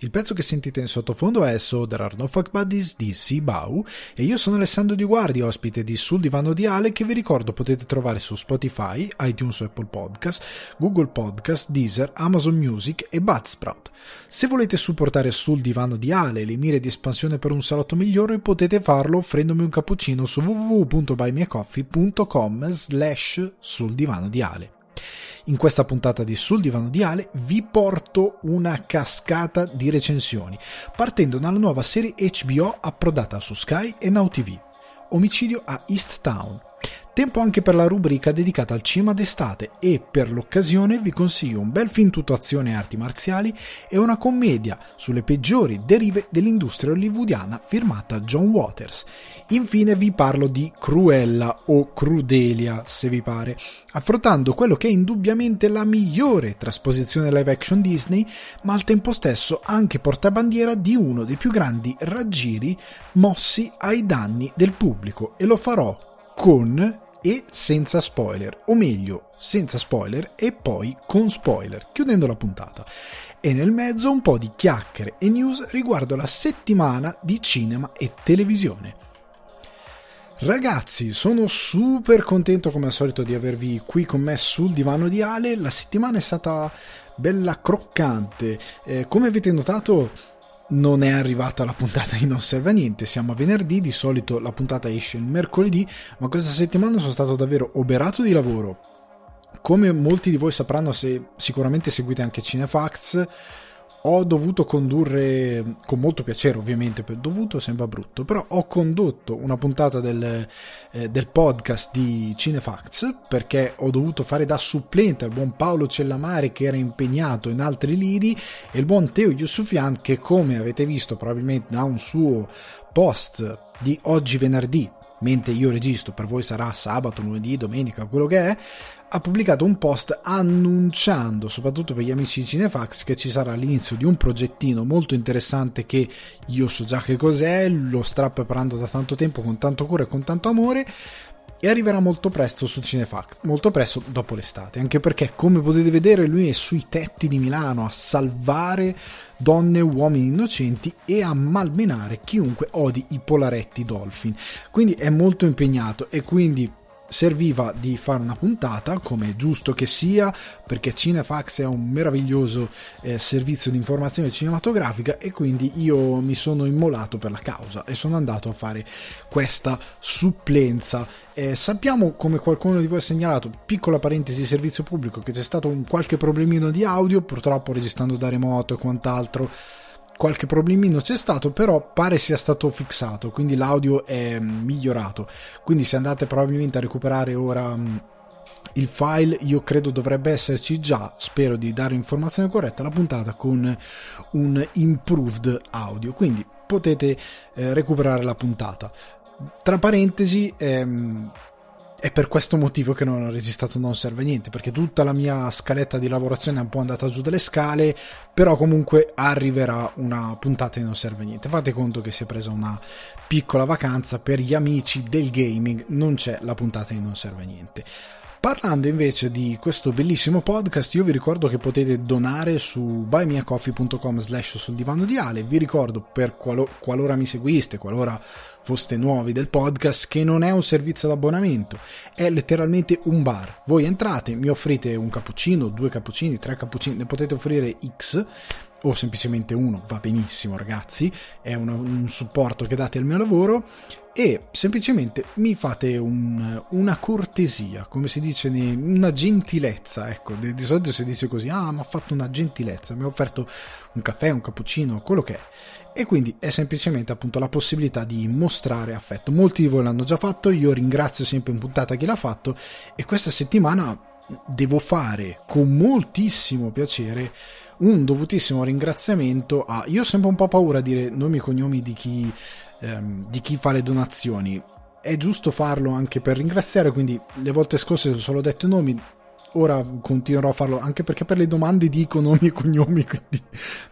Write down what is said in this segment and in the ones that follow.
Il pezzo che sentite in sottofondo è So There Are No Fuck Buddies di Sibau e io sono Alessandro Di Guardi, ospite di Sul Divano di Ale che vi ricordo potete trovare su Spotify, iTunes Apple Podcast, Google Podcast, Deezer, Amazon Music e Budsprout. Se volete supportare Sul Divano di Ale le mire di espansione per un salotto migliore potete farlo offrendomi un cappuccino su www.buymeacoffee.com slash sul divano di Ale. In questa puntata di Sul Divano di Ale vi porto una cascata di recensioni, partendo dalla nuova serie HBO approdata su Sky e Now TV, Omicidio a East Town, Tempo anche per la rubrica dedicata al cinema d'estate e per l'occasione vi consiglio un bel film tutto azione e arti marziali e una commedia sulle peggiori derive dell'industria hollywoodiana firmata John Waters. Infine vi parlo di Cruella o Crudelia, se vi pare, affrontando quello che è indubbiamente la migliore trasposizione live action Disney, ma al tempo stesso anche portabandiera di uno dei più grandi raggiri mossi ai danni del pubblico e lo farò con e senza spoiler, o meglio, senza spoiler e poi con spoiler, chiudendo la puntata. E nel mezzo un po' di chiacchiere e news riguardo la settimana di cinema e televisione. Ragazzi, sono super contento come al solito di avervi qui con me sul divano di Ale. La settimana è stata bella croccante. Eh, come avete notato, non è arrivata la puntata di Non Serve a Niente, siamo a venerdì, di solito la puntata esce il mercoledì, ma questa settimana sono stato davvero oberato di lavoro. Come molti di voi sapranno se sicuramente seguite anche Cinefax, ho dovuto condurre, con molto piacere ovviamente, per dovuto sembra brutto, però ho condotto una puntata del, eh, del podcast di Cinefax perché ho dovuto fare da supplente al buon Paolo Cellamare che era impegnato in altri lidi e il buon Teo Yusufian che come avete visto probabilmente da un suo post di oggi venerdì mentre io registro, per voi sarà sabato, lunedì, domenica, quello che è, ha pubblicato un post annunciando, soprattutto per gli amici di Cinefax, che ci sarà l'inizio di un progettino molto interessante che io so già che cos'è, lo sta preparando da tanto tempo con tanto cura e con tanto amore e arriverà molto presto su Cinefax, molto presto dopo l'estate, anche perché come potete vedere lui è sui tetti di Milano a salvare donne e uomini innocenti e a malmenare chiunque odi i polaretti Dolphin. Quindi è molto impegnato e quindi serviva di fare una puntata, come è giusto che sia, perché Cinefax è un meraviglioso eh, servizio di informazione cinematografica e quindi io mi sono immolato per la causa e sono andato a fare questa supplenza. Eh, sappiamo, come qualcuno di voi ha segnalato, piccola parentesi servizio pubblico, che c'è stato un qualche problemino di audio, purtroppo registrando da remoto e quant'altro qualche problemino c'è stato, però pare sia stato fissato, quindi l'audio è migliorato. Quindi se andate probabilmente a recuperare ora mm, il file, io credo dovrebbe esserci già, spero di dare informazione corretta, la puntata con un improved audio, quindi potete eh, recuperare la puntata. Tra parentesi, ehm, è per questo motivo che non ho registrato Non Serve Niente, perché tutta la mia scaletta di lavorazione è un po' andata giù delle scale, però comunque arriverà una puntata di Non Serve Niente. Fate conto che si è presa una piccola vacanza per gli amici del gaming, non c'è la puntata di Non Serve Niente. Parlando invece di questo bellissimo podcast, io vi ricordo che potete donare su buymeacoffee.com slash sul divano di Ale. Vi ricordo per qualo- qualora mi seguiste, qualora foste nuovi del podcast, che non è un servizio d'abbonamento, è letteralmente un bar. Voi entrate, mi offrite un cappuccino, due cappuccini, tre cappuccini, ne potete offrire X o semplicemente uno, va benissimo ragazzi, è un, un supporto che date al mio lavoro e semplicemente mi fate un, una cortesia, come si dice, una gentilezza, ecco, di, di, solito si dice così, ah mi ha fatto una gentilezza, mi ha offerto un caffè, un cappuccino, quello che è. E quindi è semplicemente appunto la possibilità di mostrare affetto. Molti di voi l'hanno già fatto, io ringrazio sempre in puntata chi l'ha fatto e questa settimana devo fare con moltissimo piacere un dovutissimo ringraziamento a... Io ho sempre un po' paura a dire nomi e cognomi di chi ehm, di chi fa le donazioni. È giusto farlo anche per ringraziare, quindi le volte scorse ho solo detto i nomi, ora continuerò a farlo anche perché per le domande dico nomi e cognomi, quindi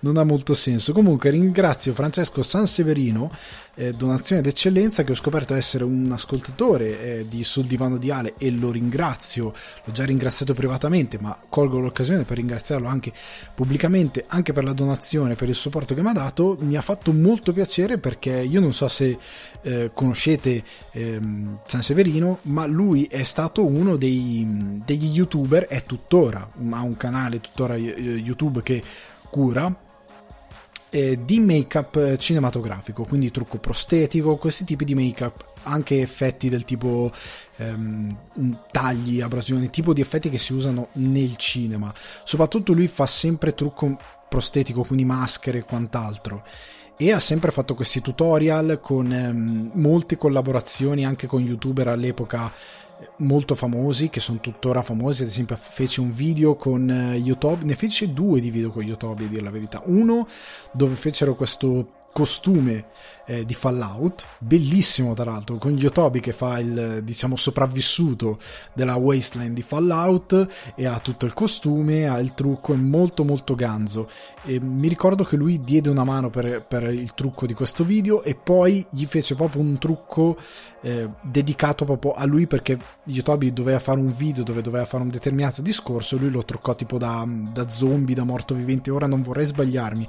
non ha molto senso. Comunque ringrazio Francesco Sanseverino eh, donazione d'eccellenza che ho scoperto essere un ascoltatore eh, di Sul Divano di Ale e lo ringrazio, l'ho già ringraziato privatamente ma colgo l'occasione per ringraziarlo anche pubblicamente, anche per la donazione, per il supporto che mi ha dato, mi ha fatto molto piacere perché io non so se eh, conoscete ehm, San Severino ma lui è stato uno dei, degli youtuber, è tuttora, ha un canale tuttora YouTube che cura eh, di make-up cinematografico, quindi trucco prostetico, questi tipi di make-up, anche effetti del tipo ehm, tagli, abrasioni, tipo di effetti che si usano nel cinema. Soprattutto lui fa sempre trucco prostetico, quindi maschere e quant'altro. E ha sempre fatto questi tutorial con ehm, molte collaborazioni anche con youtuber all'epoca molto famosi che sono tuttora famosi. Ad esempio fece un video con uh, Yotobi ne fece due di video con Yotobi a dire la verità. Uno dove fecero questo costume eh, di Fallout, bellissimo tra l'altro, con Yotobi che fa il diciamo sopravvissuto della wasteland di Fallout e ha tutto il costume, ha il trucco, è molto molto ganzo. E mi ricordo che lui diede una mano per, per il trucco di questo video e poi gli fece proprio un trucco eh, dedicato proprio a lui perché Yotobi doveva fare un video dove doveva fare un determinato discorso, lui lo truccò tipo da, da zombie, da morto vivente, ora non vorrei sbagliarmi,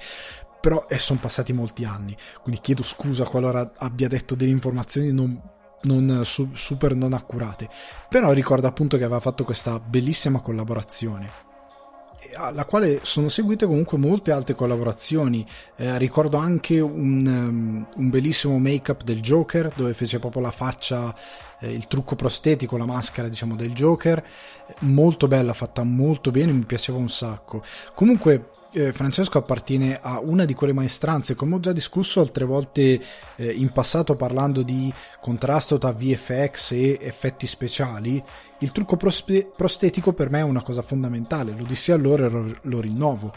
però eh, sono passati molti anni, quindi chiedo scusa qualora abbia detto delle informazioni non, non su, super non accurate, però ricordo appunto che aveva fatto questa bellissima collaborazione alla quale sono seguite comunque molte altre collaborazioni. Eh, ricordo anche un, um, un, bellissimo make-up del Joker, dove fece proprio la faccia, eh, il trucco prostetico, la maschera, diciamo, del Joker. Molto bella, fatta molto bene, mi piaceva un sacco. Comunque, eh, Francesco appartiene a una di quelle maestranze, come ho già discusso altre volte eh, in passato parlando di contrasto tra VFX e effetti speciali, il trucco prospe- prostetico per me è una cosa fondamentale, lo dissi allora e lo, rinnovo.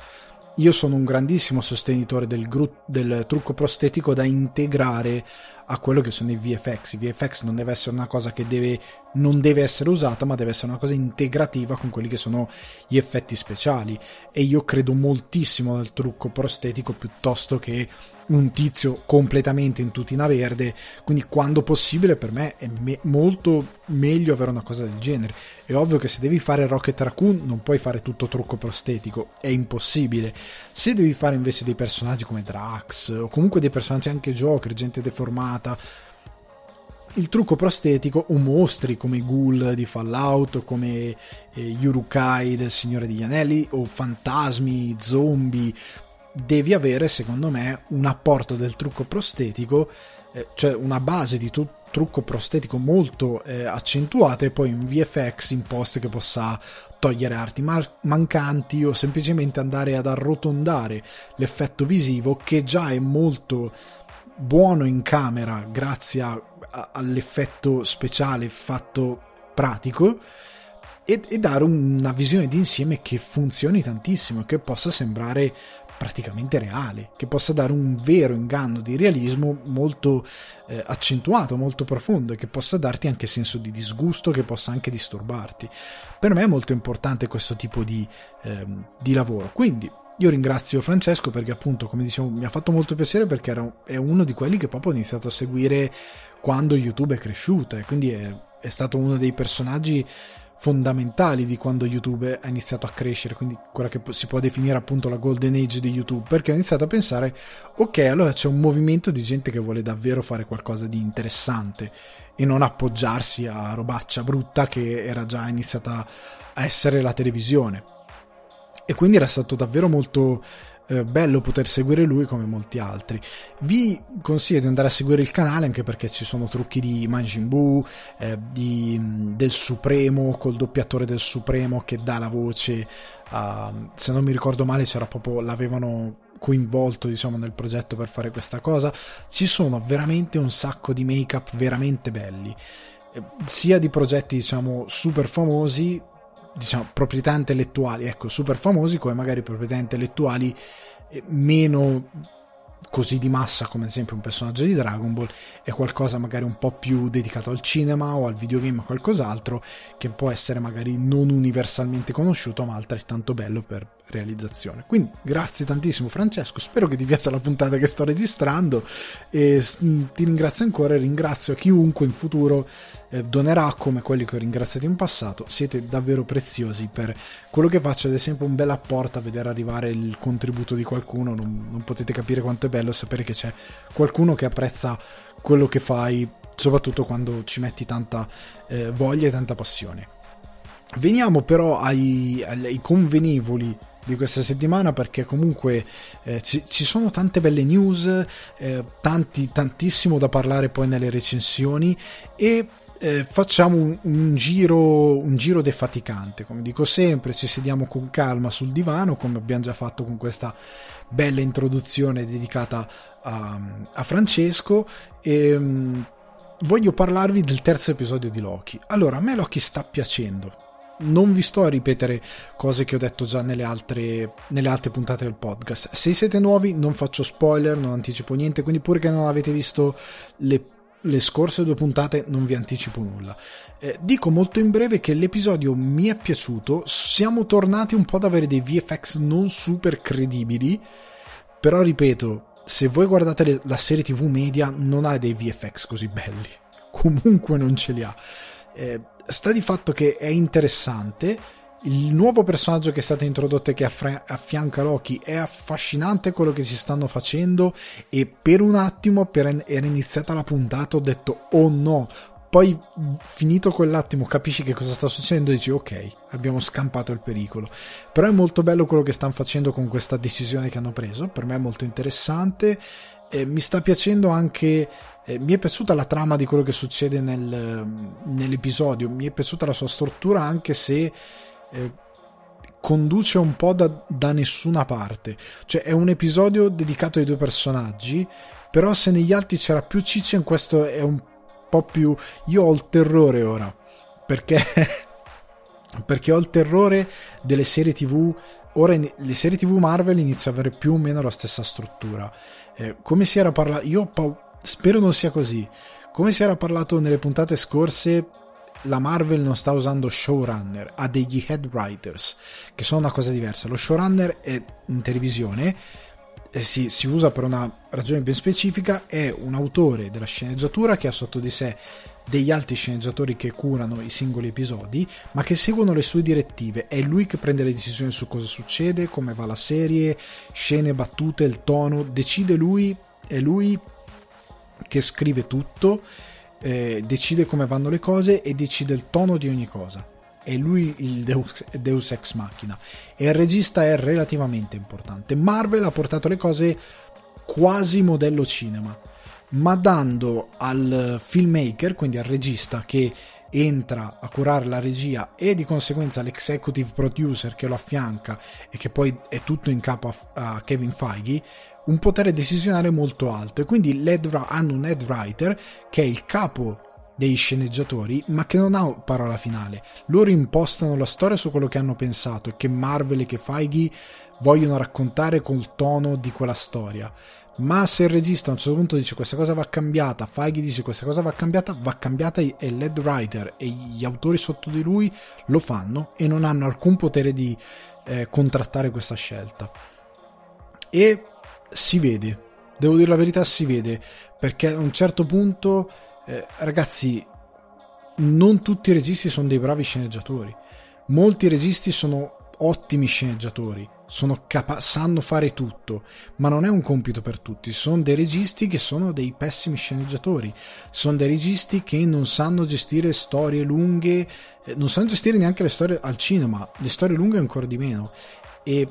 Io sono un grandissimo sostenitore del, gru- del, trucco prostetico da integrare a quello che sono i VFX. I VFX non deve essere una cosa che deve, non deve essere usata, ma deve essere una cosa integrativa con quelli che sono gli effetti speciali. E io credo moltissimo nel trucco prostetico piuttosto che un tizio completamente in tutina verde, quindi quando possibile per me è me- molto meglio avere una cosa del genere. È ovvio che se devi fare Rocket Raccoon non puoi fare tutto trucco prostetico, è impossibile. Se devi fare invece dei personaggi come Drax o comunque dei personaggi anche Joker, gente deformata, il trucco prostetico o mostri come ghoul di Fallout, come eh, Yurukai del Signore degli Anelli o fantasmi, zombie, devi avere secondo me un apporto del trucco prostetico eh, cioè una base di tu- trucco prostetico molto eh, accentuata e poi un VFX in post che possa togliere arti mar- mancanti o semplicemente andare ad arrotondare l'effetto visivo che già è molto buono in camera grazie a- all'effetto speciale fatto pratico e, e dare una visione d'insieme che funzioni tantissimo e che possa sembrare praticamente reale, che possa dare un vero inganno di realismo molto eh, accentuato, molto profondo e che possa darti anche senso di disgusto, che possa anche disturbarti. Per me è molto importante questo tipo di, ehm, di lavoro. Quindi io ringrazio Francesco perché appunto, come dicevo, mi ha fatto molto piacere perché era, è uno di quelli che proprio ho iniziato a seguire quando YouTube è cresciuta e quindi è, è stato uno dei personaggi fondamentali di quando YouTube ha iniziato a crescere, quindi quella che si può definire appunto la golden age di YouTube, perché ho iniziato a pensare, ok, allora c'è un movimento di gente che vuole davvero fare qualcosa di interessante e non appoggiarsi a robaccia brutta che era già iniziata a essere la televisione. E quindi era stato davvero molto eh, bello poter seguire lui come molti altri. Vi consiglio di andare a seguire il canale anche perché ci sono trucchi di Majin Buu, eh, di, mm, del Supremo, col doppiatore del Supremo che dà la voce. A, se non mi ricordo male, c'era proprio l'avevano coinvolto diciamo nel progetto per fare questa cosa. Ci sono veramente un sacco di make-up veramente belli eh, sia di progetti diciamo super famosi diciamo, proprietà intellettuali, ecco, super famosi, come magari proprietà intellettuali eh, meno così di massa come ad esempio un personaggio di Dragon Ball, è qualcosa magari un po' più dedicato al cinema o al videogame o qualcos'altro che può essere magari non universalmente conosciuto ma altrettanto bello per realizzazione. Quindi grazie tantissimo Francesco, spero che ti piaccia la puntata che sto registrando e ti ringrazio ancora e ringrazio chiunque in futuro eh, donerà come quelli che ho ringraziato in passato, siete davvero preziosi per quello che faccio ed è sempre un bel apporto a vedere arrivare il contributo di qualcuno, non, non potete capire quanto è bello sapere che c'è qualcuno che apprezza quello che fai, soprattutto quando ci metti tanta eh, voglia e tanta passione. Veniamo però ai, ai convenevoli di questa settimana perché comunque eh, ci, ci, sono tante belle news, eh, tanti, tantissimo da parlare poi nelle recensioni e eh, facciamo un, un, giro, un giro defaticante, come dico sempre, ci sediamo con calma sul divano, come abbiamo già fatto con questa bella introduzione dedicata a, a Francesco. E, um, voglio parlarvi del terzo episodio di Loki. Allora, a me Loki sta piacendo. Non vi sto a ripetere cose che ho detto già nelle altre, nelle altre puntate del podcast. Se siete nuovi, non faccio spoiler, non anticipo niente, quindi pure che non avete visto le le scorse due puntate non vi anticipo nulla. Eh, dico molto in breve che l'episodio mi è piaciuto, siamo tornati un po' ad avere dei VFX non super credibili, però ripeto, se voi guardate le, la serie TV media non ha dei VFX così belli, comunque non ce li ha. Eh, sta di fatto che è interessante, il nuovo personaggio che è stato introdotto e che affianca Loki è affascinante quello che si stanno facendo e per un attimo appena era iniziata la puntata ho detto oh no. Poi finito quell'attimo capisci che cosa sta succedendo e dici ok abbiamo scampato il pericolo. Però è molto bello quello che stanno facendo con questa decisione che hanno preso per me è molto interessante. Eh, mi sta piacendo anche eh, mi è piaciuta la trama di quello che succede nel, nell'episodio mi è piaciuta la sua struttura anche se eh, conduce un po' da, da nessuna parte. Cioè è un episodio dedicato ai due personaggi, però se negli altri c'era più ciccia in questo è un po' più... Io ho il terrore ora, perché... perché ho il terrore delle serie tv ora le serie tv Marvel iniziano ad avere più o meno la stessa struttura eh, come si era parlato io pa- spero non sia così come si era parlato nelle puntate scorse la Marvel non sta usando showrunner, ha degli head writers, che sono una cosa diversa. Lo showrunner è in televisione, eh, si, si, usa per una ragione ben specifica, è un autore della sceneggiatura che ha sotto di sé degli altri sceneggiatori che curano i singoli episodi, ma che seguono le sue direttive. È lui che prende le decisioni su cosa succede, come va la serie, scene, battute, il tono, decide lui, è lui che scrive tutto eh, decide come vanno le cose e decide il tono di ogni cosa. È lui il Deus, Deus ex machina. E il regista è relativamente importante. Marvel ha portato le cose quasi modello cinema, ma dando al filmmaker, quindi al regista che entra a curare la regia e di conseguenza l'executive producer che lo affianca e che poi è tutto in capo a, Kevin Feige un potere decisionale molto alto. E quindi hanno un head writer che è il capo dei sceneggiatori ma che non ha parola finale. Loro impostano la storia su quello che hanno pensato e che Marvel e che Feige vogliono raccontare col tono di quella storia. Ma se il regista a un certo punto dice questa cosa va cambiata, Feige dice questa cosa va cambiata, va cambiata e l'head writer e gli autori sotto di lui lo fanno e non hanno alcun potere di eh, contrattare questa scelta. E si vede, devo dire la verità, si vede, perché a un certo punto, eh, ragazzi, non tutti i registi sono dei bravi sceneggiatori. Molti registi sono ottimi sceneggiatori, capa- sanno fare tutto, ma non è un compito per tutti. Sono dei registi che sono dei pessimi sceneggiatori, sono dei registi che non sanno gestire storie lunghe, eh, non sanno gestire neanche le storie al cinema, le storie lunghe ancora di meno. E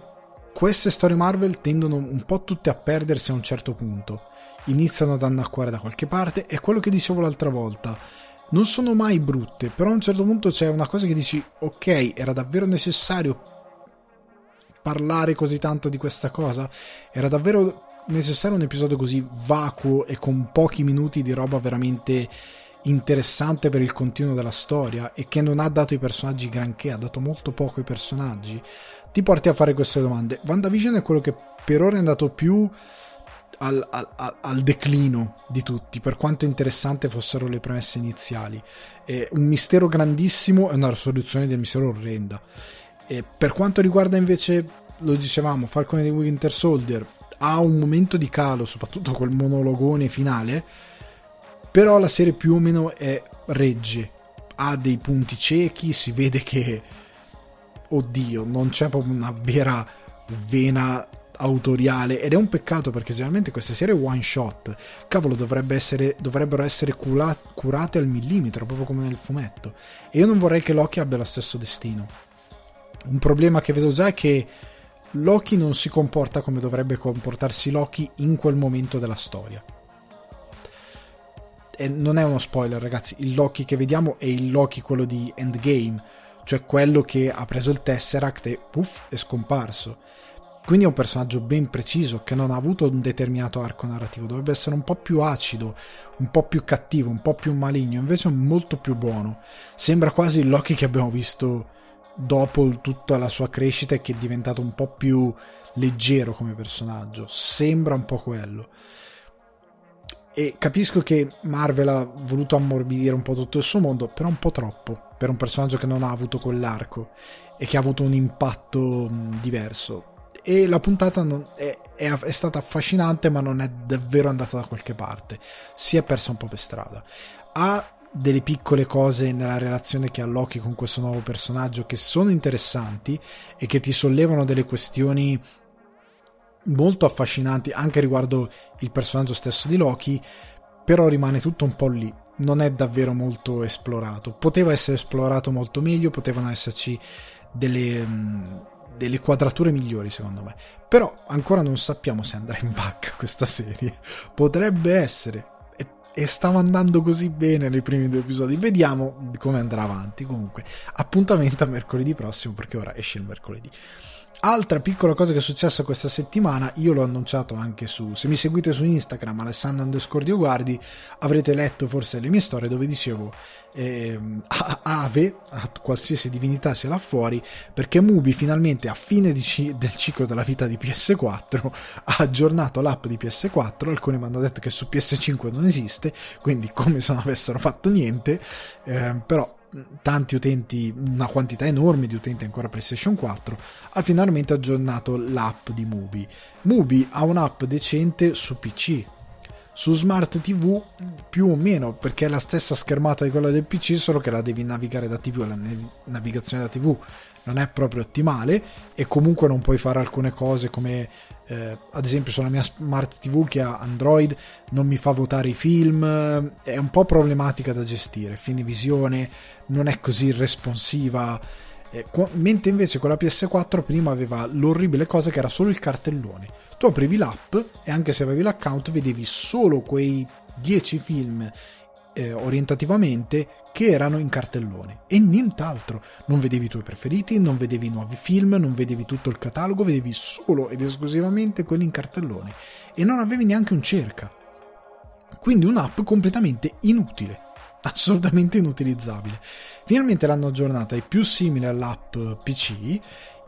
queste storie Marvel tendono un po' tutte a perdersi a un certo punto. Iniziano ad annacquare da qualche parte, è quello che dicevo l'altra volta non sono mai brutte, però a un certo punto c'è una cosa che dici, ok, era davvero necessario parlare così tanto di questa cosa? Era davvero necessario un episodio così vacuo e con pochi minuti di roba veramente interessante per il continuo della storia e che non ha dato i personaggi granché, ha dato molto poco ai personaggi, ti porti a fare queste domande. WandaVision è quello che per ora è andato più al, al, al, declino di tutti, per quanto interessante fossero le premesse iniziali. È un mistero grandissimo e una soluzione del mistero orrenda. E per quanto riguarda invece, lo dicevamo, Falcone di Winter Soldier ha un momento di calo, soprattutto quel monologone finale, però la serie più o meno è regge, ha dei punti ciechi, si vede che, oddio, non c'è proprio una vera vena autoriale. Ed è un peccato perché generalmente queste serie one shot cavolo dovrebbe essere, dovrebbero essere cura, curate al millimetro proprio come nel fumetto. E io non vorrei che Loki abbia lo stesso destino. Un problema che vedo già è che Loki non si comporta come dovrebbe comportarsi Loki in quel momento della storia. E non è uno spoiler ragazzi. Il Loki che vediamo è il Loki quello di Endgame cioè quello che ha preso il Tesseract e puff è scomparso quindi è un personaggio ben preciso che non ha avuto un determinato arco narrativo, dovrebbe essere un po' più acido, un po' più cattivo, un po' più maligno, invece è molto più buono. Sembra quasi il Loki che abbiamo visto dopo tutta la sua crescita e che è diventato un po' più leggero come personaggio. Sembra un po' quello. E capisco che Marvel ha voluto ammorbidire un po' tutto il suo mondo, però un po' troppo per un personaggio che non ha avuto quell'arco e che ha avuto un impatto diverso. E la puntata è, è, è, stata affascinante ma non è davvero andata da qualche parte. Si è persa un po' per strada. Ha delle piccole cose nella relazione che ha Loki con questo nuovo personaggio che sono interessanti e che ti sollevano delle questioni molto affascinanti anche riguardo il personaggio stesso di Loki però rimane tutto un po' lì non è davvero molto esplorato poteva essere esplorato molto meglio potevano esserci delle delle quadrature migliori secondo me. Però ancora non sappiamo se andrà in vacca questa serie. Potrebbe essere. E, e stava andando così bene nei primi due episodi. Vediamo come andrà avanti. Comunque, appuntamento a mercoledì prossimo perché ora esce il mercoledì. Altra piccola cosa che è successa questa settimana, io l'ho annunciato anche su, se mi seguite su Instagram, Alessandro underscore Guardi, avrete letto forse le mie storie dove dicevo eh, ave, a qualsiasi divinità sia là fuori, perché Mubi finalmente a fine di, del ciclo della vita di PS4 ha aggiornato l'app di PS4, alcuni mi hanno detto che su PS5 non esiste, quindi come se non avessero fatto niente, eh, però tanti utenti, una quantità enorme di utenti ancora PlayStation 4, ha finalmente aggiornato l'app di Mubi. Mubi ha un'app decente su PC. Su Smart TV più o meno, perché è la stessa schermata di quella del PC, solo che la devi navigare da TV, la navigazione da TV non è proprio ottimale e comunque non puoi fare alcune cose come eh, ad esempio sulla mia smart TV che ha Android non mi fa votare i film, è un po' problematica da gestire, fine visione non è così responsiva. Eh, mentre invece con la PS4 prima aveva l'orribile cosa che era solo il cartellone. Tu aprivi l'app e anche se avevi l'account vedevi solo quei 10 film eh, orientativamente che erano in cartellone e nient'altro. Non vedevi i tuoi preferiti, non vedevi i nuovi film, non vedevi tutto il catalogo, vedevi solo ed esclusivamente quelli in cartellone e non avevi neanche un cerca. Quindi un'app completamente inutile, assolutamente inutilizzabile. Finalmente l'hanno aggiornata, è più simile all'app PC.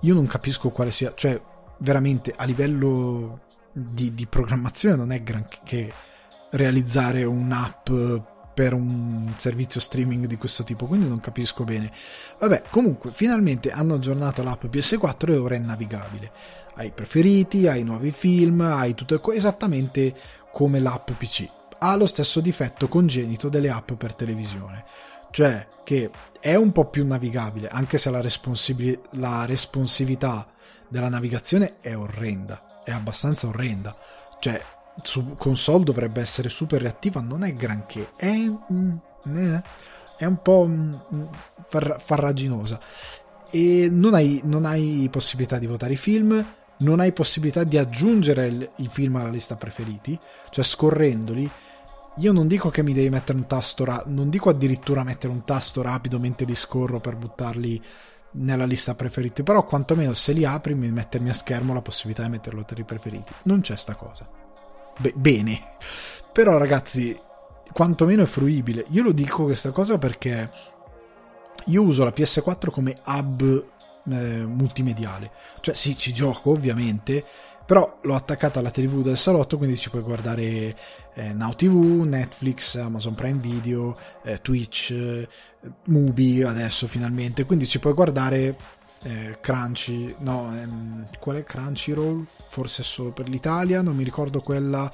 Io non capisco quale sia, cioè veramente a livello di, di programmazione non è granché realizzare un'app per un servizio streaming di questo tipo, quindi non capisco bene. Vabbè, comunque, finalmente hanno aggiornato l'app PS4 e ora è navigabile. Hai i preferiti, hai nuovi film, hai tutto esattamente come l'app PC. Ha lo stesso difetto congenito delle app per televisione, cioè che è un po' più navigabile, anche se la, la responsività della navigazione è orrenda, è abbastanza orrenda. Cioè, su console dovrebbe essere super reattiva, non è granché, è, mm, eh, è un po' mm, farraginosa. E non hai, non hai possibilità di votare i film, non hai possibilità di aggiungere i film alla lista preferiti, cioè scorrendoli. Io non dico che mi devi mettere un tasto, ra- non dico addirittura mettere un tasto rapido mentre li scorro per buttarli nella lista preferiti, però quantomeno se li apri mi mettermi a schermo la possibilità di metterlo tra i preferiti. Non c'è sta cosa be- bene. Però ragazzi, quantomeno è fruibile. Io lo dico questa cosa perché io uso la PS4 come hub eh, multimediale. Cioè sì, ci gioco ovviamente, però l'ho attaccata alla TV del salotto, quindi ci puoi guardare eh, Now TV, Netflix, Amazon Prime Video, eh, Twitch, eh, Mubi adesso finalmente, quindi ci puoi guardare eh, Crunchy, no, ehm, qual è Crunchyroll? Forse solo per l'Italia, non mi ricordo quella...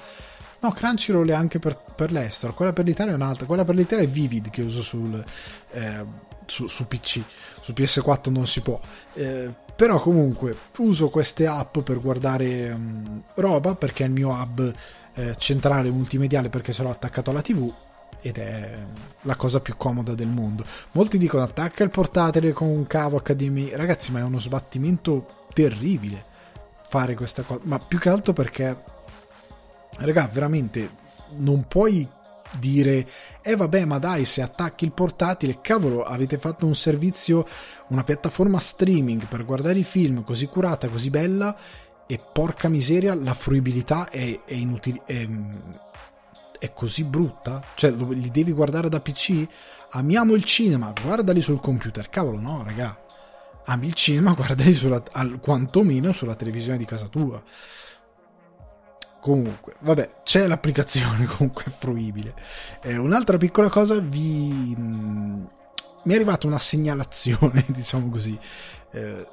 No, Crunchyroll è anche per, per l'estero, quella per l'Italia è un'altra, quella per l'Italia è Vivid che uso sul, eh, su, su, PC, su PS4 non si può. Eh, però comunque uso queste app per guardare um, roba perché è il mio hub eh, centrale multimediale perché l'ho attaccato alla TV ed è la cosa più comoda del mondo. Molti dicono attacca il portatile con un cavo HDMI, ragazzi, ma è uno sbattimento terribile fare questa cosa, ma più che altro perché raga, veramente non puoi dire eh vabbè ma dai se attacchi il portatile cavolo avete fatto un servizio una piattaforma streaming per guardare i film così curata così bella e porca miseria la fruibilità è, è inutile è, è, così brutta? Cioè li devi guardare da pc amiamo il cinema guardali sul computer. Cavolo no raga. Ami il cinema guardali sulla, al, quantomeno sulla televisione di casa tua. Comunque, vabbè, c'è l'applicazione comunque fruibile. Eh, un'altra piccola cosa, vi... Mh, mm, mi è arrivata una segnalazione, diciamo così, eh,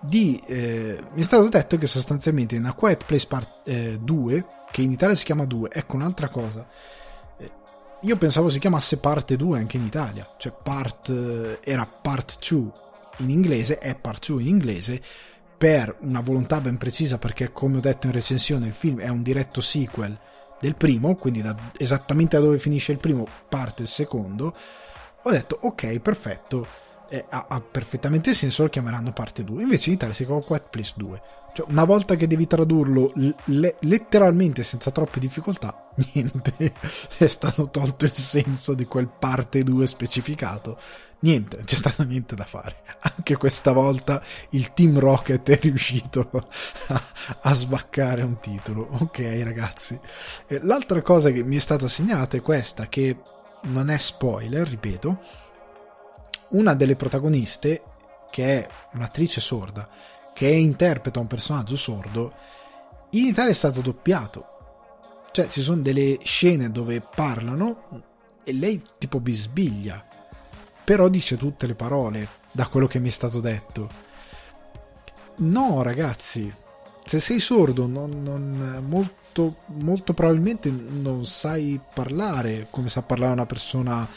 di... Eh, mi è stato detto che sostanzialmente in A Quiet Place Part 2, eh, che in Italia si chiama 2, ecco un'altra cosa, eh, io pensavo si chiamasse parte 2 anche in Italia, cioè part, eh, era part 2 in inglese, è part 2 in inglese, per una volontà ben precisa, perché come ho detto in recensione, il film è un diretto sequel del primo, quindi da, esattamente da dove finisce il primo parte il secondo, ho detto ok, perfetto, ha, ha, perfettamente senso, lo chiameranno parte 2. Invece in Italia si chiama Quiet Place 2. Cioè, una volta che devi tradurlo le, letteralmente senza troppe difficoltà, niente, è stato tolto il senso di quel parte 2 specificato. Niente, non c'è stato niente da fare. Anche questa volta il Team Rocket è riuscito a, a svaccare un titolo. Ok, ragazzi. L'altra cosa che mi è stata segnalata è questa, che non è spoiler, ripeto. Una delle protagoniste, che è un'attrice sorda, che interpreta un personaggio sordo, in Italia è stato doppiato. Cioè, ci sono delle scene dove parlano e lei tipo bisbiglia, però dice tutte le parole, da quello che mi è stato detto. No, ragazzi, se sei sordo, non, non, molto, molto probabilmente non sai parlare come sa parlare una persona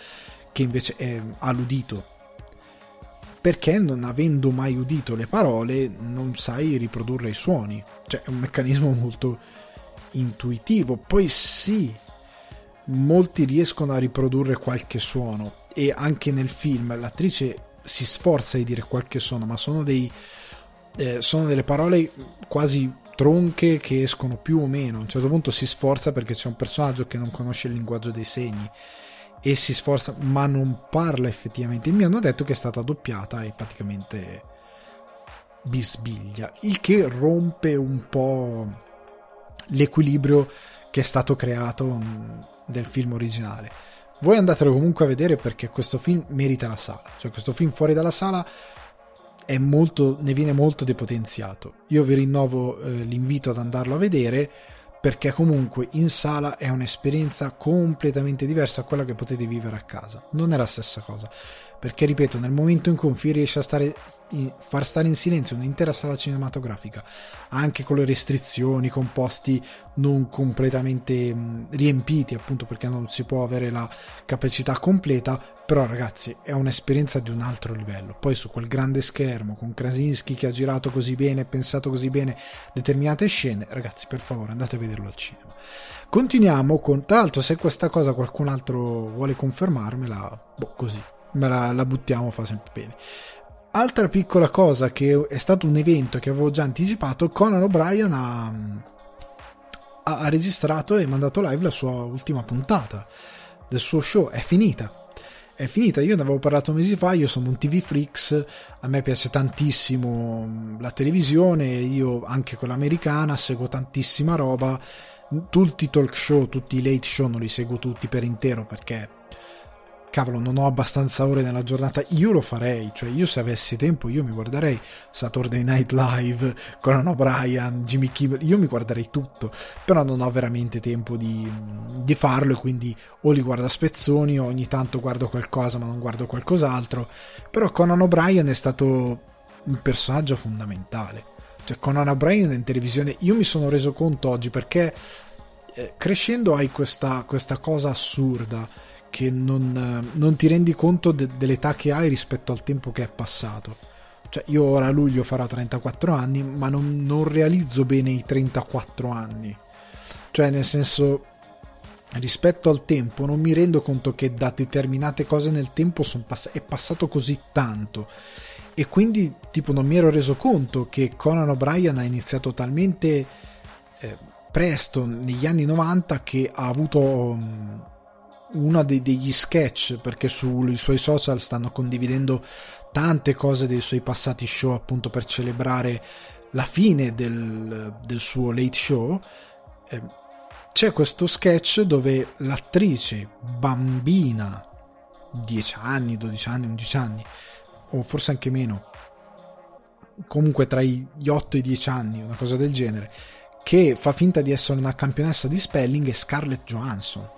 che invece è, ha l'udito perché non avendo mai udito le parole non sai riprodurre i suoni. Cioè è un meccanismo molto intuitivo. Poi sì, molti riescono a riprodurre qualche suono e anche nel film l'attrice si sforza di dire qualche suono, ma sono, dei, eh, sono delle parole quasi tronche che escono più o meno. A un certo punto si sforza perché c'è un personaggio che non conosce il linguaggio dei segni e si sforza, ma non parla effettivamente. Mi hanno detto che è stata doppiata e praticamente bisbiglia, il che rompe un po' l'equilibrio che è stato creato mm, del film originale. Voi andatelo comunque a vedere perché questo film merita la sala, cioè questo film fuori dalla sala molto, ne viene molto depotenziato. Io vi rinnovo eh, l'invito ad andarlo a vedere perché comunque in sala è un'esperienza completamente diversa a quella che potete vivere a casa. Non è la stessa cosa. Perché, ripeto, nel momento in cui un film riesce a stare far stare in silenzio un'intera sala cinematografica, anche con le restrizioni, con posti non completamente riempiti, appunto perché non si può avere la capacità completa, però ragazzi è un'esperienza di un altro livello. Poi su quel grande schermo, con Krasinski che ha girato così bene, pensato così bene determinate scene, ragazzi per favore andate a vederlo al cinema. Continuiamo con, tra l'altro se questa cosa qualcun altro vuole confermarmela, boh così, me la, la buttiamo, fa sempre bene. Altra piccola cosa che è stato un evento che avevo già anticipato, Conan O'Brien ha, ha registrato e mandato live la sua ultima puntata del suo show, è finita. È finita, io ne avevo parlato mesi fa, io sono un TV freaks, a me piace tantissimo la televisione, io anche quella americana, seguo tantissima roba, tutti i talk show, tutti i late show non li seguo tutti per intero perché cavolo, non ho abbastanza ore nella giornata, io lo farei, cioè io se avessi tempo io mi guarderei Saturday Night Live, Conan O'Brien, Jimmy Kimmel, io mi guarderei tutto, però non ho veramente tempo di, di farlo e quindi o li guardo a spezzoni o ogni tanto guardo qualcosa ma non guardo qualcos'altro, però Conan O'Brien è stato un personaggio fondamentale, cioè Conan O'Brien in televisione, io mi sono reso conto oggi perché eh, crescendo hai questa, questa cosa assurda, che non, non ti rendi conto de- dell'età che hai rispetto al tempo che è passato. Cioè, io ora a luglio farò 34 anni, ma non, non realizzo bene i 34 anni. Cioè, nel senso, rispetto al tempo, non mi rendo conto che da determinate cose nel tempo pass- è passato così tanto. E quindi, tipo, non mi ero reso conto che Conan O'Brien ha iniziato talmente eh, presto, negli anni 90, che ha avuto. Um, uno dei, degli sketch perché sui suoi social stanno condividendo tante cose dei suoi passati show appunto per celebrare la fine del, del suo late show. Eh, c'è questo sketch dove l'attrice bambina 10 anni, 12 anni, 11 anni o forse anche meno comunque tra gli 8 e i 10 anni una cosa del genere che fa finta di essere una campionessa di spelling è Scarlett Johansson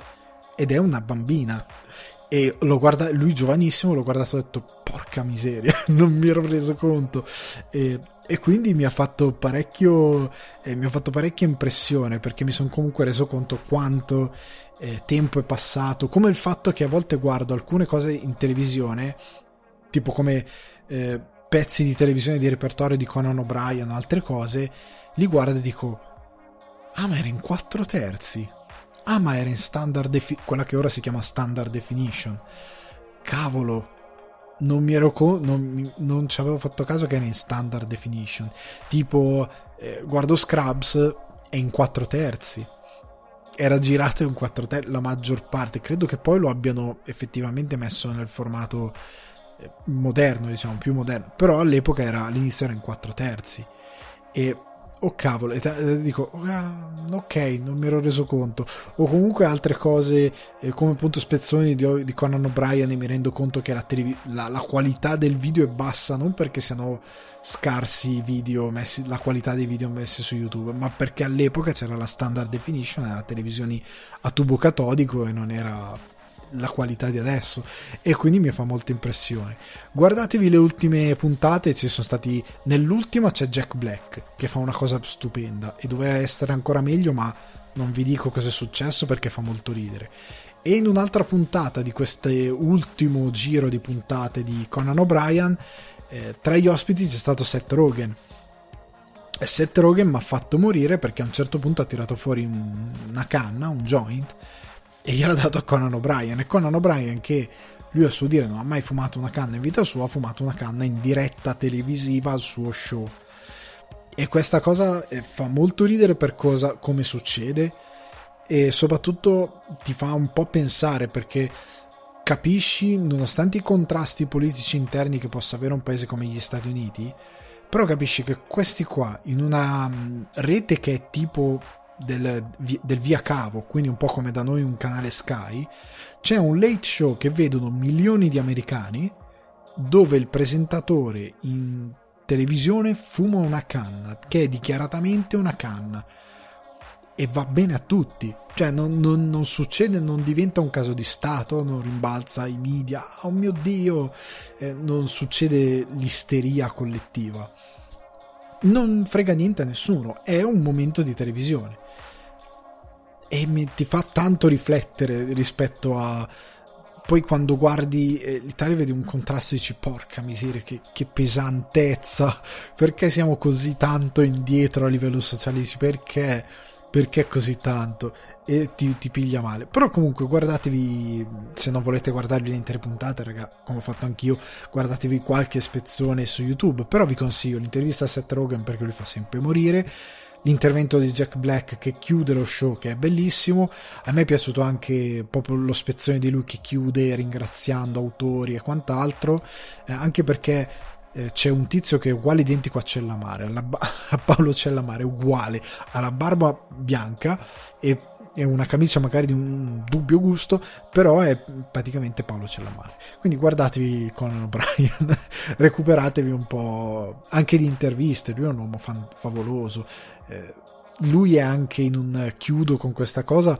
ed è una bambina. E l'ho guardato, lui giovanissimo, l'ho guardato e ho detto, porca miseria, non mi ero reso conto. E, e quindi mi ha fatto parecchio, eh, mi ha fatto parecchia impressione perché mi sono comunque reso conto quanto eh, tempo è passato, come il fatto che a volte guardo alcune cose in televisione, tipo come eh, pezzi di televisione di repertorio di Conan O'Brien, altre cose, li guardo e dico, ah ma era in quattro terzi Ah, ma era in standard defi- quella che ora si chiama standard definition. Cavolo, non mi ero co- non, non ci avevo fatto caso che era in standard definition. Tipo, eh, guardo Scrubs è in 4 terzi. Era girato in 4 terzi la maggior parte. Credo che poi lo abbiano effettivamente messo nel formato eh, moderno, diciamo, più moderno. Però all'epoca era all'inizio era in 4 terzi. E oh cavolo, e dico, ah, ok, non mi ero reso conto. O comunque altre cose, eh, come appunto spezzoni di, di, Conan O'Brien, e mi rendo conto che la, la, la, qualità del video è bassa, non perché siano scarsi i video messi, la qualità dei video messi su YouTube, ma perché all'epoca c'era la standard definition, era televisioni a tubo catodico e non era la qualità di adesso e quindi mi fa molta impressione. Guardatevi le ultime puntate, ci sono stati nell'ultima c'è Jack Black che fa una cosa stupenda e doveva essere ancora meglio, ma non vi dico cosa è successo perché fa molto ridere. E in un'altra puntata di questo ultimo giro di puntate di Conan O'Brien, eh, tra gli ospiti c'è stato Seth Rogen. E Seth Rogen mi ha fatto morire perché a un certo punto ha tirato fuori un, una canna, un joint, e gliel'ha dato a Conan O'Brien. E Conan O'Brien che lui a suo dire non ha mai fumato una canna in vita sua ha fumato una canna in diretta televisiva al suo show. E questa cosa eh, fa molto ridere per cosa come succede. E soprattutto ti fa un po' pensare perché capisci nonostante i contrasti politici interni che possa avere un paese come gli Stati Uniti però capisci che questi qua in una mm, rete che è tipo del, del via cavo, quindi un po' come da noi un canale Sky, c'è un late show che vedono milioni di americani dove il presentatore in televisione fuma una canna, che è dichiaratamente una canna e va bene a tutti. Cioè, non, non, non, succede, non diventa un caso di Stato, non rimbalza i media, oh mio Dio, eh, non succede l'isteria collettiva. Non frega niente a nessuno, è un momento di televisione e mi, ti fa tanto riflettere rispetto a poi quando guardi eh, l'Italia vedi un contrasto e dici porca miseria che, che, pesantezza perché siamo così tanto indietro a livello sociale? Perché perché così tanto? E ti, ti, piglia male. Però comunque guardatevi se non volete guardarvi le intere puntate raga come ho fatto anch'io guardatevi qualche spezzone su youtube. Però vi consiglio l'intervista a Seth Rogen perché lui fa sempre morire l'intervento di Jack Black che chiude lo show che è bellissimo. A me è piaciuto anche proprio lo spezzone di lui che chiude ringraziando autori e quant'altro eh, anche perché eh, c'è un tizio che è uguale identico a Cellamare a Paolo Cellamare uguale ha la barba bianca e è una camicia magari di un dubbio gusto, però è praticamente Paolo Cellamare. Quindi guardatevi Conan O'Brien, recuperatevi un po' anche di interviste, lui è un uomo fan- favoloso. Eh, lui è anche in un chiudo con questa cosa,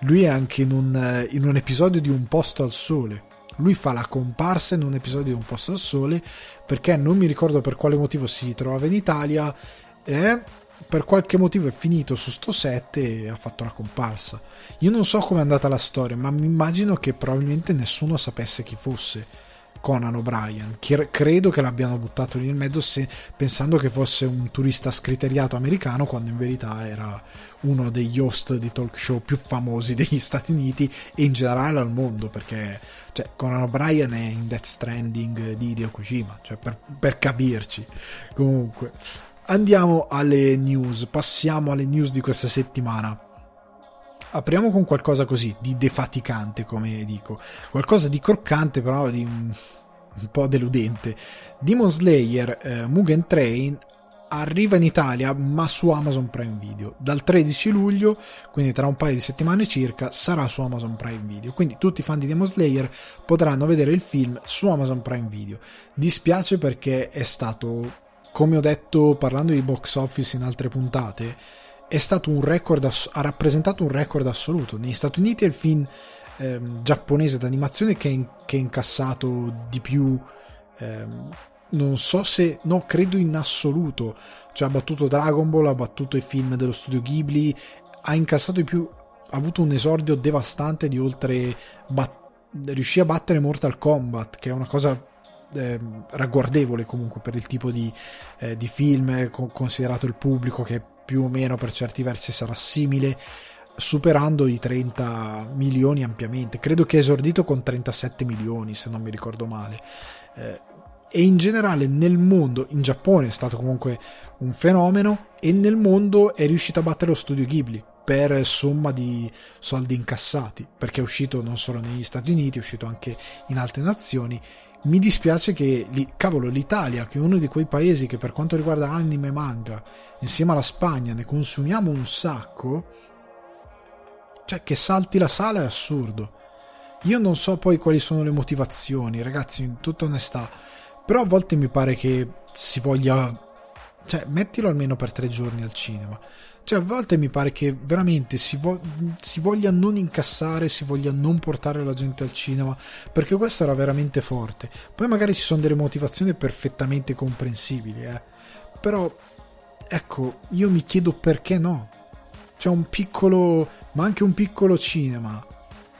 lui è anche in un, in un episodio di Un posto al sole. Lui fa la comparsa in un episodio di Un posto al sole perché non mi ricordo per quale motivo si trovava in Italia. Eh, per qualche motivo è finito su sto set e ha fatto la comparsa. Io non so come è andata la storia, ma mi immagino che probabilmente nessuno sapesse chi fosse Conan O'Brien. Credo che l'abbiano buttato lì nel mezzo se, pensando che fosse un turista scriteriato americano, quando in verità era uno degli host di talk show più famosi degli Stati Uniti e in generale al mondo, perché cioè, Conan O'Brien è in Death Stranding di Hideo Kojima, cioè per, per capirci. Comunque andiamo alle news, passiamo alle news di questa settimana. Apriamo con qualcosa così di defaticante, come dico, qualcosa di croccante, però di un, un po' deludente. Demon Slayer eh, Mugen Train arriva in Italia ma su Amazon Prime Video dal 13 luglio quindi tra un paio di settimane circa sarà su Amazon Prime Video quindi tutti i fan di Demon Slayer potranno vedere il film su Amazon Prime Video dispiace perché è stato come ho detto parlando di box office in altre puntate, è stato un record, ha rappresentato un record assoluto. Negli Stati Uniti è il film eh, giapponese d'animazione che, in, incassato di più. Eh, non so se, no, credo in assoluto. Cioè, ha battuto Dragon Ball, ha battuto i film dello studio Ghibli, ha incassato di più, ha avuto un esordio devastante di oltre. Bat- riuscì a battere Mortal Kombat, che è una cosa eh, ragguardevole comunque per il tipo di, eh, di film, considerato il pubblico che più o meno per certi versi sarà simile, superando i 30 milioni ampiamente. Credo che è esordito con 37 milioni, se non mi ricordo male. Eh, e in generale nel mondo, in Giappone è stato comunque un fenomeno e nel mondo è riuscito a battere lo studio Ghibli per somma di soldi incassati, perché è uscito non solo negli Stati Uniti, è uscito anche in altre nazioni mi dispiace che, cavolo, l'Italia, che è uno di quei paesi che per quanto riguarda anime e manga, insieme alla Spagna, ne consumiamo un sacco, cioè che salti la sala è assurdo. Io non so poi quali sono le motivazioni, ragazzi, in tutta onestà, però a volte mi pare che si voglia... Cioè, mettilo almeno per tre giorni al cinema cioè, a volte mi pare che veramente si, vo- si, voglia non incassare, si voglia non portare la gente al cinema, perché questo era veramente forte. Poi magari ci sono delle motivazioni perfettamente comprensibili, eh. Però, ecco, io mi chiedo perché no. C'è un piccolo, ma anche un piccolo cinema,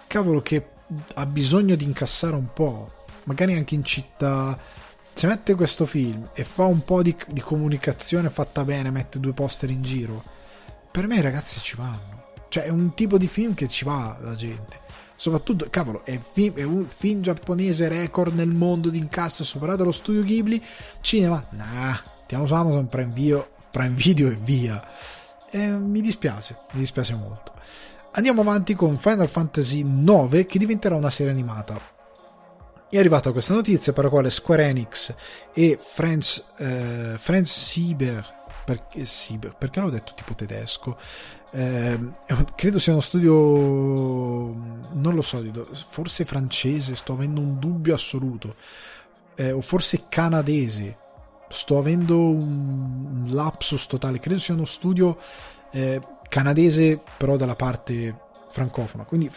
cavolo, che ha bisogno di incassare un po', magari anche in città se mette questo film e fa un po' di, di, comunicazione fatta bene, mette due poster in giro, per me ragazzi ci vanno. Cioè è un tipo di film che ci va la gente. Soprattutto, cavolo, è, film, è un film giapponese record nel mondo di incasso, superato lo studio Ghibli. Cinema, nah, andiamo su Amazon Prime Video, Prime Video e via. Eh, mi dispiace, mi dispiace molto. Andiamo avanti con Final Fantasy IX che diventerà una serie animata. È arrivata questa notizia per la quale Square Enix e Franz, eh, Franz Sieber perché, sì, perché l'ho detto tipo tedesco. Eh, credo sia uno studio, non lo so, forse francese, sto avendo un dubbio assoluto, eh, o forse canadese, sto avendo un, lapsus totale, credo sia uno studio eh, canadese però dalla parte francofona, quindi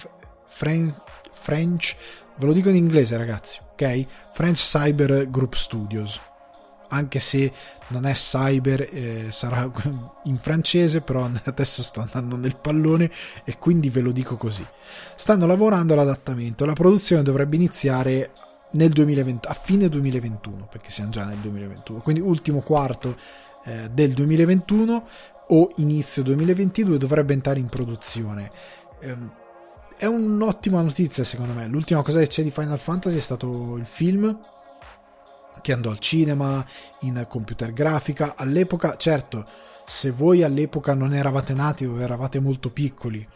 French, French, ve lo dico in inglese ragazzi, ok? French Cyber Group Studios. Anche se non è cyber, eh, sarà in francese, però adesso sto andando nel pallone e quindi ve lo dico così. Stanno lavorando all'adattamento, la produzione dovrebbe iniziare nel 2020, a fine 2021, perché siamo già nel 2021, quindi ultimo quarto eh, del 2021 o inizio 2022 dovrebbe entrare in produzione. Eh, è un'ottima notizia secondo me. L'ultima cosa che c'è di Final Fantasy è stato il film che andò al cinema, in computer grafica. All'epoca, certo, se voi all'epoca non eravate nati o eravate molto piccoli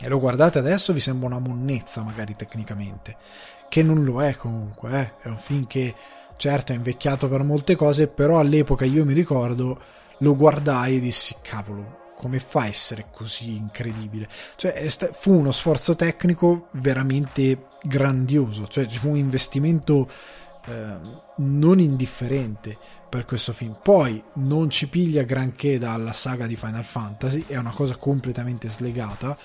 e lo guardate adesso vi sembra una monnezza magari tecnicamente, che non lo è comunque, eh? è un film che certo è invecchiato per molte cose, però all'epoca io mi ricordo lo guardai e dissi cavolo, come fa a essere così incredibile? Cioè, fu uno sforzo tecnico veramente grandioso, cioè ci fu un investimento eh, non indifferente per questo film. Poi non ci piglia granché dalla saga di Final Fantasy, è una cosa completamente slegata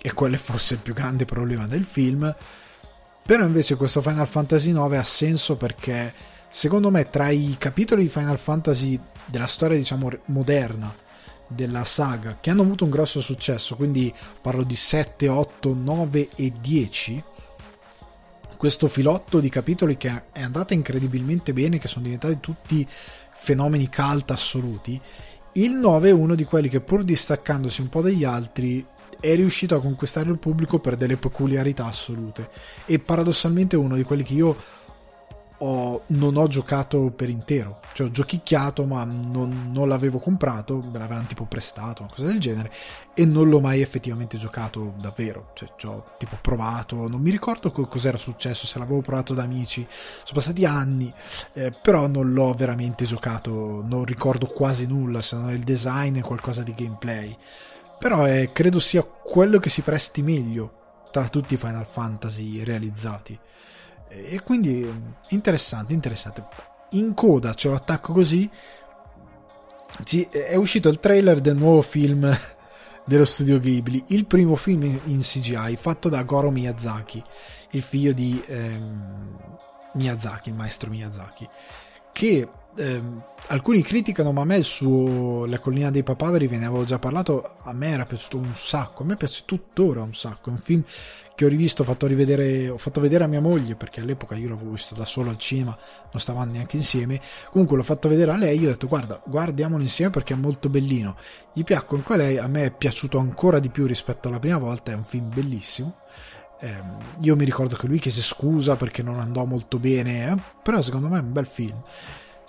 e quello è forse il più grande problema del film. Però invece questo Final Fantasy 9 ha senso perché secondo me tra i capitoli di Final Fantasy della storia diciamo moderna della saga che hanno avuto un grosso successo, quindi parlo di 7, 8, 9 e 10 questo filotto di capitoli che è andata incredibilmente bene, che sono diventati tutti fenomeni cult assoluti, il 9 è uno di quelli che pur distaccandosi un po' dagli altri è riuscito a conquistare il pubblico per delle peculiarità assolute. E paradossalmente è uno di quelli che io ho, non ho giocato per intero, cioè ho giochicchiato ma non, non l'avevo comprato, me l'avevano tipo prestato, una cosa del genere e non l'ho mai effettivamente giocato davvero, cioè ci ho tipo provato, non mi ricordo co- cos'era successo, se l'avevo provato da amici, sono passati anni, eh, però non l'ho veramente giocato, non ricordo quasi nulla se non il design e qualcosa di gameplay, però eh, credo sia quello che si presti meglio tra tutti i Final Fantasy realizzati e quindi interessante, interessante. In coda c'è l'attacco così. È uscito il trailer del nuovo film dello studio Ghibli, il primo film in CGI fatto da Goro Miyazaki, il figlio di ehm, Miyazaki, il maestro Miyazaki, che ehm, alcuni criticano, ma a me il suo La collina dei papaveri ve ne avevo già parlato, a me era piaciuto un sacco, a me piace tuttora un sacco, è un film che ho rivisto, ho fatto, rivedere, ho fatto vedere a mia moglie, perché all'epoca io l'avevo visto da solo al cinema, non stavamo neanche insieme, comunque l'ho fatto vedere a lei, io ho detto guarda, guardiamolo insieme perché è molto bellino, gli piacque anche a lei, a me è piaciuto ancora di più rispetto alla prima volta, è un film bellissimo, eh, io mi ricordo che lui chiese scusa perché non andò molto bene, eh, però secondo me è un bel film.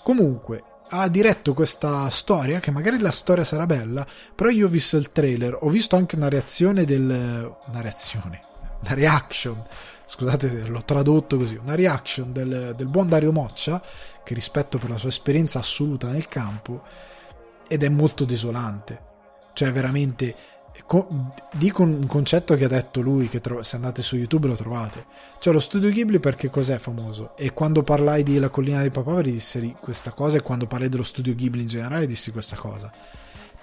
Comunque, ha diretto questa storia, che magari la storia sarà bella, però io ho visto il trailer, ho visto anche una reazione del... una reazione, una reaction, scusate l'ho tradotto così, una reaction del, del buon Dario Moccia, che rispetto per la sua esperienza assoluta nel campo, ed è molto desolante. Cioè veramente dico un concetto che ha detto lui che tro- se andate su youtube lo trovate. Cioè lo studio Ghibli perché cos'è famoso? E quando parlai di La collina dei papaveri dissi questa cosa e quando parlai dello studio Ghibli in generale dissi questa cosa.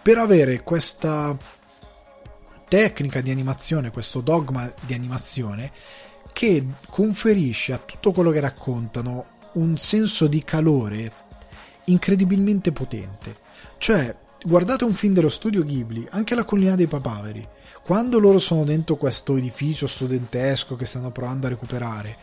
Per avere questa tecnica di animazione questo dogma di animazione che conferisce a tutto quello che raccontano un senso di calore incredibilmente potente. Cioè guardate un film dello studio Ghibli, anche La collina dei papaveri, quando loro sono dentro questo edificio studentesco che stanno provando a recuperare,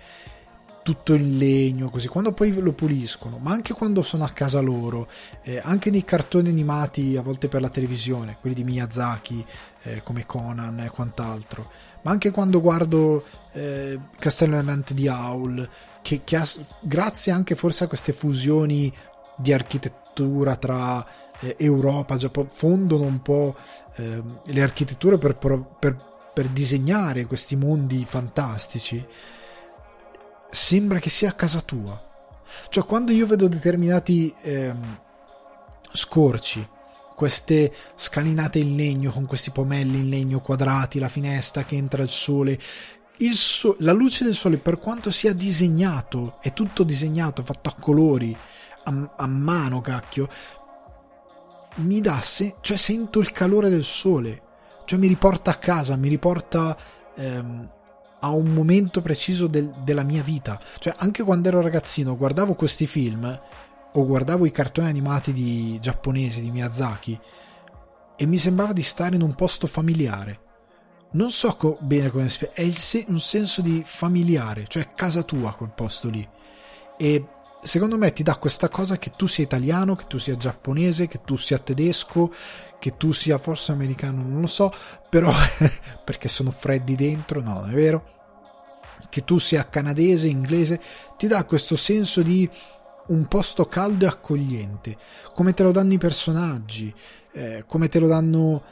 tutto in legno, così, quando poi lo puliscono, ma anche quando sono a casa loro, eh, anche nei cartoni animati a volte per la televisione, quelli di Miyazaki, eh, come Conan e quant'altro, ma anche quando guardo eh, Castello Errante di Aul, che, che ha, grazie anche forse a queste fusioni di architettura tra eh, Europa, Giappone, fondono un po' eh, le architetture per, per, per, disegnare questi mondi fantastici, sembra che sia a casa tua. Cioè, quando io vedo determinati eh, scorci, queste scalinate in legno con questi pomelli in legno quadrati, la finestra che entra il sole, il so- la luce del sole, per quanto sia disegnato, è tutto disegnato, fatto a colori, a, a mano, cacchio, mi dà, se- cioè sento il calore del sole, cioè mi riporta a casa, mi riporta ehm, a un momento preciso del- della mia vita. Cioè anche quando ero ragazzino guardavo questi film o guardavo i cartoni animati di giapponesi di Miyazaki e mi sembrava di stare in un posto familiare. Non so co- bene come spiegare, è se- un senso di familiare, cioè casa tua quel posto lì. E secondo me ti dà questa cosa che tu sia italiano, che tu sia giapponese, che tu sia tedesco, che tu sia forse americano, non lo so, però perché sono freddi dentro, no, è vero. Che tu sia canadese, inglese, ti dà questo senso di un posto caldo e accogliente, come te lo danno i personaggi, eh, come te lo danno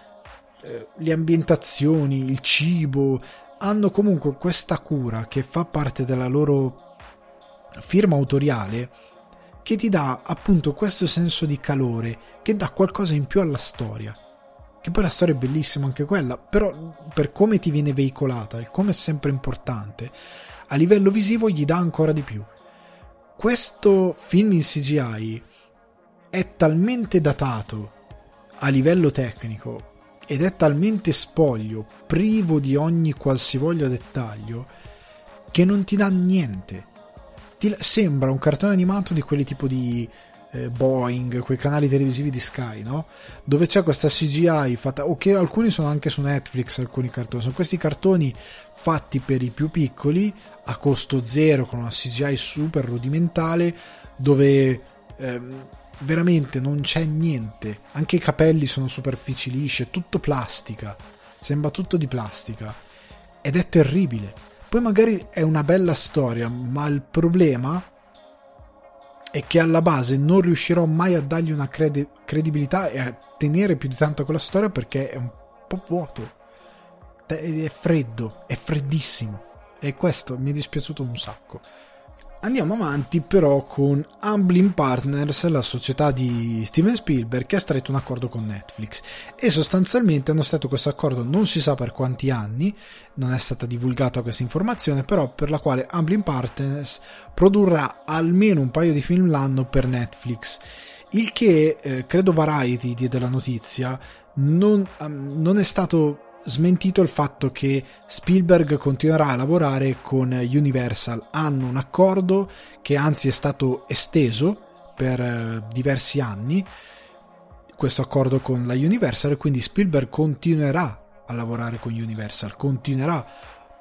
eh, le ambientazioni, il cibo, hanno comunque questa cura che fa parte della loro firma autoriale che ti dà appunto questo senso di calore, che dà qualcosa in più alla storia, che poi la storia è bellissima anche quella, però per come ti viene veicolata, il come è sempre importante, a livello visivo gli dà ancora di più. Questo film in CGI è talmente datato a livello tecnico ed è talmente spoglio, privo di ogni qualsivoglia dettaglio, che non ti dà niente. Ti sembra un cartone animato di quelli tipo di eh, Boeing, quei canali televisivi di Sky, no? Dove c'è questa CGI fatta, o che alcuni sono anche su Netflix, alcuni cartoni, sono questi cartoni fatti per i più piccoli a costo zero con una CGI super rudimentale dove ehm, veramente non c'è niente, anche i capelli sono superfici lisce, tutto plastica, sembra tutto di plastica ed è terribile. Poi magari è una bella storia, ma il problema e che alla base non riuscirò mai a dargli una credi- credibilità e a tenere più di tanto quella storia perché è un po' vuoto. È freddo, è freddissimo. E questo mi è dispiaciuto un sacco. Andiamo avanti però con Amblin Partners, la società di Steven Spielberg che ha stretto un accordo con Netflix e sostanzialmente hanno stretto questo accordo non si sa per quanti anni, non è stata divulgata questa informazione, però per la quale Amblin Partners produrrà almeno un paio di film l'anno per Netflix. Il che eh, credo Variety diede la notizia, non, um, non è stato smentito il fatto che Spielberg continuerà a lavorare con Universal. Hanno un accordo che anzi è stato esteso per eh, diversi anni, questo accordo con la Universal, quindi Spielberg continuerà a lavorare con Universal, continuerà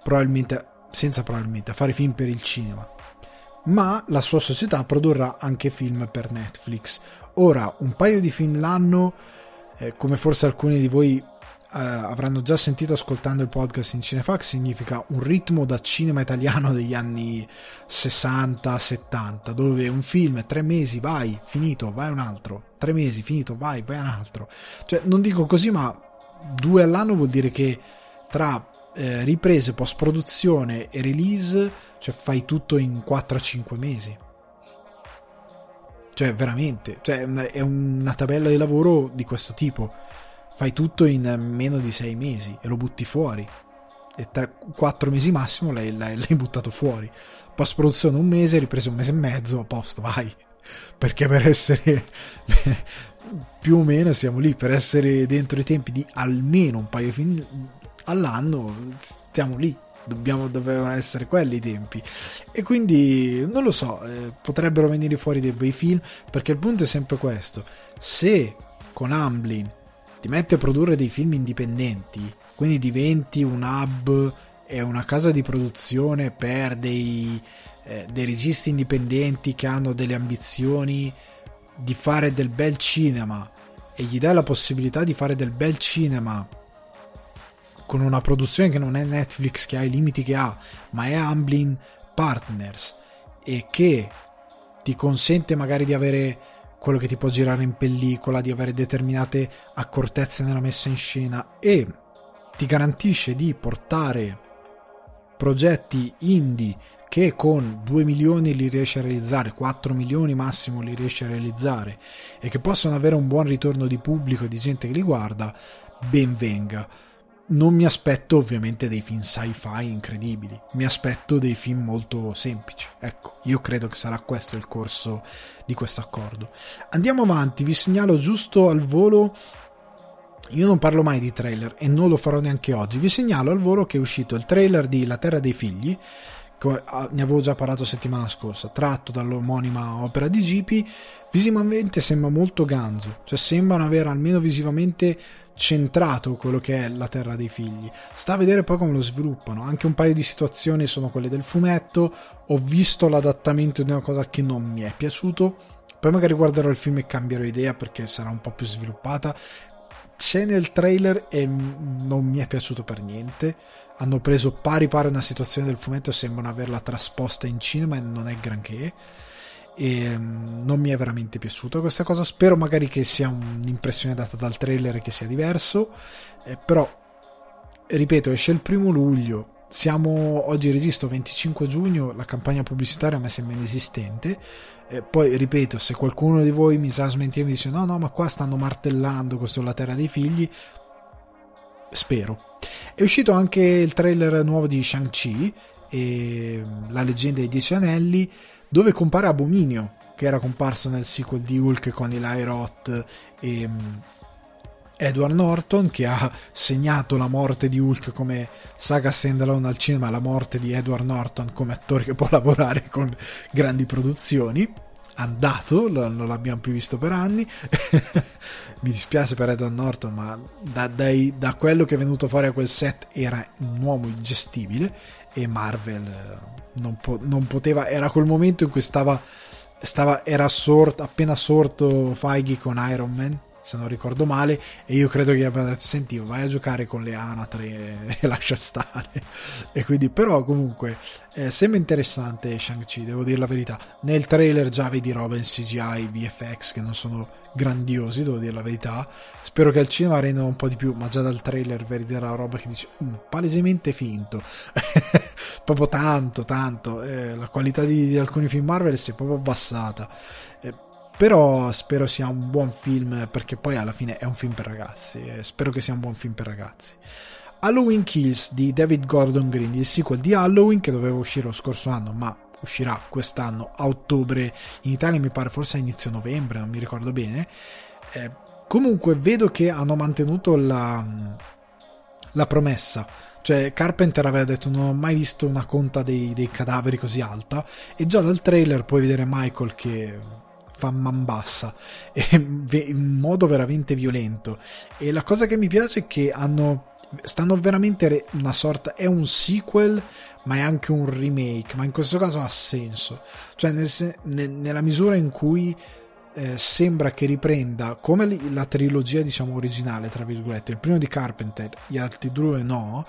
probabilmente, senza probabilmente, a fare film per il cinema. Ma la sua società produrrà anche film per Netflix. Ora, un paio di film l'anno, eh, come forse alcuni di voi eh, avranno già sentito ascoltando il podcast in Cinefax significa un ritmo da cinema italiano degli anni 60-70 dove un film tre mesi vai finito vai un altro tre mesi finito vai vai un altro. Cioè non dico così ma due all'anno vuol dire che tra eh, riprese post produzione e release cioè fai tutto in 4-5 mesi. Cioè veramente cioè, è una tabella di lavoro di questo tipo fai tutto in meno di sei mesi e lo butti fuori. E tra quattro mesi massimo l'hai, l'hai, l'hai buttato fuori. Post produzione un mese, ripreso un mese e mezzo, a posto, vai. Perché per essere più o meno siamo lì, per essere dentro i tempi di almeno un paio di film all'anno, stiamo lì. Dobbiamo, dovevano essere quelli i tempi e quindi non lo so eh, potrebbero venire fuori dei bei film perché il punto è sempre questo se con Amblin ti metti a produrre dei film indipendenti, quindi diventi un hub e una casa di produzione per dei, eh, dei registi indipendenti che hanno delle ambizioni di fare del bel cinema e gli dai la possibilità di fare del bel cinema con una produzione che non è Netflix che ha i limiti che ha, ma è Amblin Partners e che ti consente magari di avere quello che ti può girare in pellicola, di avere determinate accortezze nella messa in scena e ti garantisce di portare progetti indie che con 2 milioni li riesci a realizzare, 4 milioni massimo li riesci a realizzare e che possono avere un buon ritorno di pubblico e di gente che li guarda, ben venga non mi aspetto ovviamente dei film sci-fi incredibili, mi aspetto dei film molto semplici. Ecco, io credo che sarà questo il corso di questo accordo. Andiamo avanti, vi segnalo giusto al volo. Io non parlo mai di trailer e non lo farò neanche oggi. Vi segnalo al volo che è uscito il trailer di La Terra dei Figli, che ne avevo già parlato settimana scorsa, tratto dall'omonima opera di Gipi. Visivamente sembra molto ganzo, cioè sembrano avere almeno visivamente centrato quello che è la terra dei figli. Sta a vedere poi come lo sviluppano. Anche un paio di situazioni sono quelle del fumetto. Ho visto l'adattamento di una cosa che non mi è piaciuto. Poi magari guarderò il film e cambierò idea perché sarà un po' più sviluppata. C'è nel trailer e non mi è piaciuto per niente. Hanno preso pari pari una situazione del fumetto e sembrano averla trasposta in cinema e non è granché e mm, non mi è veramente piaciuta questa cosa. Spero magari che sia un'impressione data dal trailer e che sia diverso. Eh, però ripeto esce il primo luglio. Siamo oggi registro 25 giugno. La campagna pubblicitaria me sembra inesistente. Eh, poi ripeto se qualcuno di voi mi sa smentire e mi dice no no ma qua stanno martellando questo la terra dei figli spero. È uscito anche il trailer nuovo di Shang-Chi e La leggenda dei Dieci Anelli, dove compare Abominio, che era comparso nel sequel di Hulk con Eli Roth e mm, Edward Norton, che ha segnato la morte di Hulk come saga standalone al cinema, la morte di Edward Norton come attore che può lavorare con grandi produzioni andato, non l'abbiamo più visto per anni. Mi dispiace per Edward Norton, ma da, dai, da, quello che è venuto fuori a quel set era un uomo ingestibile e Marvel eh, non, po- non poteva, era quel momento in cui stava, stava era sorto, appena sorto Feige con Iron Man se non ricordo male, e io credo che gli abbia detto: Senti, vai a giocare con le anatre e, lascia stare. e quindi, però, comunque, eh, sembra interessante Shang-Chi, devo dire la verità. Nel trailer già vedi roba in CGI, VFX che non sono grandiosi, devo dire la verità. Spero che al cinema rendano un po' di più, ma già dal trailer vedi la roba che dice mm, palesemente finto. proprio tanto, tanto. Eh, la qualità di, di, alcuni film Marvel si è proprio abbassata. Eh, però spero sia un buon film perché poi alla fine è un film per ragazzi spero che sia un buon film per ragazzi. Halloween Kills di David Gordon Green il sequel di Halloween che doveva uscire lo scorso anno ma uscirà quest'anno a ottobre. In Italia mi pare forse a inizio novembre non mi ricordo bene. Eh, comunque vedo che hanno mantenuto la, la promessa. Cioè, Carpenter aveva detto: Non ho mai visto una conta dei, dei, cadaveri così alta. E già dal trailer puoi vedere Michael che fa man bassa in modo veramente violento. E la cosa che mi piace è che hanno stanno veramente una sorta è un sequel ma è anche un remake ma in questo caso ha senso. Cioè nel, ne, nella misura in cui eh, sembra che riprenda come la trilogia diciamo originale tra virgolette il primo di Carpenter gli altri due no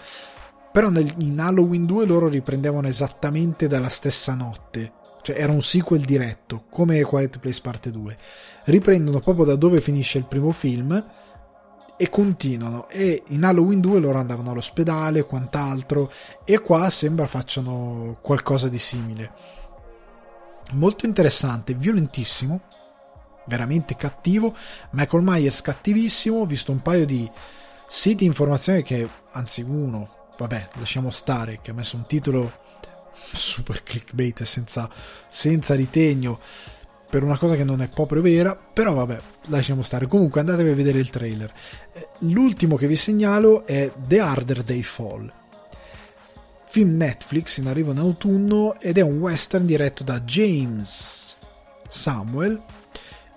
però nel, in Halloween 2 loro riprendevano esattamente dalla stessa notte cioè era un sequel diretto, come Quiet Place Parte 2. Riprendono proprio da dove finisce il primo film e continuano. E in Halloween 2 loro andavano all'ospedale e quant'altro, e qua sembra facciano qualcosa di simile. Molto interessante, violentissimo, veramente cattivo. Michael Myers cattivissimo. Ho visto un paio di siti di informazione che, anzi, uno, vabbè, lasciamo stare, che ha messo un titolo super clickbait senza, senza ritegno per una cosa che non è proprio vera, però vabbè, lasciamo stare. Comunque andatevi a vedere il trailer. Eh, l'ultimo che vi segnalo è The Harder They Fall. Film Netflix in arrivo in autunno ed è un western diretto da James Samuel,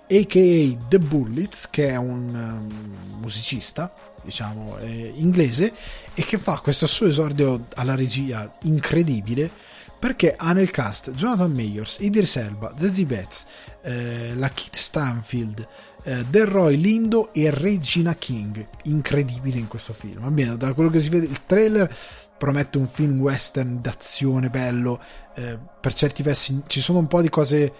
a.k.a. The Bullets, che è un um, musicista, diciamo, eh, inglese, e che fa questo suo esordio alla regia incredibile perché ha nel cast Jonathan Mayors, Idris Elba, Zazie Betts, eh, la Kit Stanfield, eh, Delroy Lindo e Regina King. Incredibile in questo film. Almeno da quello che si vede, il trailer promette un film western d'azione bello. Eh, per certi versi ci sono un po' di cose,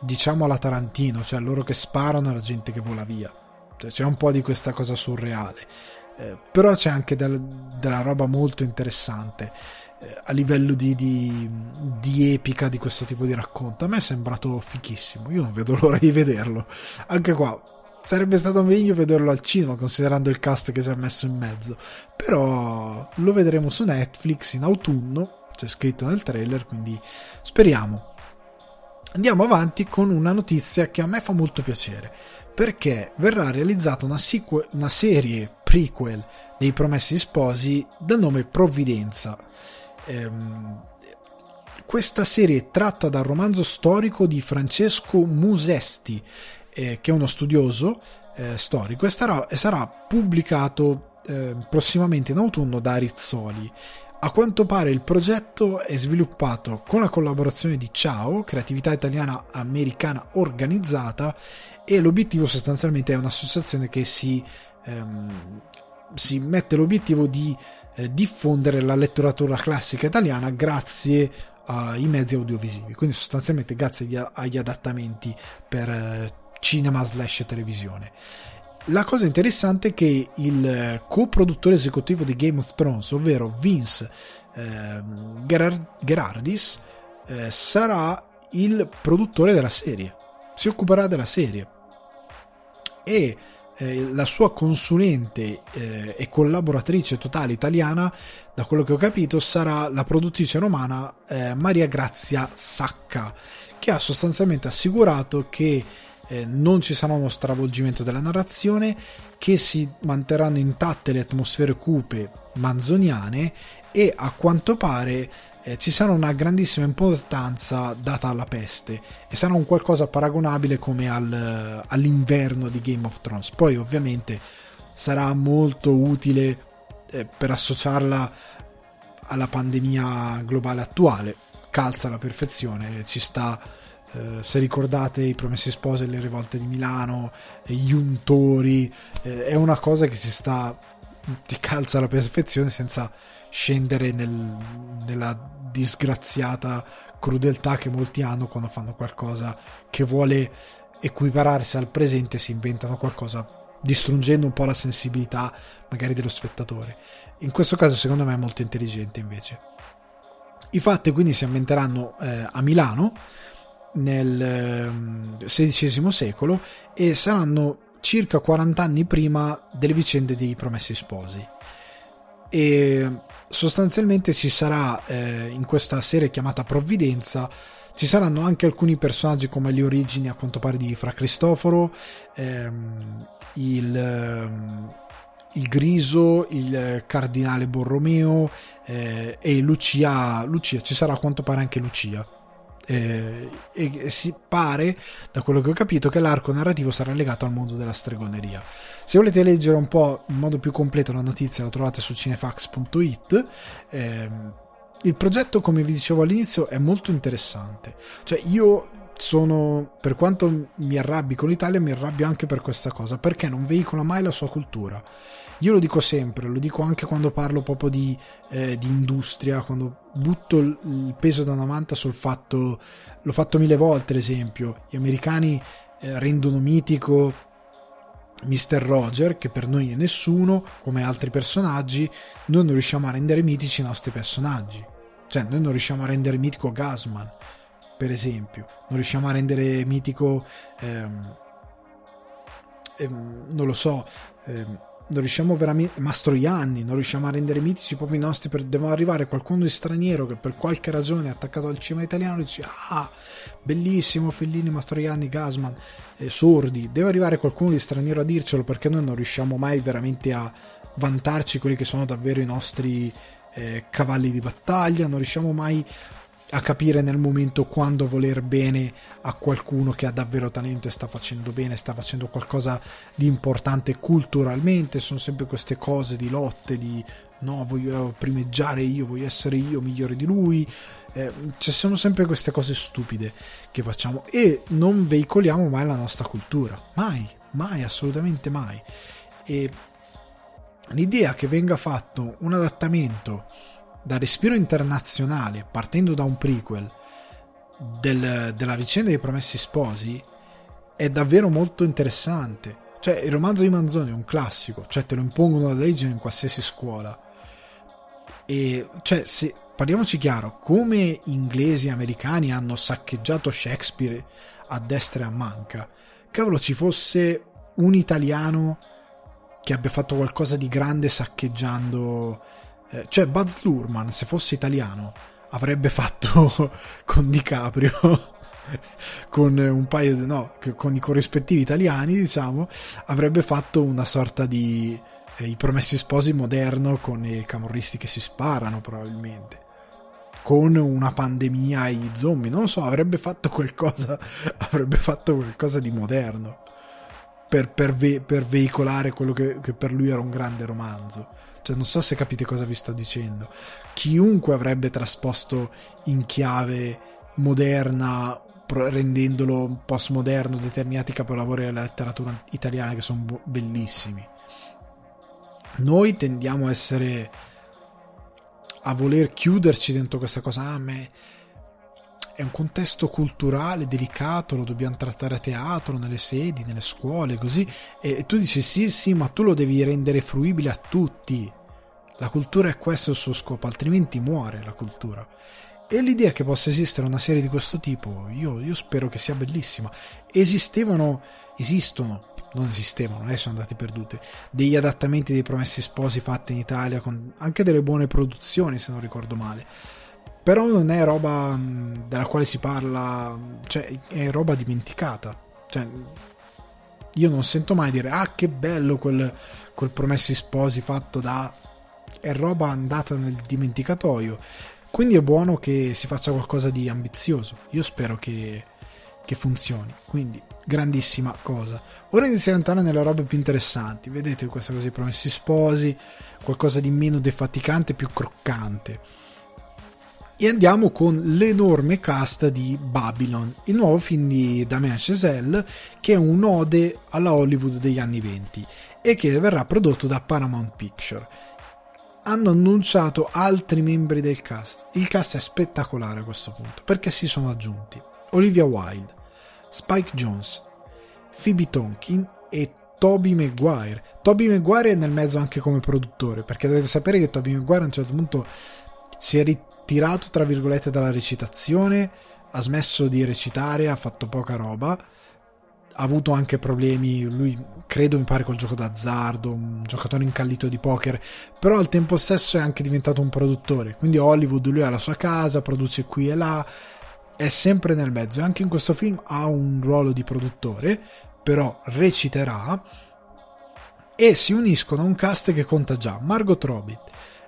diciamo alla Tarantino, cioè loro che sparano e la gente che vola via. Cioè, c'è un po' di questa cosa surreale. Eh, però c'è anche del, della roba molto interessante a livello di, di, di, epica di questo tipo di racconto. A me è sembrato fichissimo, io non vedo l'ora di vederlo. Anche qua sarebbe stato meglio vederlo al cinema considerando il cast che si è messo in mezzo, però lo vedremo su Netflix in autunno, c'è scritto nel trailer, quindi speriamo. Andiamo avanti con una notizia che a me fa molto piacere, perché verrà realizzata una, sequel, una serie prequel dei Promessi Sposi dal nome Provvidenza Ehm, questa serie è tratta dal romanzo storico di Francesco Musesti, eh, che è uno studioso eh, storico, e sarà, e sarà pubblicato eh, prossimamente in autunno da Rizzoli. A quanto pare il progetto è sviluppato con la collaborazione di Ciao, creatività italiana americana organizzata, e l'obiettivo sostanzialmente è un'associazione che si, ehm, si mette l'obiettivo di eh, diffondere la letteratura classica italiana grazie ai mezzi audiovisivi, quindi sostanzialmente grazie agli, adattamenti per eh, cinema slash televisione. La cosa interessante è che il eh, coproduttore esecutivo di Game of Thrones, ovvero Vince eh, Gerardis, eh, sarà il produttore della serie, si occuperà della serie e eh, la sua consulente eh, e collaboratrice totale italiana, da quello che ho capito, sarà la produttrice romana eh, Maria Grazia Sacca, che ha sostanzialmente assicurato che eh, non ci sarà uno stravolgimento della narrazione, che si manterranno intatte le atmosfere cupe manzoniane e a quanto pare eh, ci sarà una grandissima importanza data alla peste e sarà un qualcosa paragonabile come al, all'inverno di Game of Thrones. Poi ovviamente sarà molto utile eh, per associarla alla pandemia globale attuale, calza alla perfezione, ci sta eh, se ricordate i Promessi Sposi e le rivolte di Milano, gli untori, eh, è una cosa che ci sta, ti calza alla perfezione senza scendere nel, nella disgraziata crudeltà che molti hanno quando fanno qualcosa che vuole equipararsi al presente, si inventano qualcosa distruggendo un po' la sensibilità magari dello spettatore. In questo caso secondo me è molto intelligente invece. I fatti quindi si ambienteranno eh, a Milano nel XVI ehm, secolo e saranno circa 40 anni prima delle vicende dei Promessi Sposi. E sostanzialmente ci sarà eh, in questa serie chiamata Provvidenza ci saranno anche alcuni personaggi come le origini a quanto pare di Fra Cristoforo ehm, il, ehm, il, Griso il Cardinale Borromeo eh, e Lucia, Lucia ci sarà a quanto pare anche Lucia eh, e si pare, da quello che ho capito, che l'arco narrativo sarà legato al mondo della stregoneria. Se volete leggere un po' in modo più completo la notizia, la trovate su cinefax.it. Eh, il progetto, come vi dicevo all'inizio, è molto interessante. Cioè, io sono, per quanto mi arrabbi con l'Italia, mi arrabbio anche per questa cosa, perché non veicola mai la sua cultura. Io lo dico sempre, lo dico anche quando parlo proprio di, eh, di industria, quando butto il, peso da una manta sul fatto, l'ho fatto mille volte l'esempio, gli americani eh, rendono mitico Mr. Roger, che per noi è nessuno, come altri personaggi, noi non riusciamo a rendere mitici i nostri personaggi. Cioè, noi non riusciamo a rendere mitico Gasman, per esempio, non riusciamo a rendere mitico, ehm, ehm, non lo so, ehm, non riusciamo veramente Mastroianni, non riusciamo a rendere mitici proprio i nostri per, deve arrivare qualcuno di straniero che per qualche ragione è attaccato al cinema italiano e dice ah bellissimo Fellini, Mastroianni, Gasman eh, sordi, deve arrivare qualcuno di straniero a dircelo perché noi non riusciamo mai veramente a vantarci quelli che sono davvero i nostri eh, cavalli di battaglia, non riusciamo mai a capire nel momento quando voler bene a qualcuno che ha davvero talento e sta facendo bene, sta facendo qualcosa di importante culturalmente, sono sempre queste cose di lotte, di no, voglio primeggiare io, voglio essere io migliore di lui, eh, ci sono sempre queste cose stupide che facciamo e non veicoliamo mai la nostra cultura, mai, mai, assolutamente mai. E l'idea che venga fatto un adattamento da respiro internazionale, partendo da un prequel del, della vicenda dei Promessi Sposi, è davvero molto interessante. Cioè, il romanzo di Manzoni è un classico, cioè te lo impongono da leggere in qualsiasi scuola. E cioè, se parliamoci chiaro, come inglesi e americani hanno saccheggiato Shakespeare a destra e a manca, cavolo ci fosse un italiano che abbia fatto qualcosa di grande saccheggiando eh, cioè Buzz Lurman, se fosse italiano, avrebbe fatto con DiCaprio, con un paio di, no, con i corrispettivi italiani, diciamo, avrebbe fatto una sorta di eh, i promessi sposi moderno con i camorristi che si sparano probabilmente con una pandemia ai zombie, non lo so, avrebbe fatto qualcosa, avrebbe fatto qualcosa di moderno per, per, ve, per veicolare quello che, che, per lui era un grande romanzo. Cioè, non so se capite cosa vi sto dicendo. Chiunque avrebbe trasposto in chiave moderna, rendendolo postmoderno, determinati capolavori della letteratura italiana che sono bellissimi. Noi tendiamo a essere a voler chiuderci dentro questa cosa. Ah, me è un contesto culturale delicato, lo dobbiamo trattare a teatro, nelle sedi, nelle scuole, così. E tu dici sì, sì, ma tu lo devi rendere fruibile a tutti. La cultura è questo il suo scopo, altrimenti muore la cultura. E l'idea che possa esistere una serie di questo tipo, io, io spero che sia bellissima. Esistevano, esistono non esistevano, non sono andate perdute, degli adattamenti dei Promessi Sposi fatti in Italia con anche delle buone produzioni se non ricordo male. Però non è roba mm, della quale si parla, cioè è roba dimenticata. Cioè, io non sento mai dire ah che bello quel, quel Promessi Sposi fatto da... è roba andata nel dimenticatoio. Quindi è buono che si faccia qualcosa di ambizioso. Io spero che, che funzioni. Quindi grandissima cosa. Ora iniziamo a entrare nelle robe più interessanti. Vedete questa cosa di promessi sposi, qualcosa di meno defaticante, più croccante. E andiamo con l'enorme cast di Babylon, il nuovo film di Damien Chazelle, che è un ode alla Hollywood degli anni 20 e che verrà prodotto da Paramount Picture. Hanno annunciato altri membri del cast. Il cast è spettacolare a questo punto perché si sono aggiunti Olivia Wilde, Spike Jones, Phoebe Tonkin e Toby Maguire. Toby Maguire è nel mezzo anche come produttore, perché dovete sapere che Toby Maguire a un certo punto si è ritirato, tra virgolette, dalla recitazione, ha smesso di recitare, ha fatto poca roba, ha avuto anche problemi, lui credo mi pare col gioco d'azzardo, un giocatore incallito di poker, però al tempo stesso è anche diventato un produttore, quindi Hollywood lui ha la sua casa, produce qui e là, è sempre nel mezzo. E anche in questo film ha un ruolo di produttore, però reciterà e si uniscono a un cast che conta già. Margot Robbie,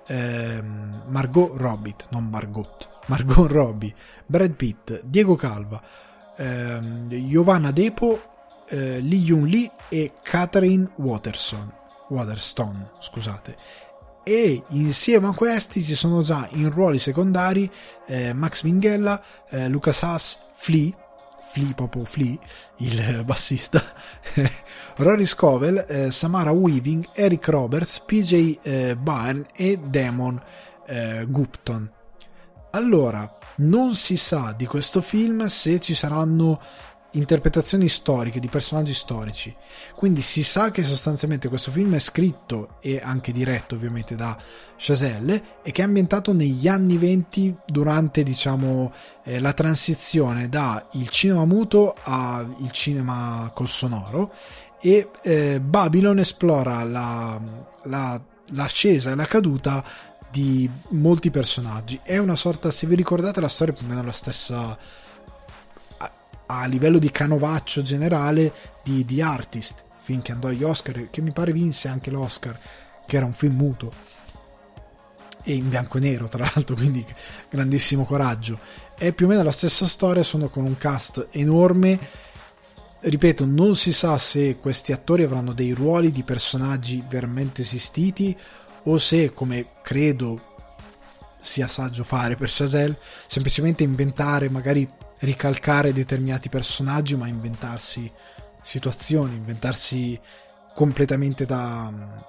ehm, Margot Robbie, non Margot, Margot Robbie, Brad Pitt, Diego Calva, ehm, Giovanna Depo, eh, Lee Yun Lee e Catherine Waterson, Waterstone, scusate. E insieme a questi ci sono già in ruoli secondari eh, Max Minghella, eh, Lucas Haas, Flea, Flea proprio Flea, il bassista, Rory Scovel, eh, Samara Weaving, Eric Roberts, PJ eh, Byrne e Damon eh, Gupton. Allora, non si sa di questo film se ci saranno interpretazioni storiche di personaggi storici. Quindi si sa che sostanzialmente questo film è scritto e anche diretto ovviamente da Chazelle e che è ambientato negli anni 20 durante diciamo eh, la transizione da il cinema muto al cinema col sonoro e eh, Babylon esplora la, la, l'ascesa e la caduta di molti personaggi. È una sorta, se vi ricordate la storia più o meno la stessa a livello di canovaccio generale di, di Artist, film che andò agli Oscar, che mi pare vinse anche l'Oscar, che era un film muto e in bianco e nero tra l'altro, quindi grandissimo coraggio. È più o meno la stessa storia, sono con un cast enorme. Ripeto, non si sa se questi attori avranno dei ruoli di personaggi veramente esistiti o se, come credo sia saggio fare per Chazelle, semplicemente inventare magari ricalcare determinati personaggi, ma inventarsi situazioni, inventarsi completamente da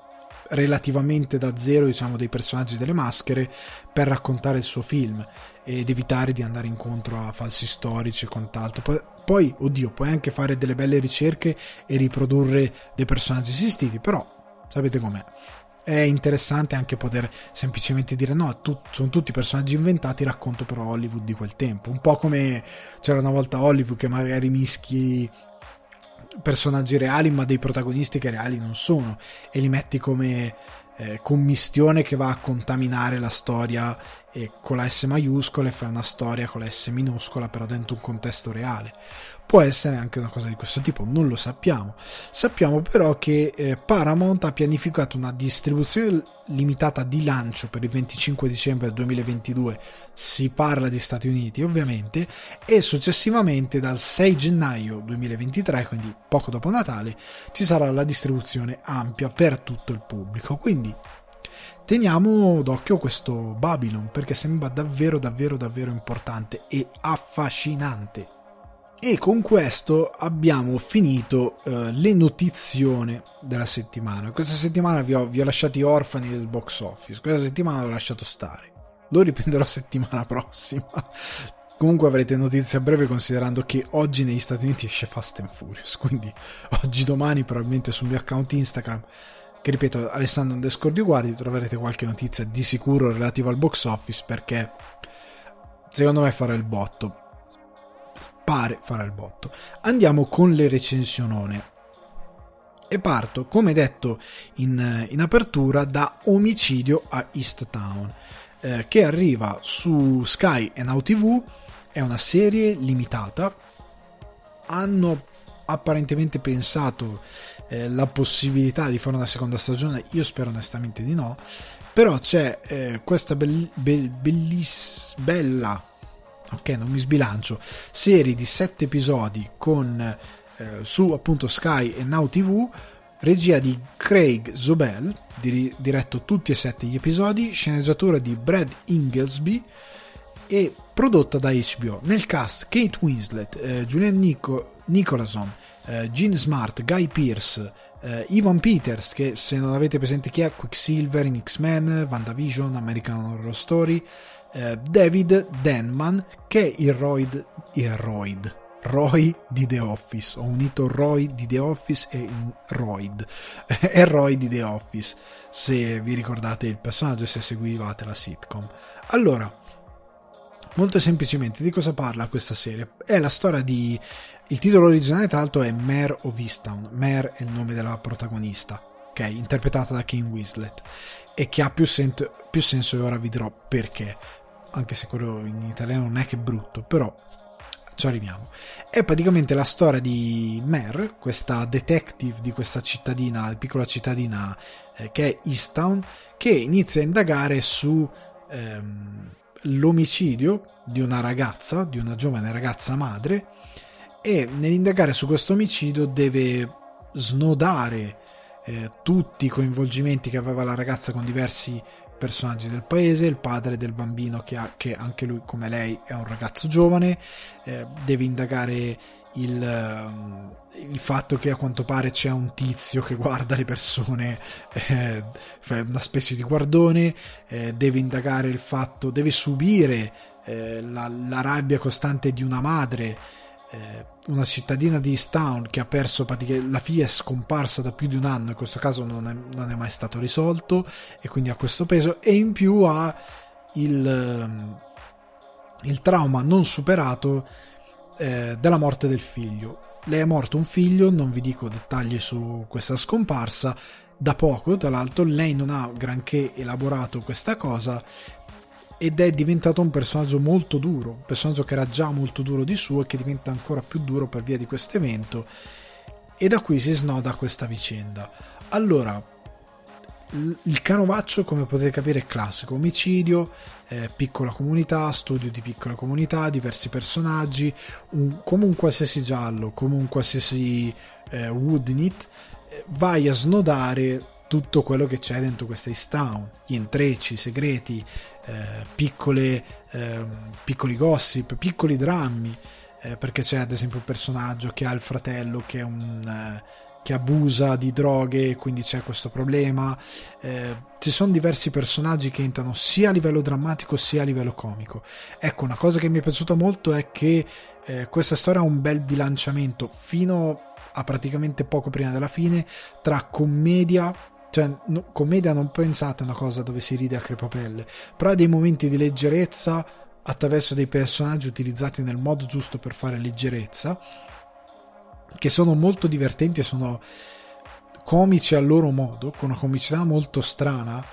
relativamente da zero, diciamo, dei personaggi delle maschere per raccontare il suo film ed evitare di andare incontro a falsi storici e quant'altro. Poi, poi, oddio, puoi anche fare delle belle ricerche e riprodurre dei personaggi esistiti, però sapete com'è è interessante anche poter semplicemente dire no, tu, sono tutti personaggi inventati, racconto però Hollywood di quel tempo. Un po' come c'era una volta Hollywood che magari mischi personaggi reali ma dei protagonisti che reali non sono e li metti come eh, commistione che va a contaminare la storia e con la S maiuscola e fai una storia con la S minuscola però dentro un contesto reale Può essere anche una cosa di questo tipo, non lo sappiamo. Sappiamo però che eh, Paramount ha pianificato una distribuzione limitata di lancio per il 25 dicembre 2022, si parla di Stati Uniti ovviamente, e successivamente dal 6 gennaio 2023, quindi poco dopo Natale, ci sarà la distribuzione ampia per tutto il pubblico. Quindi teniamo d'occhio questo Babylon perché sembra davvero davvero davvero importante e affascinante e con questo abbiamo finito uh, le notizione della settimana. Questa settimana vi ho, vi ho lasciati orfani del box office, questa settimana l'ho lasciato stare. Lo riprenderò settimana prossima. Comunque avrete notizie a breve considerando che oggi negli Stati Uniti esce Fast and Furious, quindi oggi domani probabilmente sul mio account Instagram, che ripeto Alessandro underscore di guardi, troverete qualche notizia di sicuro relativa al box office perché secondo me farà il botto pare farà il botto. Andiamo con le recensionone. E parto, come detto in, in apertura, da Omicidio a East Town, eh, che arriva su Sky e Now TV, è una serie limitata, hanno apparentemente pensato eh, la possibilità di fare una seconda stagione, io spero onestamente di no, però c'è eh, questa be- be- belliss- bella, ok non mi sbilancio, serie di sette episodi con eh, su appunto Sky e Now TV, regia di Craig Zobel, di- diretto tutti e sette gli episodi, sceneggiatura di Brad Inglesby. E prodotta da HBO. Nel cast Kate Winslet, eh, Julian Nico- Nicholson, eh, Gene Smart, Guy Pearce, eh, Ivan Peters, che se non avete presente chi è, Quicksilver in X-Men, WandaVision, American Horror Story, eh, David Denman, che è il Royd, il Royd, Roy di The Office. Ho unito Roy di The Office e Royd. è Roy di The Office, se vi ricordate il personaggio e se seguivate la sitcom. Allora, molto semplicemente, di cosa parla questa serie? È la storia di il titolo originale, tra l'altro, è Mare of Easttown. Mare è il nome della protagonista, ok? Interpretata da King Winslet. E che ha più, sent- più senso, e ora vi dirò perché. Anche se quello in italiano non è che brutto, però ci arriviamo. È praticamente la storia di Mare, questa detective di questa cittadina, piccola cittadina eh, che è Easttown, che inizia a indagare su ehm, l'omicidio di una ragazza, di una giovane ragazza madre, e nell'indagare su questo omicidio deve snodare eh, tutti i coinvolgimenti che aveva la ragazza con diversi personaggi del paese, il padre del bambino che, ha, che anche lui come lei è un ragazzo giovane, eh, deve indagare il, eh, il, fatto che a quanto pare c'è un tizio che guarda le persone, eh, una specie di guardone, eh, deve indagare il fatto, deve subire eh, la, la rabbia costante di una madre una cittadina di Easttown che ha perso la figlia è scomparsa da più di un anno in questo caso non è, non è mai stato risolto e quindi ha questo peso e in più ha il, ehm, il trauma non superato eh, della morte del figlio. Lei è morto un figlio non vi dico dettagli su questa scomparsa da poco tra l'altro lei non ha granché elaborato questa cosa ed è diventato un personaggio molto duro, un personaggio che era già molto duro di suo e che diventa ancora più duro per via di questo evento e da qui si snoda questa vicenda. Allora, il canovaccio, come potete capire, è classico: omicidio, eh, piccola comunità, studio di piccola comunità, diversi personaggi, un, come un qualsiasi giallo, come un qualsiasi eh, Woodnit, eh, vai a snodare tutto quello che c'è dentro questa Town, gli intrecci, i segreti, eh, piccole, eh, piccoli gossip, piccoli drammi, eh, perché c'è ad esempio un personaggio che ha il fratello che, un, eh, che abusa di droghe e quindi c'è questo problema. Eh, ci sono diversi personaggi che entrano sia a livello drammatico sia a livello comico. Ecco, una cosa che mi è piaciuta molto è che questa storia ha un bel bilanciamento fino a praticamente poco prima della fine tra commedia cioè, no, commedia non pensate a una cosa dove si ride a crepapelle, però ha dei momenti di leggerezza attraverso dei personaggi utilizzati nel modo giusto per fare leggerezza, che sono molto divertenti e sono comici al loro modo, con una comicità molto strana,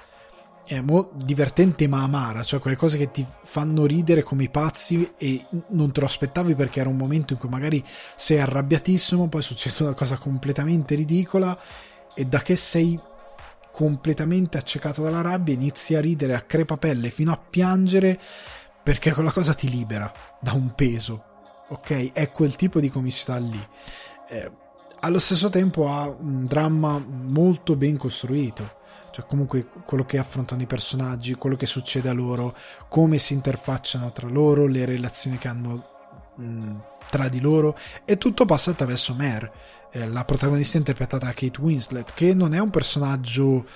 è mo- divertente ma amara, cioè quelle cose che ti fanno ridere come i pazzi e non te lo aspettavi perché era un momento in cui magari sei arrabbiatissimo, poi succede una cosa completamente ridicola e da che sei completamente accecato dalla rabbia, inizi a ridere a crepapelle fino a piangere perché quella cosa ti libera da un peso. Ok? È quel tipo di comicità lì. Eh, allo stesso tempo ha un dramma molto ben costruito. Cioè, comunque, quello che affrontano i personaggi, quello che succede a loro, come si interfacciano tra loro, le relazioni che hanno mh, tra di loro, e tutto passa attraverso Mare eh, la protagonista interpretata da Kate Winslet, che non è un personaggio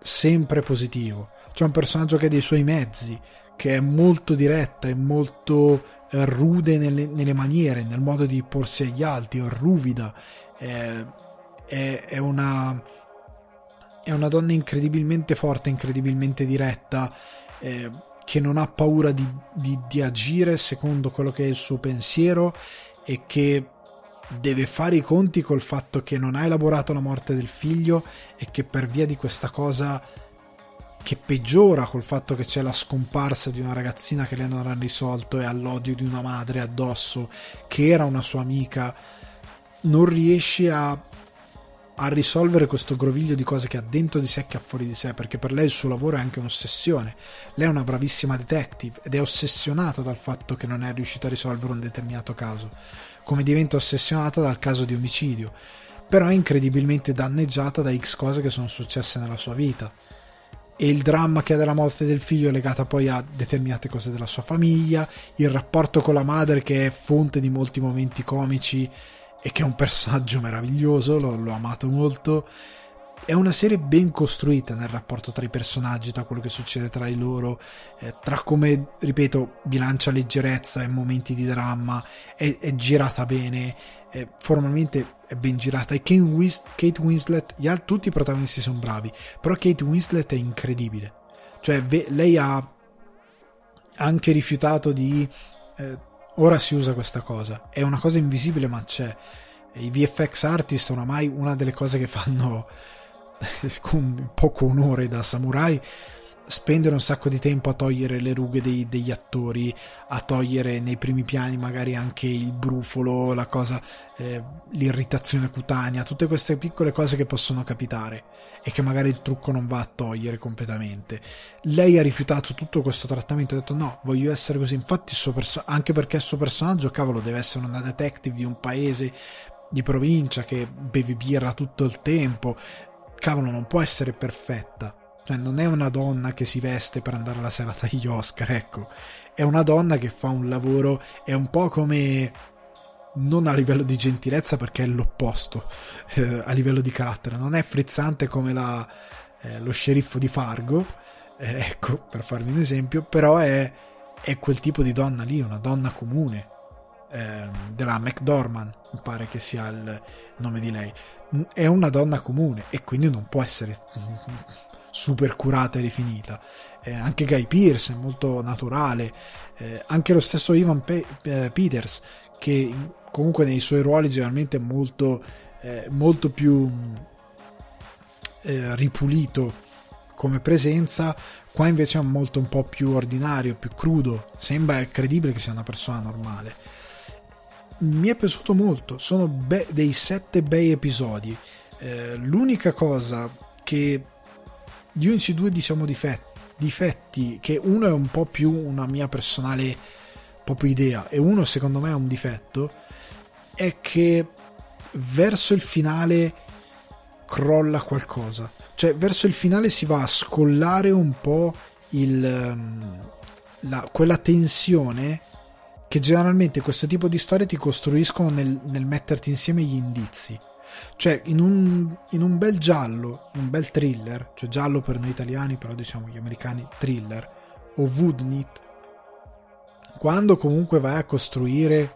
sempre positivo, cioè un personaggio che ha dei suoi mezzi, che è molto diretta e molto eh, rude nelle, nelle, maniere, nel modo di porsi agli altri, è ruvida, è, è, è, una, è una donna incredibilmente forte, incredibilmente diretta, eh, che non ha paura di, di, di agire secondo quello che è il suo pensiero e che deve fare i conti col fatto che non ha elaborato la morte del figlio e che per via di questa cosa che peggiora col fatto che c'è la scomparsa di una ragazzina che lei non ha risolto e ha l'odio di una madre addosso che era una sua amica non riesce a, a risolvere questo groviglio di cose che ha dentro di sé e che ha fuori di sé perché per lei il suo lavoro è anche un'ossessione. Lei è una bravissima detective ed è ossessionata dal fatto che non è riuscita a risolvere un determinato caso come diventa ossessionata dal caso di omicidio però è incredibilmente danneggiata da X cose che sono successe nella sua vita e il dramma che ha della morte del figlio è legata poi a determinate cose della sua famiglia, il rapporto con la madre che è fonte di molti momenti comici e che è un personaggio meraviglioso, l'ho, l'ho amato molto. È una serie ben costruita nel rapporto tra i personaggi, tra quello che succede tra di loro, eh, tra come, ripeto, bilancia leggerezza e momenti di dramma, è, è girata bene, è, formalmente è ben girata. E Kate, Wins- Kate Winslet, gli tutti i protagonisti sono bravi, però Kate Winslet è incredibile. Cioè, ve- lei ha anche rifiutato di... Eh, ora si usa questa cosa, è una cosa invisibile ma c'è. I VFX artist oramai una delle cose che fanno con poco onore da samurai spendere un sacco di tempo a togliere le rughe dei, degli attori, a togliere nei primi piani magari anche il brufolo, la cosa, eh, l'irritazione cutanea, tutte queste piccole cose che possono capitare e che magari il trucco non va a togliere completamente. Lei ha rifiutato tutto questo trattamento, ha detto no, voglio essere così, infatti perso- anche perché il suo personaggio, cavolo, deve essere una detective di un paese di provincia che beve birra tutto il tempo, cavolo, non può essere perfetta. Cioè, non è una donna che si veste per andare alla serata agli Oscar, ecco. È una donna che fa un lavoro, è un po' come non a livello di gentilezza perché è l'opposto eh, a livello di carattere. Non è frizzante come la, eh, lo sceriffo di Fargo eh, ecco per farvi un esempio però è, è, quel tipo di donna lì una donna comune ehm, della McDormand mi pare che sia il nome di lei è una donna comune e quindi non può essere super curata e rifinita. Eh, anche Guy Pierce è molto naturale, eh, anche lo stesso Ivan Pe- eh, Peters, che comunque nei suoi ruoli generalmente è molto, eh, molto più eh, ripulito come presenza, qua invece è molto un po' più ordinario, più crudo, sembra credibile che sia una persona normale. Mi è piaciuto molto, sono be- dei sette bei episodi. Eh, l'unica cosa che gli unici due diciamo difetti, difetti che uno è un po' più una mia personale proprio idea e uno secondo me è un difetto è che verso il finale crolla qualcosa cioè verso il finale si va a scollare un po' il, ehm, la, quella tensione che generalmente questo tipo di storie ti costruiscono nel, nel metterti insieme gli indizi. Cioè, in un, in un bel giallo, un bel thriller, cioè giallo per noi italiani, però diciamo gli americani thriller, o Woodnit, quando comunque vai a costruire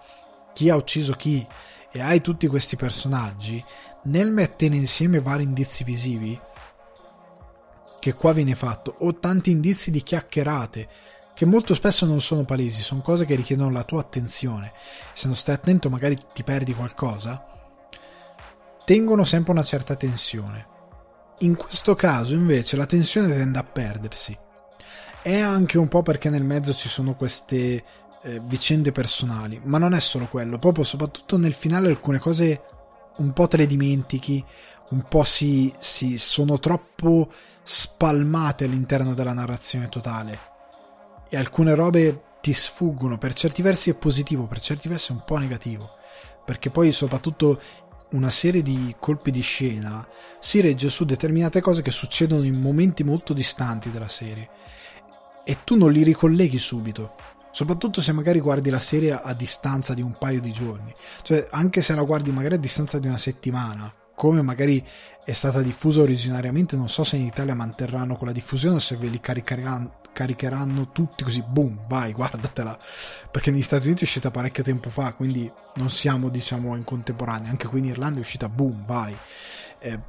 chi ha ucciso chi e hai tutti questi personaggi, nel mettere insieme vari indizi visivi, che qua viene fatto, o tanti indizi di chiacchierate, che molto spesso non sono palesi, sono cose che richiedono la tua attenzione. Se non stai attento magari ti perdi qualcosa tengono sempre una certa tensione. In questo caso invece la tensione tende a perdersi. È anche un po' perché nel mezzo ci sono queste eh, vicende personali, ma non è solo quello, proprio soprattutto nel finale alcune cose un po' te le dimentichi, un po' si, si sono troppo spalmate all'interno della narrazione totale e alcune robe ti sfuggono, per certi versi è positivo, per certi versi è un po' negativo, perché poi soprattutto una serie di colpi di scena si regge su determinate cose che succedono in momenti molto distanti della serie. E tu non li ricolleghi subito. Soprattutto se magari guardi la serie a distanza di un paio di giorni. Cioè anche se la guardi magari a distanza di una settimana come magari è stata diffusa originariamente non so se in Italia manterranno quella diffusione o se ve li caricheranno, caricheranno tutti così, boom, vai, guardatela. Perché negli Stati Uniti è uscita parecchio tempo fa, quindi non siamo, diciamo, in contemporanea. Anche qui in Irlanda è uscita, boom, vai. Eh,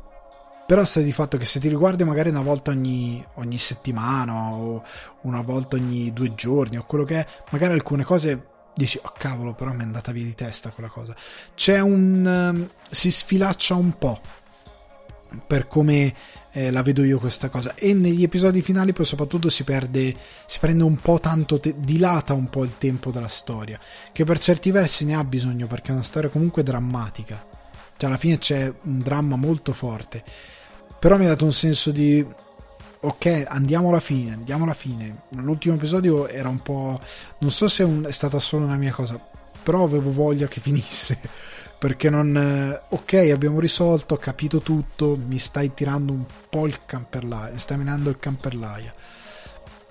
però sta di fatto che se ti riguardi magari una volta ogni, ogni, settimana o una volta ogni due giorni o quello che è, magari alcune cose dici, oh cavolo, però mi è andata via di testa quella cosa. C'è un... Um, si sfilaccia un po' per come eh, la vedo io questa cosa. E negli episodi finali poi soprattutto si perde si prende un po' tanto te- dilata un po' il tempo della storia che per certi versi ne ha bisogno perché è una storia comunque drammatica. Cioè alla fine c'è un dramma molto forte. Però mi ha dato un senso di ok andiamo alla fine andiamo alla fine. L'ultimo episodio era un po' non so se è, un... è stata solo una mia cosa però avevo voglia che finisse perché non eh, ok abbiamo risolto ho capito tutto mi stai tirando un po' il camperlaia mi stai menando il camperlaia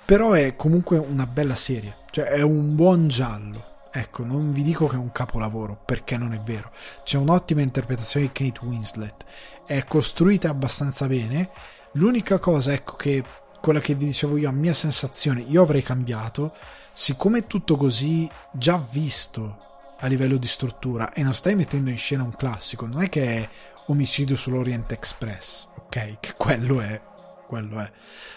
però è comunque una bella serie cioè è un buon giallo. Ecco non vi dico che è un capolavoro perché non è vero. C'è un'ottima interpretazione di Kate Winslet. È costruita abbastanza bene. L'unica cosa ecco che quella che vi dicevo io a mia sensazione io avrei cambiato siccome è tutto così già visto a livello di struttura e non stai mettendo in scena un classico, non è che è omicidio sull'Orient Express, ok? Che quello è, quello è.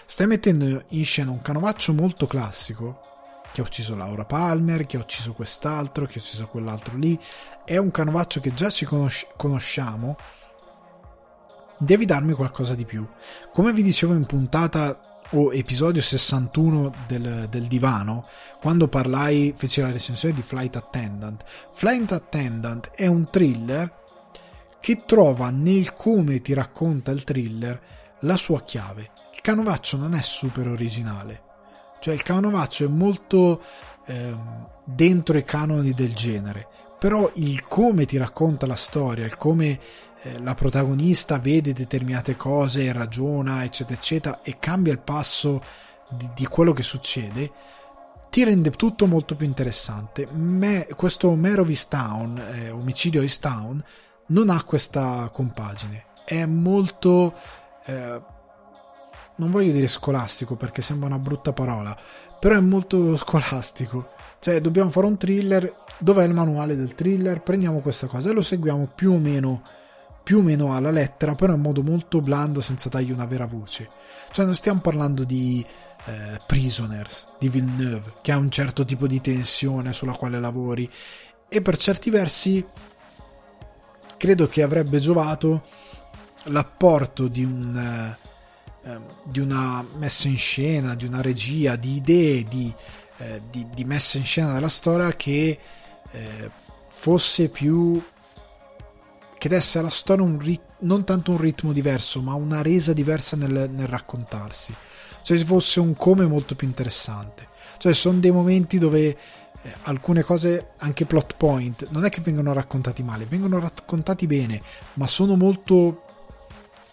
Stai mettendo in scena un canovaccio molto classico che ha ucciso Laura Palmer, che ha ucciso quest'altro, che ha ucciso quell'altro lì. È un canovaccio che già ci conosci- conosciamo. Devi darmi qualcosa di più. Come vi dicevo in puntata o episodio 61 del, del, divano, quando parlai, feci la recensione di Flight Attendant. Flight Attendant è un thriller che trova nel come ti racconta il thriller la sua chiave. Il canovaccio non è super originale, cioè il canovaccio è molto eh, dentro i canoni del genere, però il come ti racconta la storia, il come eh, la protagonista vede determinate cose, ragiona, eccetera, eccetera, e cambia il passo di, di quello che succede, ti rende tutto molto più interessante. Me, questo Merovis Town, eh, omicidio East Town, non ha questa compagine. È molto. Eh, non voglio dire scolastico perché sembra una brutta parola, però è molto scolastico. Cioè, dobbiamo fare un thriller. Dov'è il manuale del thriller? Prendiamo questa cosa e lo seguiamo più o meno più o meno alla lettera, però in modo molto blando, senza dargli una vera voce. Cioè, non stiamo parlando di eh, Prisoners di Villeneuve, che ha un certo tipo di tensione sulla quale lavori, e per certi versi credo che avrebbe giovato l'apporto di un. Eh, di una messa in scena, di una regia, di idee, di, eh, di, di messa in scena della storia che eh, fosse più che desse alla storia un rit- non tanto un ritmo diverso, ma una resa diversa nel, nel raccontarsi. Cioè se fosse un come molto più interessante. Cioè sono dei momenti dove eh, alcune cose, anche plot point, non è che vengono raccontati male, vengono raccontati bene, ma sono molto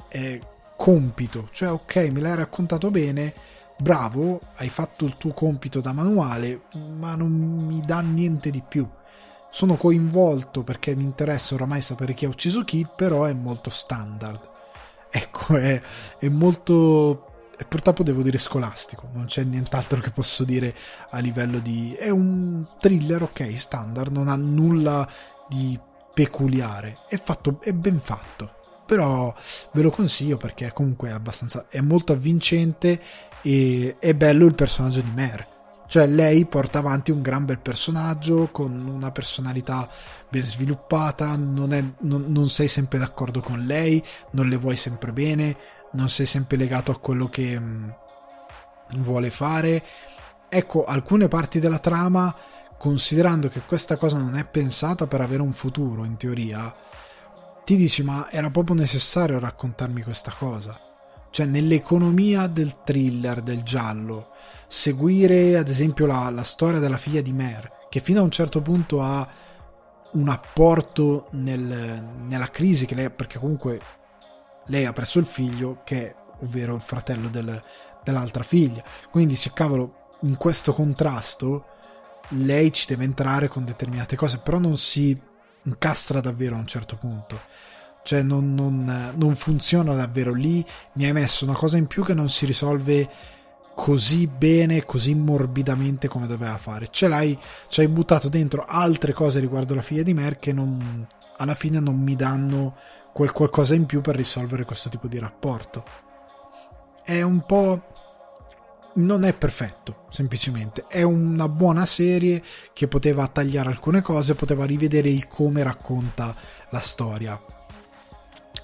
eh, compito. Cioè ok, me l'hai raccontato bene, bravo, hai fatto il tuo compito da manuale, ma non mi dà niente di più sono coinvolto perché mi interessa oramai sapere chi ha ucciso chi, però è molto standard. Ecco, è, è molto e purtroppo devo dire scolastico, non c'è nient'altro che posso dire a livello di... è un thriller, ok, standard, non ha nulla di peculiare, è fatto, è ben fatto, però ve lo consiglio perché comunque è abbastanza, è molto avvincente e è bello il personaggio di Mare cioè lei porta avanti un gran bel personaggio con una personalità ben sviluppata, non, è, non, non sei sempre d'accordo con lei, non le vuoi sempre bene, non sei sempre legato a quello che mh, mm, vuole fare. Ecco, alcune parti della trama, considerando che questa cosa non è pensata per avere un futuro, in teoria, ti dici ma era proprio necessario raccontarmi questa cosa. Cioè, nell'economia del thriller, del giallo, seguire ad esempio la, la storia della figlia di Mer, che fino a un certo punto ha un apporto nel, nella crisi che lei, perché comunque lei ha preso il figlio, che è ovvero il fratello del, dell'altra figlia. Quindi dice, cavolo, in questo contrasto lei ci deve entrare con determinate cose, però non si incastra davvero a un certo punto. Cioè non, non, non funziona davvero lì, mi hai messo una cosa in più che non si risolve così bene, così morbidamente come doveva fare. Ce l'hai, ci hai buttato dentro altre cose riguardo la figlia di Mer che non, alla fine non mi danno quel qualcosa in più per risolvere questo tipo di rapporto. È un po' non è perfetto, semplicemente. È una buona serie che poteva tagliare alcune cose, poteva rivedere il come racconta la storia.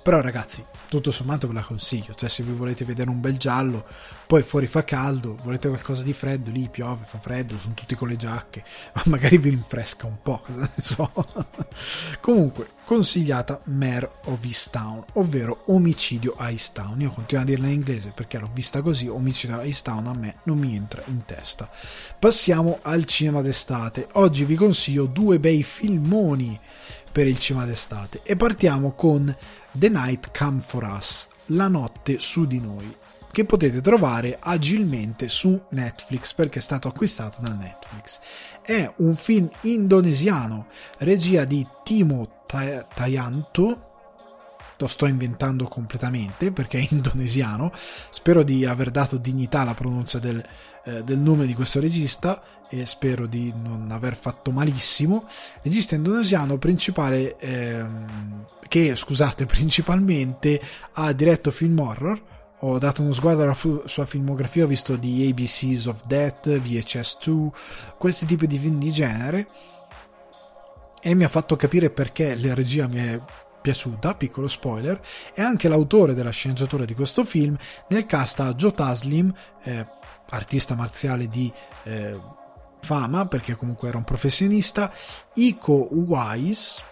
Però ragazzi, tutto sommato ve la consiglio, cioè se vi volete vedere un bel giallo, poi fuori fa caldo, volete qualcosa di freddo, lì piove, fa freddo, sono tutti con le giacche, ma magari vi rinfresca un po', cosa so. Comunque, consigliata Mare of Easttown, ovvero Omicidio a Easttown. Io continuo a dirla in inglese perché l'ho vista così, Omicidio a Easttown a me non mi entra in testa. Passiamo al cinema d'estate. Oggi vi consiglio due bei filmoni per il cinema d'estate e partiamo con The Night Come For Us, La notte su di noi, che potete trovare agilmente su Netflix perché è stato acquistato da Netflix. È un film indonesiano, regia di Timo Tayanto, lo sto inventando completamente perché è indonesiano, spero di aver dato dignità alla pronuncia del, eh, del nome di questo regista e spero di non aver fatto malissimo. Regista indonesiano principale ehm, che, scusate, principalmente ha diretto film horror. Ho dato uno sguardo alla fu- sua filmografia, ho visto di ABCs of Death, VHS2, questi tipi di film di genere e mi ha fatto capire perché la regia mi è piaciuta, piccolo spoiler, è anche l'autore della sceneggiatura di questo film. Nel cast ha Joe Taslim, eh, artista marziale di eh, fama, perché comunque era un professionista, Iko Wise,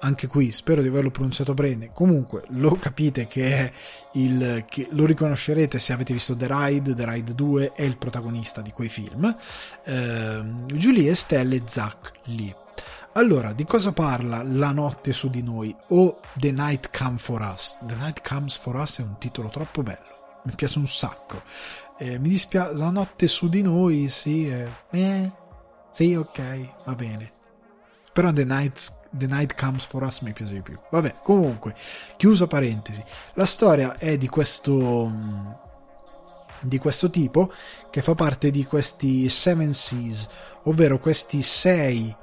anche qui spero di averlo pronunciato bene comunque lo capite che è il che lo riconoscerete se avete visto The Ride The Ride 2 è il protagonista di quei film eh, Julie Estelle e Zach Lee allora, di cosa parla La notte su di noi o The Night Comes For Us? The Night Comes For Us è un titolo troppo bello, mi piace un sacco. Eh, mi dispiace, La notte su di noi, sì, eh, eh, sì, ok, va bene. Però The Night, The Night Comes For Us mi piace di più. Vabbè, comunque, chiusa parentesi. La storia è di questo di questo tipo che fa parte di questi Seven Seas, ovvero questi sei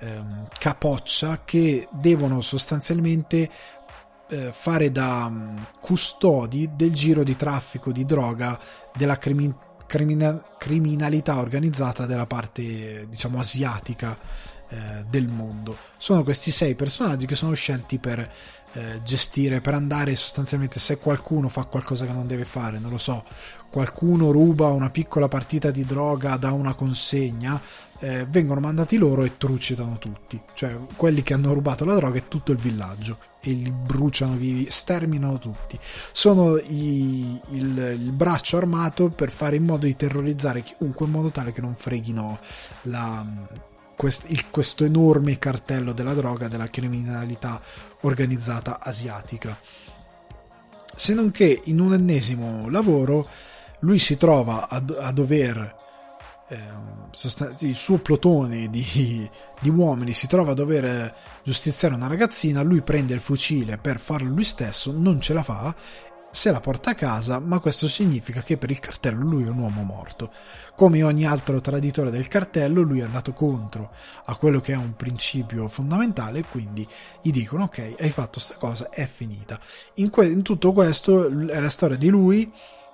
ehm, capoccia che devono sostanzialmente eh, fare da um, custodi del giro di traffico di droga della crimi- crimina- criminalità organizzata della parte diciamo asiatica eh, del mondo. Sono questi sei personaggi che sono scelti per eh, gestire, per andare sostanzialmente se qualcuno fa qualcosa che non deve fare, non lo so, qualcuno ruba una piccola partita di droga da una consegna, eh, vengono mandati loro e trucidano tutti, cioè quelli che hanno rubato la droga e tutto il villaggio e li bruciano vivi, sterminano tutti. Sono i, il, il, braccio armato per fare in modo di terrorizzare chiunque in modo tale che non freghino la, quest, il, questo enorme cartello della droga, della criminalità organizzata asiatica. Se non che in un ennesimo lavoro lui si trova a, a dover il suo plotone di, di, uomini si trova a dover giustiziare una ragazzina, lui prende il fucile per farlo lui stesso, non ce la fa, se la porta a casa, ma questo significa che per il cartello lui è un uomo morto. Come ogni altro traditore del cartello, lui è andato contro a quello che è un principio fondamentale, quindi gli dicono ok, hai fatto sta cosa, è finita. In, que- in tutto questo è la storia di lui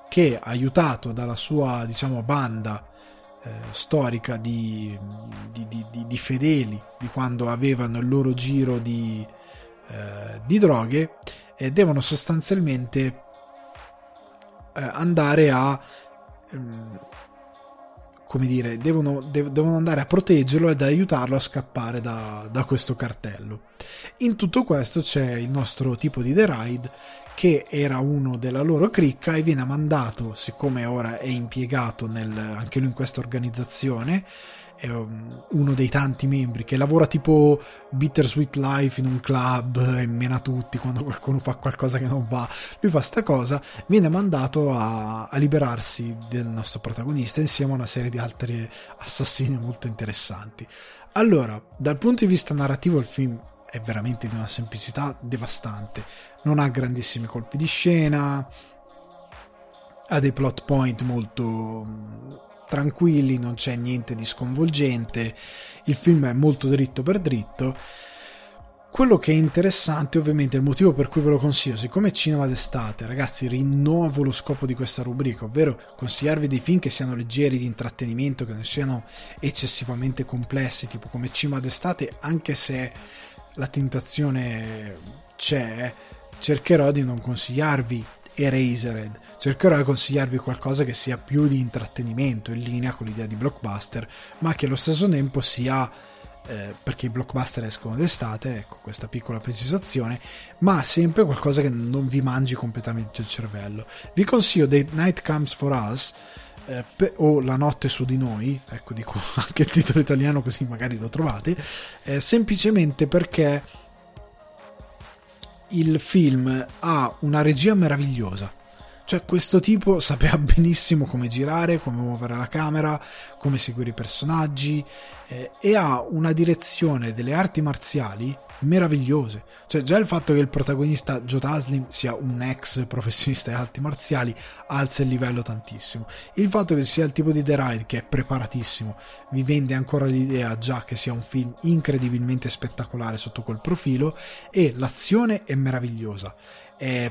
che, aiutato dalla sua, diciamo, banda storica di, di, di, di, fedeli di quando avevano il loro giro di, eh, droghe e devono sostanzialmente eh, andare a ehm, come dire devono, de- devono, andare a proteggerlo ed aiutarlo a scappare da, da questo cartello. In tutto questo c'è il nostro tipo di The Ride che era uno della loro cricca e viene mandato, siccome ora è impiegato nel, anche lui in questa organizzazione, è um, uno dei tanti membri che lavora tipo Bittersweet Life in un club e mena tutti quando qualcuno fa qualcosa che non va. Lui fa sta cosa, viene mandato a, a liberarsi del nostro protagonista insieme a una serie di altri assassini molto interessanti. Allora, dal punto di vista narrativo il film è veramente di una semplicità devastante. Non ha grandissimi colpi di scena, ha dei plot point molto mm, tranquilli, non c'è niente di sconvolgente. Il film è molto dritto per dritto. quello che è interessante, ovviamente, il motivo per cui ve lo consiglio, siccome è cinema d'estate, ragazzi, rinnovo lo scopo di questa rubrica, ovvero consigliarvi dei film che siano leggeri di intrattenimento, che non siano eccessivamente complessi, tipo come cinema d'estate, anche se la tentazione c'è, cercherò di non consigliarvi Erasered, cercherò di consigliarvi qualcosa che sia più di intrattenimento, in linea con l'idea di blockbuster, ma che allo stesso tempo sia eh, perché i blockbuster escono d'estate, ecco questa piccola precisazione, ma sempre qualcosa che non vi mangi completamente il cervello. Vi consiglio The Night Comes for Us eh, pe- o La notte su di noi, ecco dico anche il titolo italiano così magari lo trovate, eh, semplicemente perché il film ha una regia meravigliosa cioè, questo tipo sapeva benissimo come girare, come muovere la camera, come seguire i personaggi eh, e ha una direzione delle arti marziali meravigliose. Cioè, già il fatto che il protagonista Joe Taslim sia un ex professionista di arti marziali alza il livello tantissimo. Il fatto che sia il tipo di The Ride che è preparatissimo vi vende ancora l'idea già che sia un film incredibilmente spettacolare sotto quel profilo e l'azione è meravigliosa. È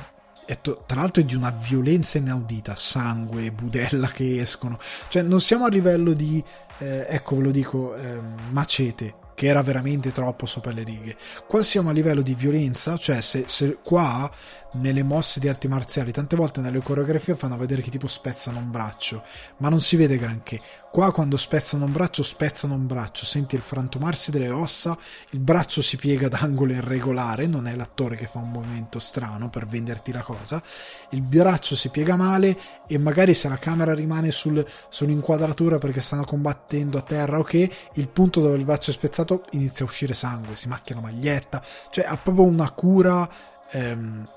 tra l'altro è di una violenza inaudita, sangue, budella che escono. Cioè non siamo a livello di, eh, ecco ve lo dico, eh, macete, che era veramente troppo sopra le righe. Qua siamo a livello di violenza, cioè se, se qua nelle mosse di arti marziali, tante volte nelle coreografie fanno vedere che tipo spezzano un braccio, ma non si vede granché. Qua quando spezzano un braccio, spezzano un braccio, senti il frantumarsi delle ossa, il braccio si piega d'angolo irregolare, non è l'attore che fa un movimento strano per venderti la cosa, il braccio si piega male e magari se la camera rimane sul, sull'inquadratura perché stanno combattendo a terra o okay, che, il punto dove il braccio è spezzato inizia a uscire sangue, si macchia la maglietta, cioè ha proprio una cura... Ehm,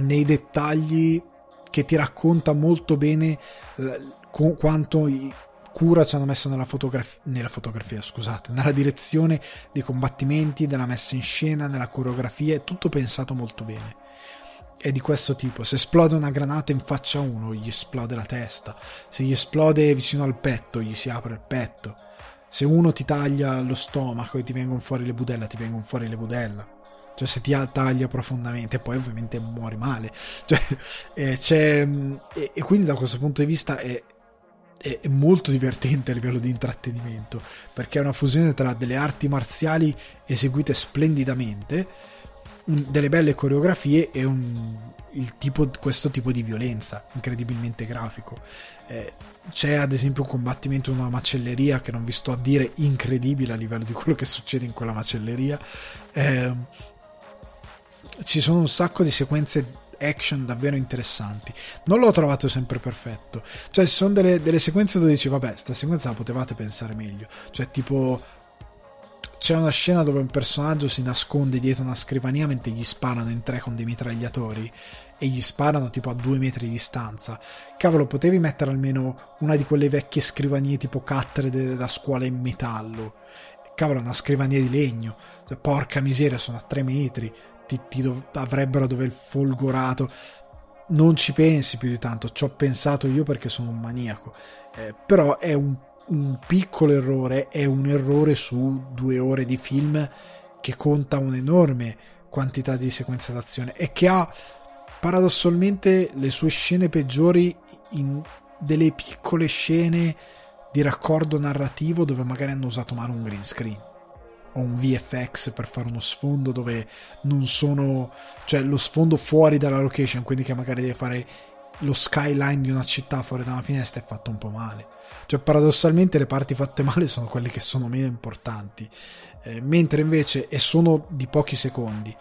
nei dettagli che ti racconta molto bene eh, quanto cura ci hanno messo nella, fotografia, nella fotografia, scusate, nella direzione dei combattimenti, della messa in scena, nella coreografia, è tutto pensato molto bene. È di questo tipo, se esplode una granata in faccia a uno, gli esplode la testa, se gli esplode vicino al petto, gli si apre il petto, se uno ti taglia lo stomaco e ti vengono fuori le budella, ti vengono fuori le budella cioè se ti taglia profondamente poi ovviamente muori male. Cioè, eh, e, e, quindi da questo punto di vista è, è, è, molto divertente a livello di intrattenimento perché è una fusione tra delle arti marziali eseguite splendidamente un, delle belle coreografie e un, tipo, questo tipo di violenza incredibilmente grafico. Eh, c'è ad esempio un combattimento in una macelleria che non vi sto a dire incredibile a livello di quello che succede in quella macelleria. Eh, ci sono un sacco di sequenze action davvero interessanti. Non l'ho trovato sempre perfetto. Cioè, ci sono delle, delle sequenze dove dici, vabbè, sta sequenza la potevate pensare meglio. Cioè, tipo, c'è una scena dove un personaggio si nasconde dietro una scrivania mentre gli sparano in tre con dei mitragliatori e gli sparano tipo a due metri di distanza. Cavolo, potevi mettere almeno una di quelle vecchie scrivanie tipo cattedre da scuola in metallo. Cavolo, una scrivania di legno. Cioè, porca miseria, sono a tre metri ti, ti dov- avrebbero dove il folgorato. Non ci pensi più di tanto, ci ho pensato io perché sono un maniaco, eh, però è un, un piccolo errore, è un errore su due ore di film che conta un'enorme quantità di sequenze d'azione e che ha paradossalmente le sue scene peggiori in delle piccole scene di raccordo narrativo dove magari hanno usato male un green screen o un VFX per fare uno sfondo dove non sono cioè lo sfondo fuori dalla location quindi che magari deve fare lo skyline di una città fuori da una finestra è fatto un po' male. Cioè paradossalmente le parti fatte male sono quelle che sono meno importanti. Eh, mentre invece e sono di pochi secondi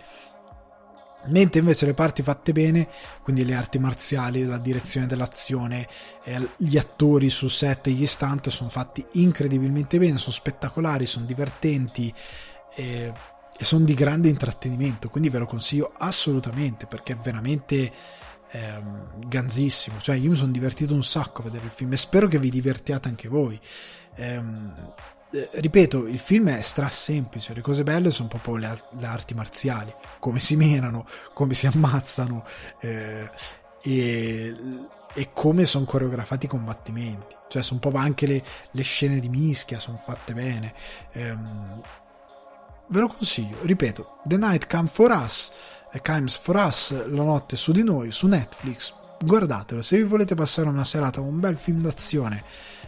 mentre invece le parti fatte bene, quindi le arti marziali, la direzione dell'azione, eh, gli attori su set e gli stunt sono fatti incredibilmente bene, sono spettacolari, sono divertenti eh, e sono di grande intrattenimento, quindi ve lo consiglio assolutamente perché è veramente eh, ganzissimo, cioè io mi sono divertito un sacco a vedere il film e spero che vi divertiate anche voi. Eh, eh, ripeto, il film è stra semplice, le cose belle sono proprio le, le arti marziali, come si menano, come si ammazzano eh, e, e, come sono coreografati i combattimenti. Cioè, sono proprio anche le, le scene di mischia, sono fatte bene. Ehm, ve lo consiglio, ripeto, The Night Comes for Us, Comes for Us, La notte su di noi, su Netflix, guardatelo, se vi volete passare una serata con un bel film d'azione,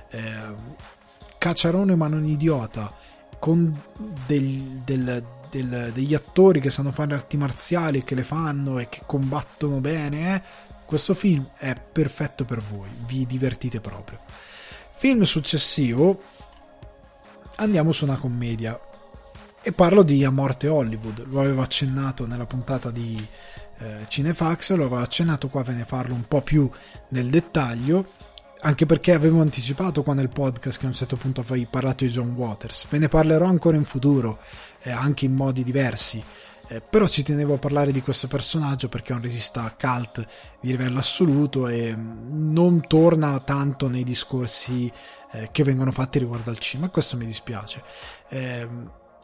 eh, cacciarone ma non idiota, con del, del, del, degli attori che sanno fare arti marziali e che le fanno e che combattono bene, eh, questo film è perfetto per voi, vi divertite proprio. Film successivo, andiamo su una commedia e parlo di A Morte Hollywood, lo avevo accennato nella puntata di eh, Cinefax, lo avevo accennato qua, ve ne parlo un po' più nel dettaglio anche perché avevo anticipato qua nel podcast che a un certo punto avevi parlato di John Waters. Ve ne parlerò ancora in futuro, eh, anche in modi diversi. Eh, però ci tenevo a parlare di questo personaggio perché è un regista cult di livello assoluto e mm, non torna tanto nei discorsi eh, che vengono fatti riguardo al cinema. Questo mi dispiace. Eh,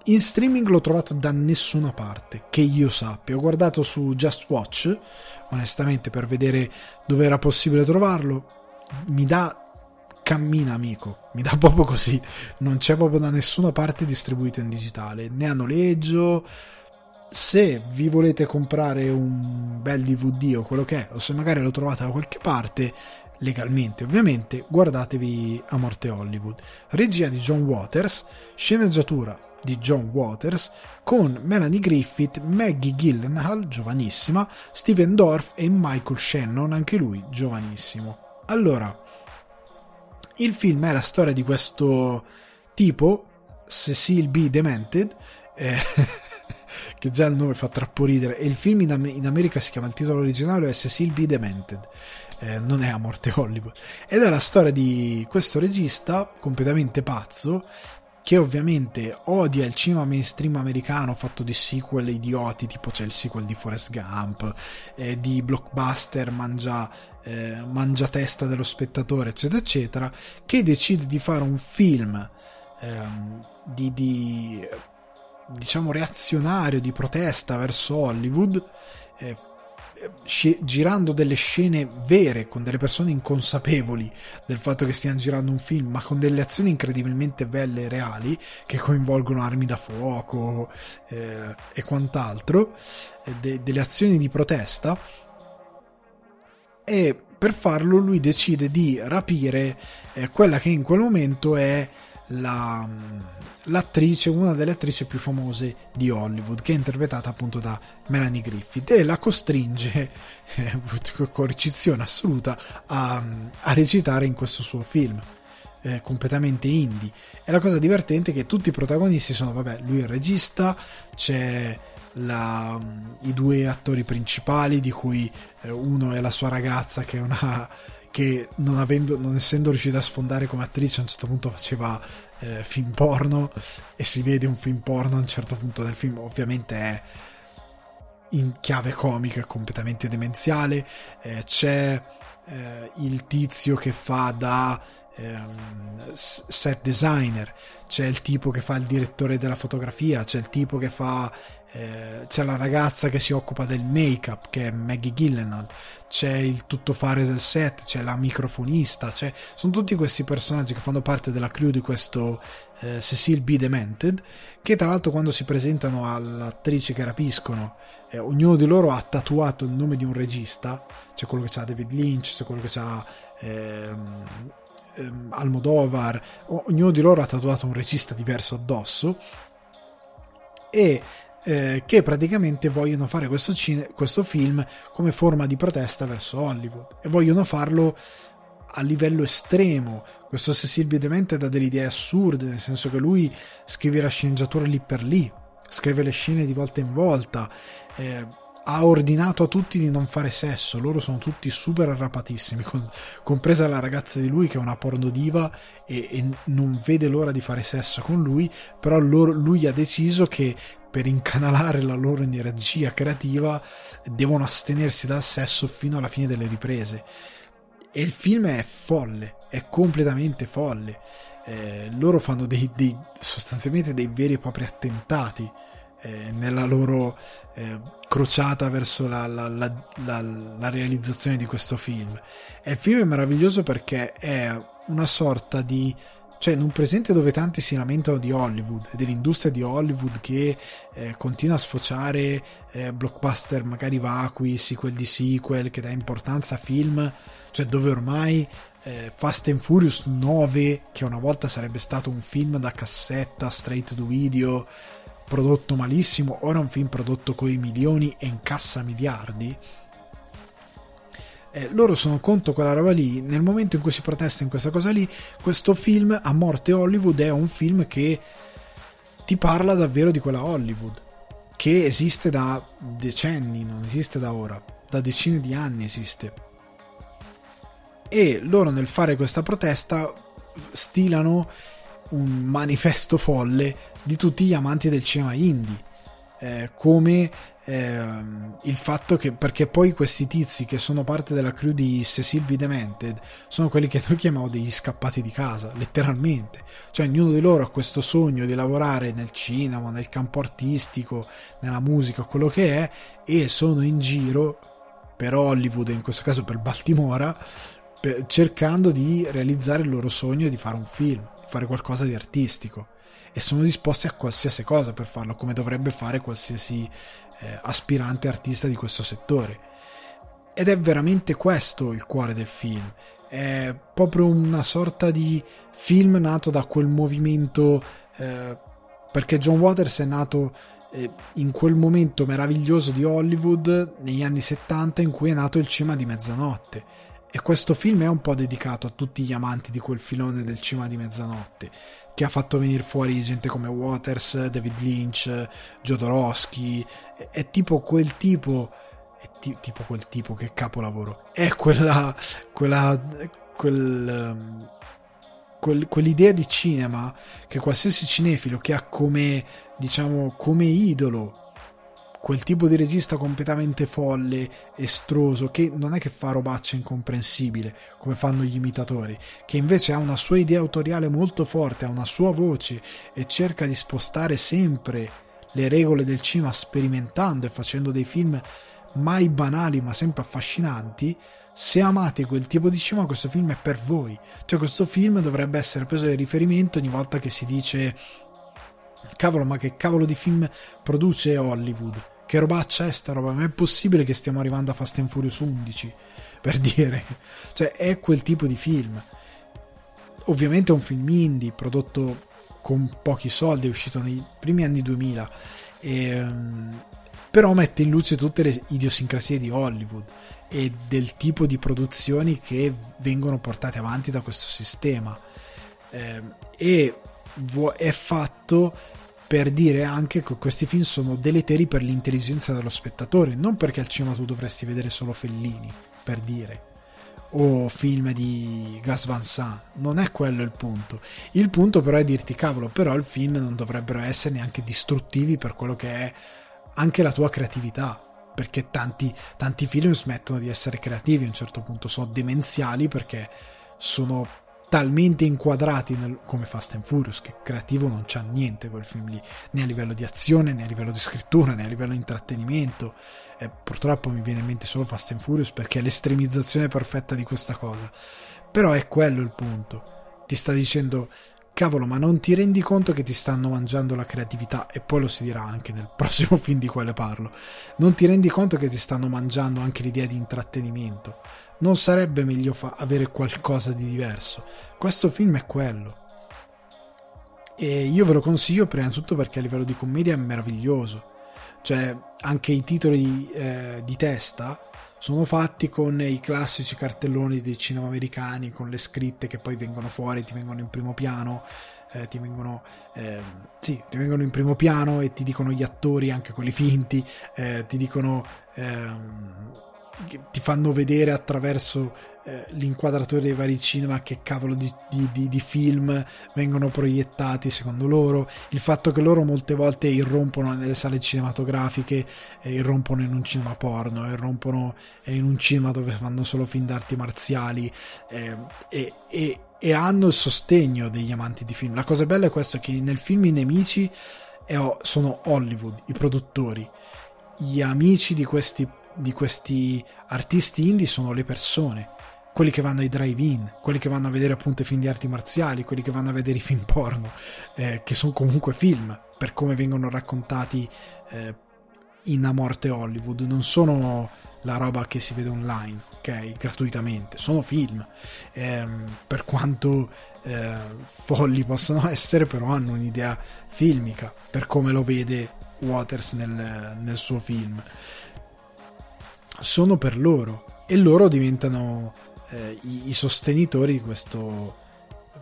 in streaming l'ho trovato da nessuna parte, che io sappia. Ho guardato su Just Watch, onestamente, per vedere dove era possibile trovarlo mi dà cammina amico, mi dà proprio così, non c'è proprio da nessuna parte distribuito in digitale, né a noleggio, se vi volete comprare un bel DVD o quello che è, o se magari lo trovate da qualche parte, legalmente ovviamente, guardatevi A Morte Hollywood. Regia di John Waters, sceneggiatura di John Waters, con Melanie Griffith, Maggie Gyllenhaal, giovanissima, Steven Dorff e Michael Shannon, anche lui giovanissimo. Allora, il film è la storia di questo tipo, Cecil B. Demented, eh, che già il nome fa troppo ridere, e il film in, in, America si chiama, il titolo originale è Cecil B. Demented, eh, non è A Morte Hollywood, ed è la storia di questo regista completamente pazzo che ovviamente odia il cinema mainstream americano fatto di sequel idioti, tipo c'è il sequel di Forrest Gump, eh, di blockbuster mangia, eh, mangia testa dello spettatore, eccetera, eccetera, che decide di fare un film ehm, di, di, diciamo reazionario, di protesta verso Hollywood, eh, girando delle scene vere con delle persone inconsapevoli del fatto che stiano girando un film, ma con delle azioni incredibilmente belle e reali che coinvolgono armi da fuoco eh, e quant'altro, de- delle azioni di protesta. E per farlo lui decide di rapire eh, quella che in quel momento è la l'attrice, una delle attrici più famose di Hollywood, che è interpretata appunto da Melanie Griffith e la costringe, eh, coercizione assoluta, a, a, recitare in questo suo film. Eh, completamente indie e la cosa divertente è che tutti i protagonisti sono vabbè lui è il regista c'è la, i due attori principali di cui eh, uno è la sua ragazza che è una che non, avendo, non essendo riuscita a sfondare come attrice a un certo punto faceva eh, film porno e si vede un film porno a un certo punto del film ovviamente è in chiave comica completamente demenziale eh, c'è eh, il tizio che fa da ehm, set designer c'è il tipo che fa il direttore della fotografia c'è il tipo che fa eh, c'è la ragazza che si occupa del make up che è Maggie Gillenal c'è il tuttofare del set c'è la microfonista c'è... sono tutti questi personaggi che fanno parte della crew di questo eh, Cecil B. Demented che tra l'altro quando si presentano all'attrice che rapiscono eh, ognuno di loro ha tatuato il nome di un regista c'è quello che ha David Lynch c'è quello che ha ehm, ehm, Almodovar ognuno di loro ha tatuato un regista diverso addosso e eh, che praticamente vogliono fare questo, cine- questo film come forma di protesta verso Hollywood e vogliono farlo a livello estremo. Questo Cecil B. Demente dà delle idee assurde, nel senso che lui scrive la sceneggiatura lì per lì, scrive le scene di volta in volta. Eh, ha ordinato a tutti di non fare sesso, loro sono tutti super arrapatissimi, compresa la ragazza di lui che è una pornodiva e, e non vede l'ora di fare sesso con lui, però loro, lui ha deciso che per incanalare la loro energia creativa devono astenersi dal sesso fino alla fine delle riprese. E il film è folle, è completamente folle. Eh, loro fanno dei, dei, sostanzialmente dei veri e propri attentati eh, nella loro eh, crociata verso la, la, la, la, realizzazione di questo film. E il film è meraviglioso perché è una sorta di cioè in un presente dove tanti si lamentano di Hollywood e dell'industria di Hollywood che eh, continua a sfociare eh, blockbuster magari vacui, sequel di sequel, che dà importanza a film, cioè dove ormai eh, Fast and Furious 9, che una volta sarebbe stato un film da cassetta straight to video, prodotto malissimo, ora un film prodotto con i milioni e incassa miliardi eh, loro sono contro quella roba lì. Nel momento in cui si protesta in questa cosa lì, questo film, A Morte Hollywood, è un film che ti parla davvero di quella Hollywood, che esiste da decenni, non esiste da ora, da decine di anni esiste. E loro nel fare questa protesta stilano un manifesto folle di tutti gli amanti del cinema indie, eh, come eh, il fatto che perché poi questi tizi che sono parte della crew di Cecil B. Demented sono quelli che noi chiamiamo degli scappati di casa, letteralmente. Cioè, ognuno di loro ha questo sogno di lavorare nel cinema, nel campo artistico, nella musica, quello che è, e sono in giro per Hollywood, in questo caso per Baltimora, per, cercando di realizzare il loro sogno di fare un film, fare qualcosa di artistico e sono disposti a qualsiasi cosa per farlo, come dovrebbe fare qualsiasi eh, aspirante artista di questo settore. Ed è veramente questo il cuore del film. È proprio una sorta di film nato da quel movimento, eh, perché John Waters è nato eh, in quel momento meraviglioso di Hollywood negli anni 70 in cui è nato il cinema di mezzanotte. E questo film è un po' dedicato a tutti gli amanti di quel filone del cinema di mezzanotte che ha fatto venire fuori gente come Waters, David Lynch, Jodorowsky, è, tipo quel tipo, è ti, tipo quel tipo che capolavoro, è quella, quella, quel, um, quel, quell'idea di cinema che qualsiasi cinefilo che ha come, diciamo, come idolo quel tipo di regista completamente folle, estroso, che non è che fa robaccia incomprensibile come fanno gli imitatori, che invece ha una sua idea autoriale molto forte, ha una sua voce e cerca di spostare sempre le regole del cinema sperimentando e facendo dei film mai banali ma sempre affascinanti, se amate quel tipo di cinema questo film è per voi. Cioè questo film dovrebbe essere preso di riferimento ogni volta che si dice cavolo ma che cavolo di film produce Hollywood che robaccia è sta roba? Ma è possibile che stiamo arrivando a Fast and Furious 11? Per dire, cioè è quel tipo di film. Ovviamente è un film indie prodotto con pochi soldi, è uscito nei primi anni 2000, e, ehm, però mette in luce tutte le idiosincrasie di Hollywood e del tipo di produzioni che vengono portate avanti da questo sistema. Eh, e è fatto per dire anche che questi film sono deleteri per l'intelligenza dello spettatore, non perché al cinema tu dovresti vedere solo Fellini, per dire, o film di Gas Van Sant, non è quello il punto. Il punto però è dirti cavolo, però il film non dovrebbero essere neanche distruttivi per quello che è anche la tua creatività, perché tanti, tanti film smettono di essere creativi a un certo punto, sono demenziali perché sono talmente inquadrati nel, come Fast and Furious che creativo non c'ha niente quel film lì né a livello di azione né a livello di scrittura né a livello di intrattenimento. Eh, purtroppo mi viene in mente solo Fast and Furious perché è l'estremizzazione perfetta di questa cosa. Però è quello il punto. Ti sta dicendo cavolo ma non ti rendi conto che ti stanno mangiando la creatività? E poi lo si dirà anche nel prossimo film di quale parlo. Non ti rendi conto che ti stanno mangiando anche l'idea di intrattenimento non sarebbe meglio fa- avere qualcosa di diverso? Questo film è quello. E io ve lo consiglio prima di tutto perché a livello di commedia è meraviglioso. Cioè, anche i titoli eh, di testa sono fatti con i classici cartelloni dei cinema americani, con le scritte che poi vengono fuori, ti vengono in primo piano. Eh, ti vengono eh, sì, ti vengono in primo piano e ti dicono gli attori, anche quelli finti, eh, ti dicono ehm, ti fanno vedere attraverso eh, l'inquadratura dei vari cinema che cavolo di, di, di, film vengono proiettati secondo loro, il fatto che loro molte volte irrompono nelle sale cinematografiche, eh, irrompono in un cinema porno, irrompono in un cinema dove fanno solo film d'arti marziali eh, e, e, e, hanno il sostegno degli amanti di film. La cosa bella è questo, che nel film i nemici sono Hollywood, i produttori, gli amici di questi di questi artisti indie sono le persone, quelli che vanno ai drive-in, quelli che vanno a vedere appunto i film di arti marziali, quelli che vanno a vedere i film porno, eh, che sono comunque film per come vengono raccontati eh, in A Morte Hollywood, non sono la roba che si vede online, ok? Gratuitamente, sono film, eh, per quanto eh, folli possono essere, però hanno un'idea filmica per come lo vede Waters nel, nel suo film. Sono per loro e loro diventano eh, i, i, sostenitori di questo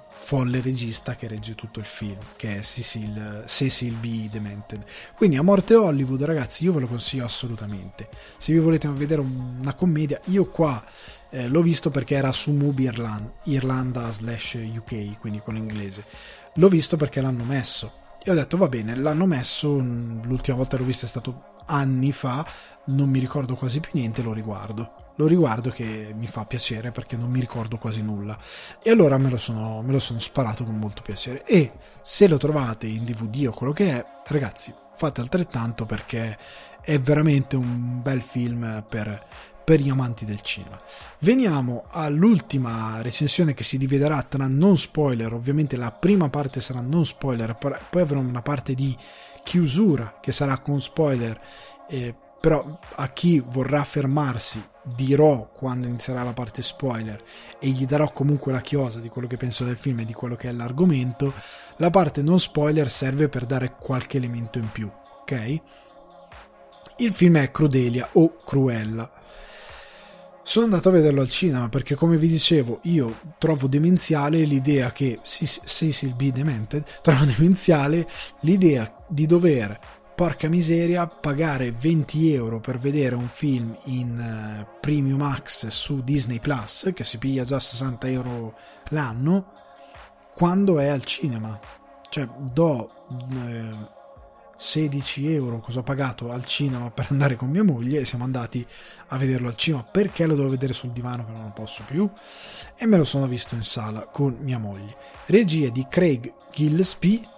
folle regista che regge tutto il film, che è Cecil, Cecil B. Demented. Quindi a morte Hollywood, ragazzi, io ve lo consiglio assolutamente. Se vi volete vedere una commedia, io qua eh, l'ho visto perché era su Mubi Irlanda, Irlanda slash UK, quindi con l'inglese. L'ho visto perché l'hanno messo. E ho detto, va bene, l'hanno messo, l'ultima volta l'ho visto è stato anni fa, non mi ricordo quasi più niente, lo riguardo. Lo riguardo che mi fa piacere perché non mi ricordo quasi nulla. E allora me lo sono, me lo sono sparato con molto piacere. E se lo trovate in DVD o quello che è ragazzi fate altrettanto perché è veramente un bel film per, per gli amanti del cinema. Veniamo all'ultima recensione che si dividerà tra non spoiler, ovviamente la prima parte sarà non spoiler, poi avremo una parte di chiusura che sarà con spoiler, eh, però a chi vorrà fermarsi dirò quando inizierà la parte spoiler e gli darò comunque la chiosa di quello che penso del film e di quello che è l'argomento, la parte non spoiler serve per dare qualche elemento in più, ok? Il film è Crudelia o Cruella. Sono andato a vederlo al cinema perché, come vi dicevo, io trovo demenziale l'idea che. Sì, sì, sì, il B demented. Trovo demenziale l'idea di dover porca miseria, pagare 20 euro per vedere un film in uh, Premium Max su Disney Plus, che si piglia già 60 euro l'anno, quando è al cinema. Cioè, do eh, 16 euro, cosa ho pagato al cinema per andare con mia moglie e siamo andati a vederlo al cinema perché lo devo vedere sul divano che non posso più e me lo sono visto in sala con mia moglie. Regia di Craig Gillespie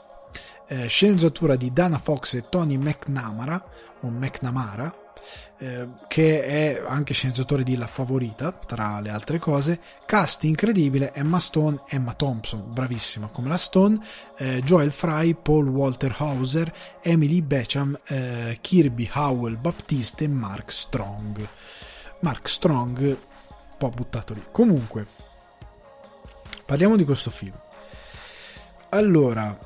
eh, sceneggiatura di Dana Fox e Tony McNamara, o McNamara, eh, che è anche sceneggiatore di La Favorita, tra le altre cose. Cast incredibile: Emma Stone, Emma Thompson, bravissima come la Stone, eh, Joel Fry, Paul Walter Hauser, Emily Becham, eh, Kirby Howell Baptiste e Mark Strong. Mark Strong, un po' buttato lì. Comunque, parliamo di questo film. Allora,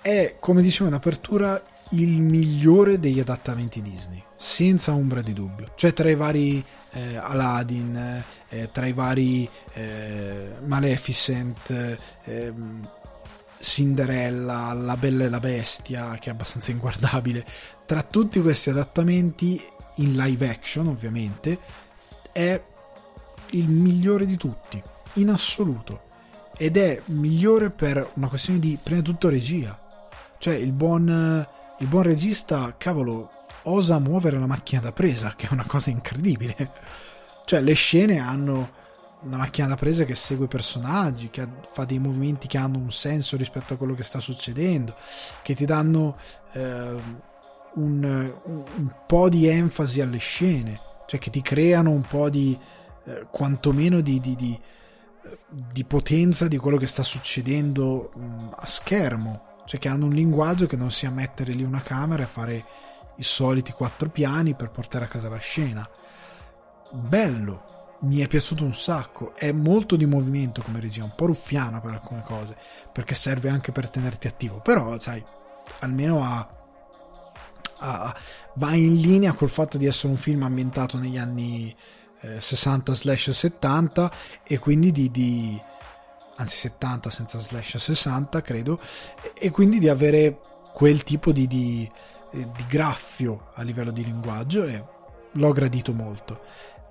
è, come dicevo in apertura, il migliore degli adattamenti Disney, senza ombra di dubbio. Cioè tra i vari eh, Aladdin, eh, tra i vari eh, Maleficent, ehm, Cinderella, La Bella e la Bestia, che è abbastanza inguardabile, tra tutti questi adattamenti in live action ovviamente, è il migliore di tutti, in assoluto. Ed è migliore per una questione di, prima di tutto, regia cioè, il buon, il buon regista, cavolo, osa muovere la macchina da presa, che è una cosa incredibile. Cioè, le scene hanno una macchina da presa che segue i personaggi, che fa dei movimenti che hanno un senso rispetto a quello che sta succedendo, che ti danno eh, un, un, po' di enfasi alle scene, cioè che ti creano un po' di eh, quantomeno di, di, di, di, potenza di quello che sta succedendo mh, mm, a schermo cioè che hanno un linguaggio che non sia mettere lì una camera e fare i soliti quattro piani per portare a casa la scena. Bello, mi è piaciuto un sacco, è molto di movimento come regia, un po' ruffiana per alcune cose, perché serve anche per tenerti attivo, però sai, almeno ha, ha, va in linea col fatto di essere un film ambientato negli anni eh, 60-70 e quindi di, di anzi 70 senza slash 60 credo, e quindi di avere quel tipo di, di, di graffio a livello di linguaggio e l'ho gradito molto.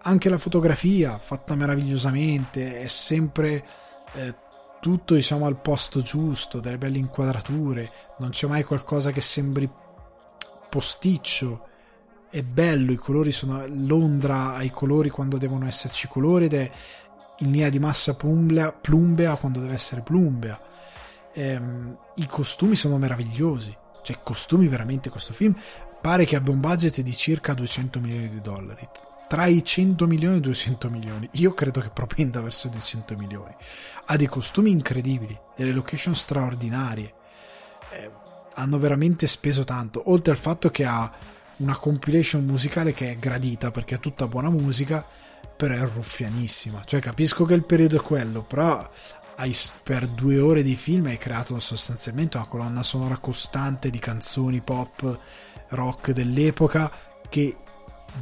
Anche la fotografia fatta meravigliosamente, è sempre eh, tutto diciamo al posto giusto, delle belle inquadrature, non c'è mai qualcosa che sembri posticcio. È bello, i colori sono Londra ai colori quando devono esserci colori ed è in linea di massa plumbea, plumbea quando deve essere plumbea. Ehm, I costumi sono meravigliosi, cioè costumi veramente questo film pare che abbia un budget di circa 200 milioni di dollari. tra i 100 milioni e i 200 milioni. Io credo che propenda verso i 200 milioni. Ha dei costumi incredibili, delle location straordinarie. Eh, hanno veramente speso tanto, oltre al fatto che ha una compilation musicale che è gradita perché è tutta buona musica, però è ruffianissima. Cioè, capisco che il periodo è quello, però hai, per due ore di film hai creato sostanzialmente una colonna sonora costante di canzoni pop rock dell'epoca che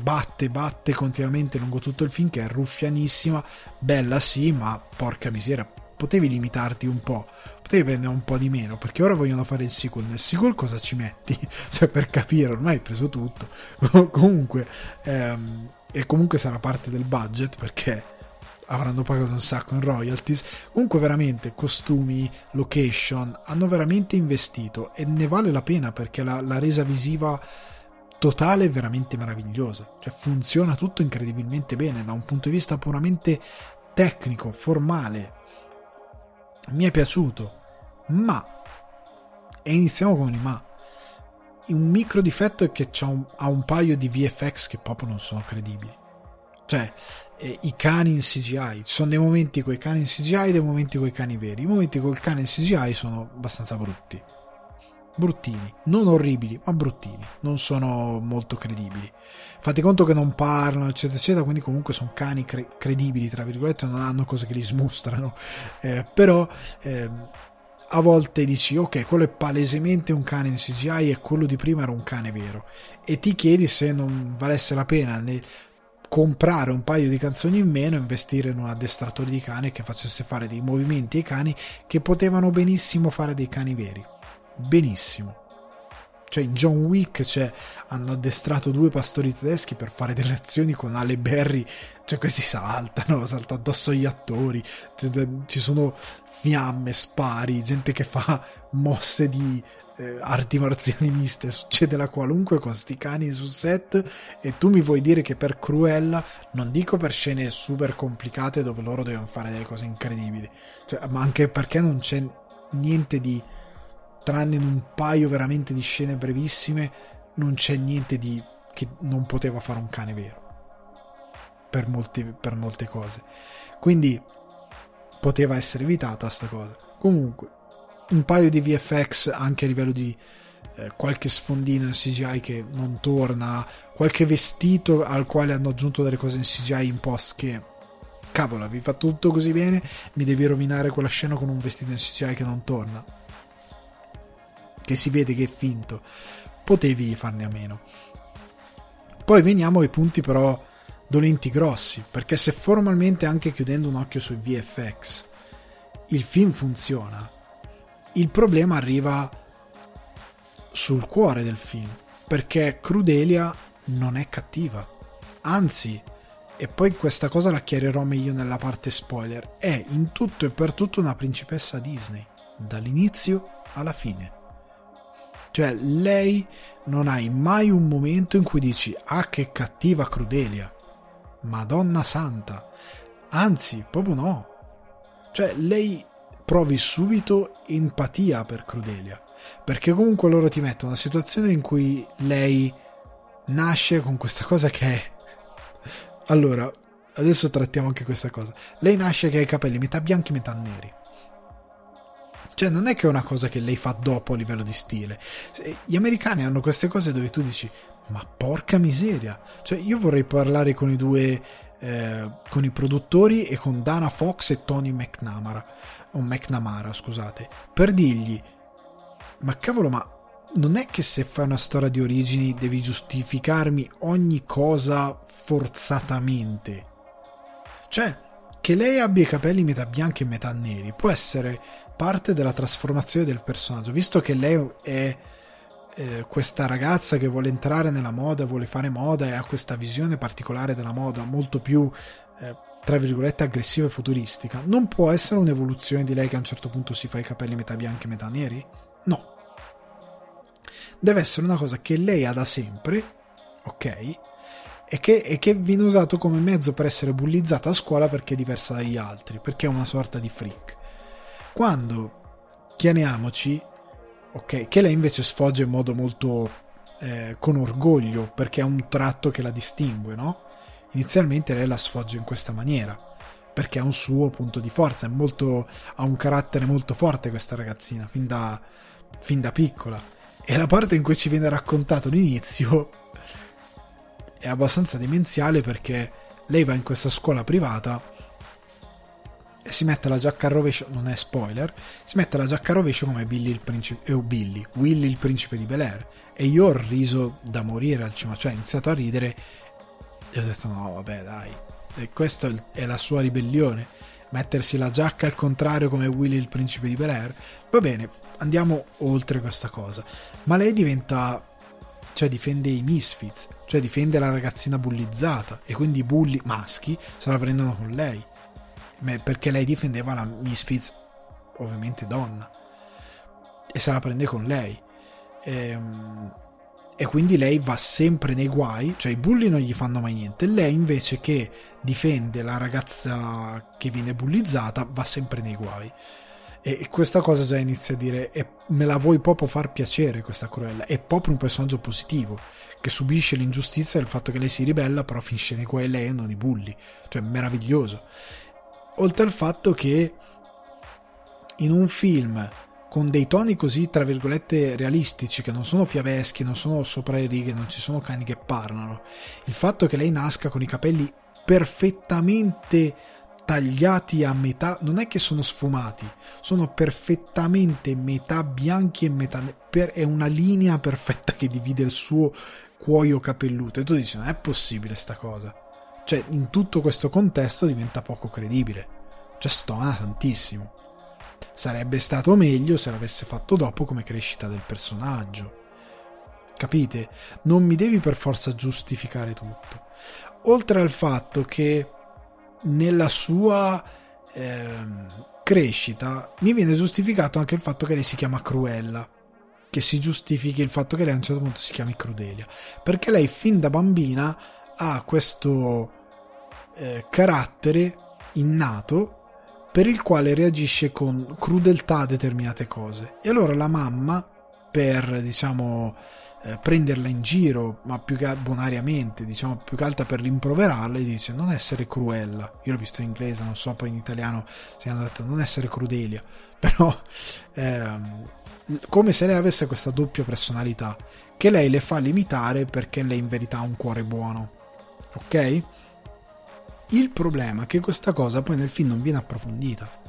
batte, batte continuamente lungo tutto il film, che è ruffianissima, bella sì, ma porca miseria, potevi limitarti un po', potevi prendere un po' di meno, perché ora vogliono fare il sequel. Nel sequel cosa ci metti? cioè, per capire, ormai hai preso tutto. comunque, ehm, e comunque sarà parte del budget, perché avranno pagato un sacco in royalties. Comunque, veramente, costumi, location, hanno veramente investito e ne vale la pena perché la, la resa visiva totale è veramente meravigliosa. Cioè, funziona tutto incredibilmente bene da un punto di vista puramente tecnico, formale. Mi è piaciuto, ma e iniziamo con i ma. Un micro difetto è che un, ha un paio di VFX che proprio non sono credibili. Cioè, eh, i cani in CGI. Ci sono dei momenti con i cani in CGI e dei momenti con i cani veri. I momenti con il cane in CGI sono abbastanza brutti bruttini, non orribili, ma bruttini, non sono molto credibili. Fate conto che non parlano, eccetera, eccetera, quindi comunque sono cani cre- credibili, tra virgolette, non hanno cose che li smostrano, eh, però eh, a volte dici, ok, quello è palesemente un cane in CGI e quello di prima era un cane vero, e ti chiedi se non valesse la pena comprare un paio di canzoni in meno e investire in un addestratore di cane che facesse fare dei movimenti ai cani che potevano benissimo fare dei cani veri. Benissimo. Cioè in John Wick cioè, hanno addestrato due pastori tedeschi per fare delle azioni con Ale Berry, cioè questi saltano, saltano addosso agli attori, ci sono fiamme, spari, gente che fa mosse di eh, arti marziali miste, succede la qualunque con sti cani sul set e tu mi vuoi dire che per Cruella, non dico per scene super complicate dove loro devono fare delle cose incredibili, cioè, ma anche perché non c'è niente di tranne in un paio veramente di scene brevissime, non c'è niente di che non poteva fare un cane vero. Per, molti, per molte cose. Quindi poteva essere evitata sta cosa. Comunque, un paio di VFX anche a livello di eh, qualche sfondino in CGI che non torna, qualche vestito al quale hanno aggiunto delle cose in CGI in post che cavolo, avevi fatto tutto così bene, mi devi rovinare quella scena con un vestito in CGI che non torna che si vede che è finto, potevi farne a meno. Poi veniamo ai punti però dolenti grossi, perché se formalmente anche chiudendo un occhio sui VFX il film funziona, il problema arriva sul cuore del film, perché Crudelia non è cattiva, anzi, e poi questa cosa la chiarirò meglio nella parte spoiler, è in tutto e per tutto una principessa Disney, dall'inizio alla fine. Cioè, lei non hai mai un momento in cui dici, ah che cattiva Crudelia. Madonna santa. Anzi, proprio no. Cioè, lei provi subito empatia per Crudelia. Perché comunque loro ti mettono una situazione in cui lei nasce con questa cosa che è... Allora, adesso trattiamo anche questa cosa. Lei nasce che ha i capelli metà bianchi, metà neri. Cioè, non è che è una cosa che lei fa dopo a livello di stile. Gli americani hanno queste cose dove tu dici, ma porca miseria. Cioè, io vorrei parlare con i due, eh, con i produttori e con Dana Fox e Tony McNamara, o McNamara, scusate, per dirgli, ma cavolo, ma non è che se fai una storia di origini devi giustificarmi ogni cosa forzatamente. Cioè, che lei abbia i capelli metà bianchi e metà neri può essere parte della trasformazione del personaggio, visto che lei è eh, questa ragazza che vuole entrare nella moda, vuole fare moda e ha questa visione particolare della moda, molto più, eh, tra virgolette, aggressiva e futuristica, non può essere un'evoluzione di lei che a un certo punto si fa i capelli metà bianchi e metà neri? No. Deve essere una cosa che lei ha da sempre, ok? E che, e che viene usato come mezzo per essere bullizzata a scuola perché è diversa dagli altri, perché è una sorta di freak. Quando, chiariamoci, ok, che lei invece sfoggia in modo molto eh, con orgoglio perché è un tratto che la distingue, no? inizialmente lei la sfoggia in questa maniera perché ha un suo punto di forza, molto, ha un carattere molto forte questa ragazzina, fin da, fin da piccola. E la parte in cui ci viene raccontato l'inizio è abbastanza demenziale perché lei va in questa scuola privata e si mette la giacca a rovescio, non è spoiler, si mette la giacca a rovescio come Billy il principe, eh, Billy, Willy il principe di Bel Air. E io ho riso da morire al cima, cioè ho iniziato a ridere e ho detto no, vabbè dai, e questa è la sua ribellione. Mettersi la giacca al contrario come Willy il principe di Bel Air. Va bene, andiamo oltre questa cosa. Ma lei diventa. cioè difende i misfits, cioè difende la ragazzina bullizzata. E quindi i bulli maschi se la prendono con lei. Perché lei difendeva la misfits, ovviamente donna. E se la prende con lei. Ehm e quindi lei va sempre nei guai, cioè i bulli non gli fanno mai niente, lei invece che difende la ragazza che viene bullizzata va sempre nei guai. E, questa cosa già inizia a dire, e me la vuoi proprio far piacere questa Cruella, è proprio un personaggio positivo, che subisce l'ingiustizia del fatto che lei si ribella, però finisce nei guai lei e non i bulli, cioè meraviglioso. Oltre al fatto che in un film con dei toni così, tra virgolette, realistici, che non sono fiabeschi, non sono sopra le righe, non ci sono cani che parlano. Il fatto che lei nasca con i capelli perfettamente tagliati a metà, non è che sono sfumati, sono perfettamente metà bianchi e metà... Per, è una linea perfetta che divide il suo cuoio capelluto. E tu dici, non è possibile sta cosa. Cioè, in tutto questo contesto diventa poco credibile. Cioè, stona tantissimo. Sarebbe stato meglio se l'avesse fatto dopo come crescita del personaggio. Capite? Non mi devi per forza giustificare tutto. Oltre al fatto che nella sua eh, crescita mi viene giustificato anche il fatto che lei si chiama Cruella. Che si giustifichi il fatto che lei a un certo punto si chiami Crudelia. Perché lei fin da bambina ha questo eh, carattere innato per il quale reagisce con crudeltà a determinate cose. E allora la mamma, per diciamo eh, prenderla in giro, ma più che bonariamente, diciamo più che altro per rimproverarla, dice non essere cruella. Io l'ho visto in inglese, non so poi in italiano si hanno detto non essere crudelia, però ehm, come se lei avesse questa doppia personalità che lei le fa limitare perché lei in verità ha un cuore buono. Ok? Il problema è che questa cosa poi nel film non viene approfondita.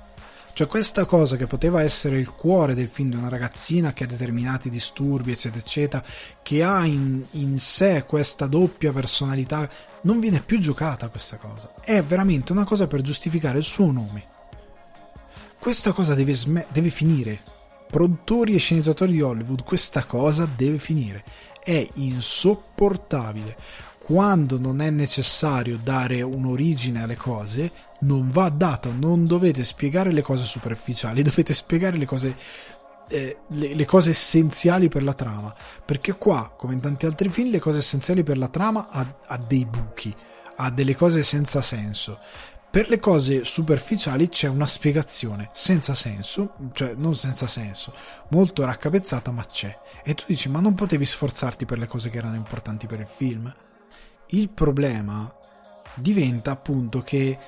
Cioè questa cosa che poteva essere il cuore del film di una ragazzina che ha determinati disturbi, eccetera, eccetera, che ha in, in sé questa doppia personalità, non viene più giocata questa cosa. È veramente una cosa per giustificare il suo nome. Questa cosa deve, sm- deve finire. Produttori e sceneggiatori di Hollywood, questa cosa deve finire. È insopportabile quando non è necessario dare un'origine alle cose, non va data, non dovete spiegare le cose superficiali, dovete spiegare le cose, eh, le, le cose essenziali per la trama. Perché qua, come in tanti altri film, le cose essenziali per la trama ha, ha dei buchi, ha delle cose senza senso. Per le cose superficiali c'è una spiegazione senza senso, cioè non senza senso, molto raccapezzata, ma c'è. E tu dici, ma non potevi sforzarti per le cose che erano importanti per il film? Il problema diventa appunto che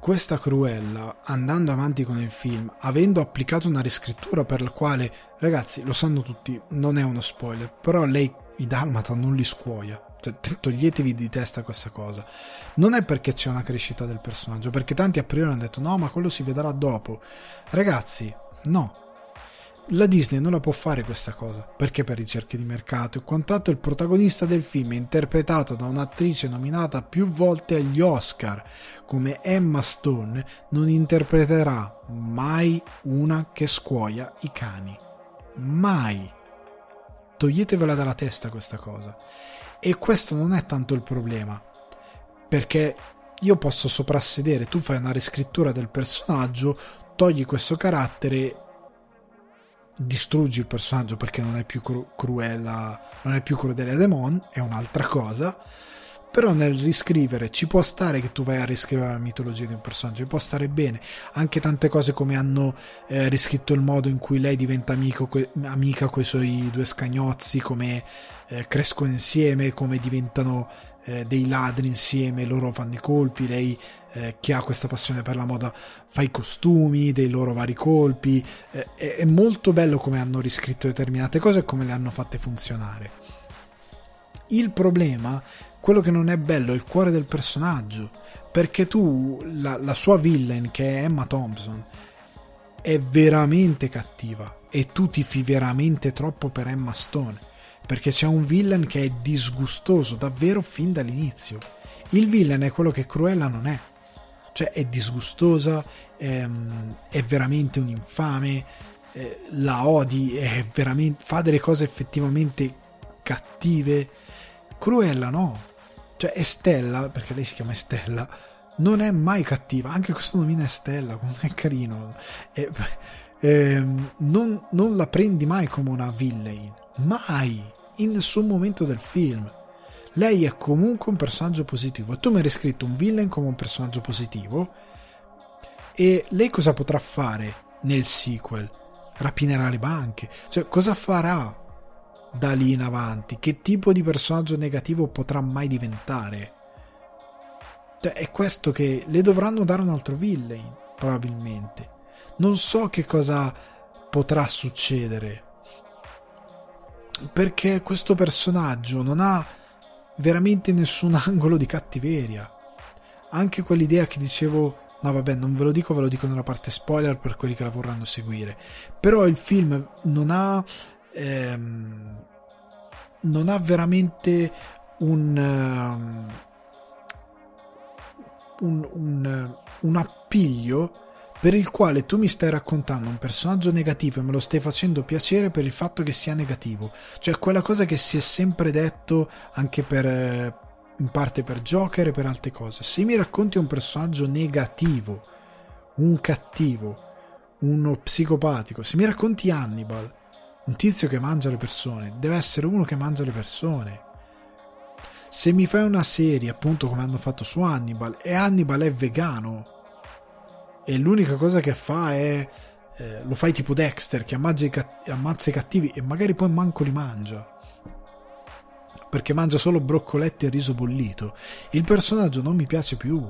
questa Cruella, andando avanti con il film, avendo applicato una riscrittura per la quale, ragazzi, lo sanno tutti, non è uno spoiler, però lei i Dalmata non li scuoia. Cioè, toglietevi di testa questa cosa. Non è perché c'è una crescita del personaggio, perché tanti a priori hanno detto no, ma quello si vedrà dopo. Ragazzi, no la Disney non la può fare questa cosa. Perché per ricerche di mercato e quant'altro il protagonista del film è interpretato da un'attrice nominata più volte agli Oscar. Come Emma Stone non interpreterà mai una che scuoia i cani. Mai. Toglietevela dalla testa questa cosa. E questo non è tanto il problema perché io posso soprassedere tu fai una riscrittura del personaggio togli questo carattere distruggi il personaggio perché non è più cru- cruella, non è più Crudelia Demon, è un'altra cosa. Però nel riscrivere ci può stare che tu vai a riscrivere la mitologia di un personaggio, può stare bene. Anche tante cose come hanno eh, riscritto il modo in cui lei diventa amico, que- amica con i suoi due scagnozzi, come eh, crescono insieme, come diventano eh, dei ladri insieme, loro fanno i colpi, lei eh, che ha questa passione per la moda fa i costumi dei loro vari colpi, eh, è, molto bello come hanno riscritto determinate cose e come le hanno fatte funzionare. Il problema, quello che non è bello, è il cuore del personaggio, perché tu, la, la sua villain che è Emma Thompson, è veramente cattiva e tu tifi veramente troppo per Emma Stone perché c'è un villain che è disgustoso davvero fin dall'inizio. Il villain è quello che Cruella non è, cioè è disgustosa, è, è veramente un infame, eh, la odi, fa delle cose effettivamente cattive. Cruella no, cioè Estella, perché lei si chiama Estella, non è mai cattiva, anche questo nome è Stella, è carino, e, eh, non, non, la prendi mai come una villain, mai, in nessun momento del film. Lei è comunque un personaggio positivo tu mi hai riscritto un villain come un personaggio positivo e lei cosa potrà fare nel sequel? Rapinerà le banche, cioè cosa farà da lì in avanti? Che tipo di personaggio negativo potrà mai diventare? Cioè, è questo che le dovranno dare un altro villain, probabilmente. Non so che cosa potrà succedere. Perché questo personaggio non ha veramente nessun angolo di cattiveria. Anche quell'idea che dicevo No, vabbè, non ve lo dico, ve lo dico nella parte spoiler per quelli che la vorranno seguire. Però il film non ha. Ehm, non ha veramente un. Um, un, un, un appiglio per il quale tu mi stai raccontando un personaggio negativo e me lo stai facendo piacere per il fatto che sia negativo. Cioè quella cosa che si è sempre detto anche per eh, in parte per Joker e per altre cose. Se mi racconti un personaggio negativo, un cattivo, uno psicopatico, se mi racconti Hannibal, un tizio che mangia le persone, deve essere uno che mangia le persone se mi fai una serie, appunto come hanno fatto su Hannibal, e Hannibal è vegano, e l'unica cosa che fa è... Eh, lo fai tipo Dexter, che ammazza i, cattivi e magari poi manco li mangia. Perché mangia solo broccoletti e riso bollito. Il personaggio non mi piace più.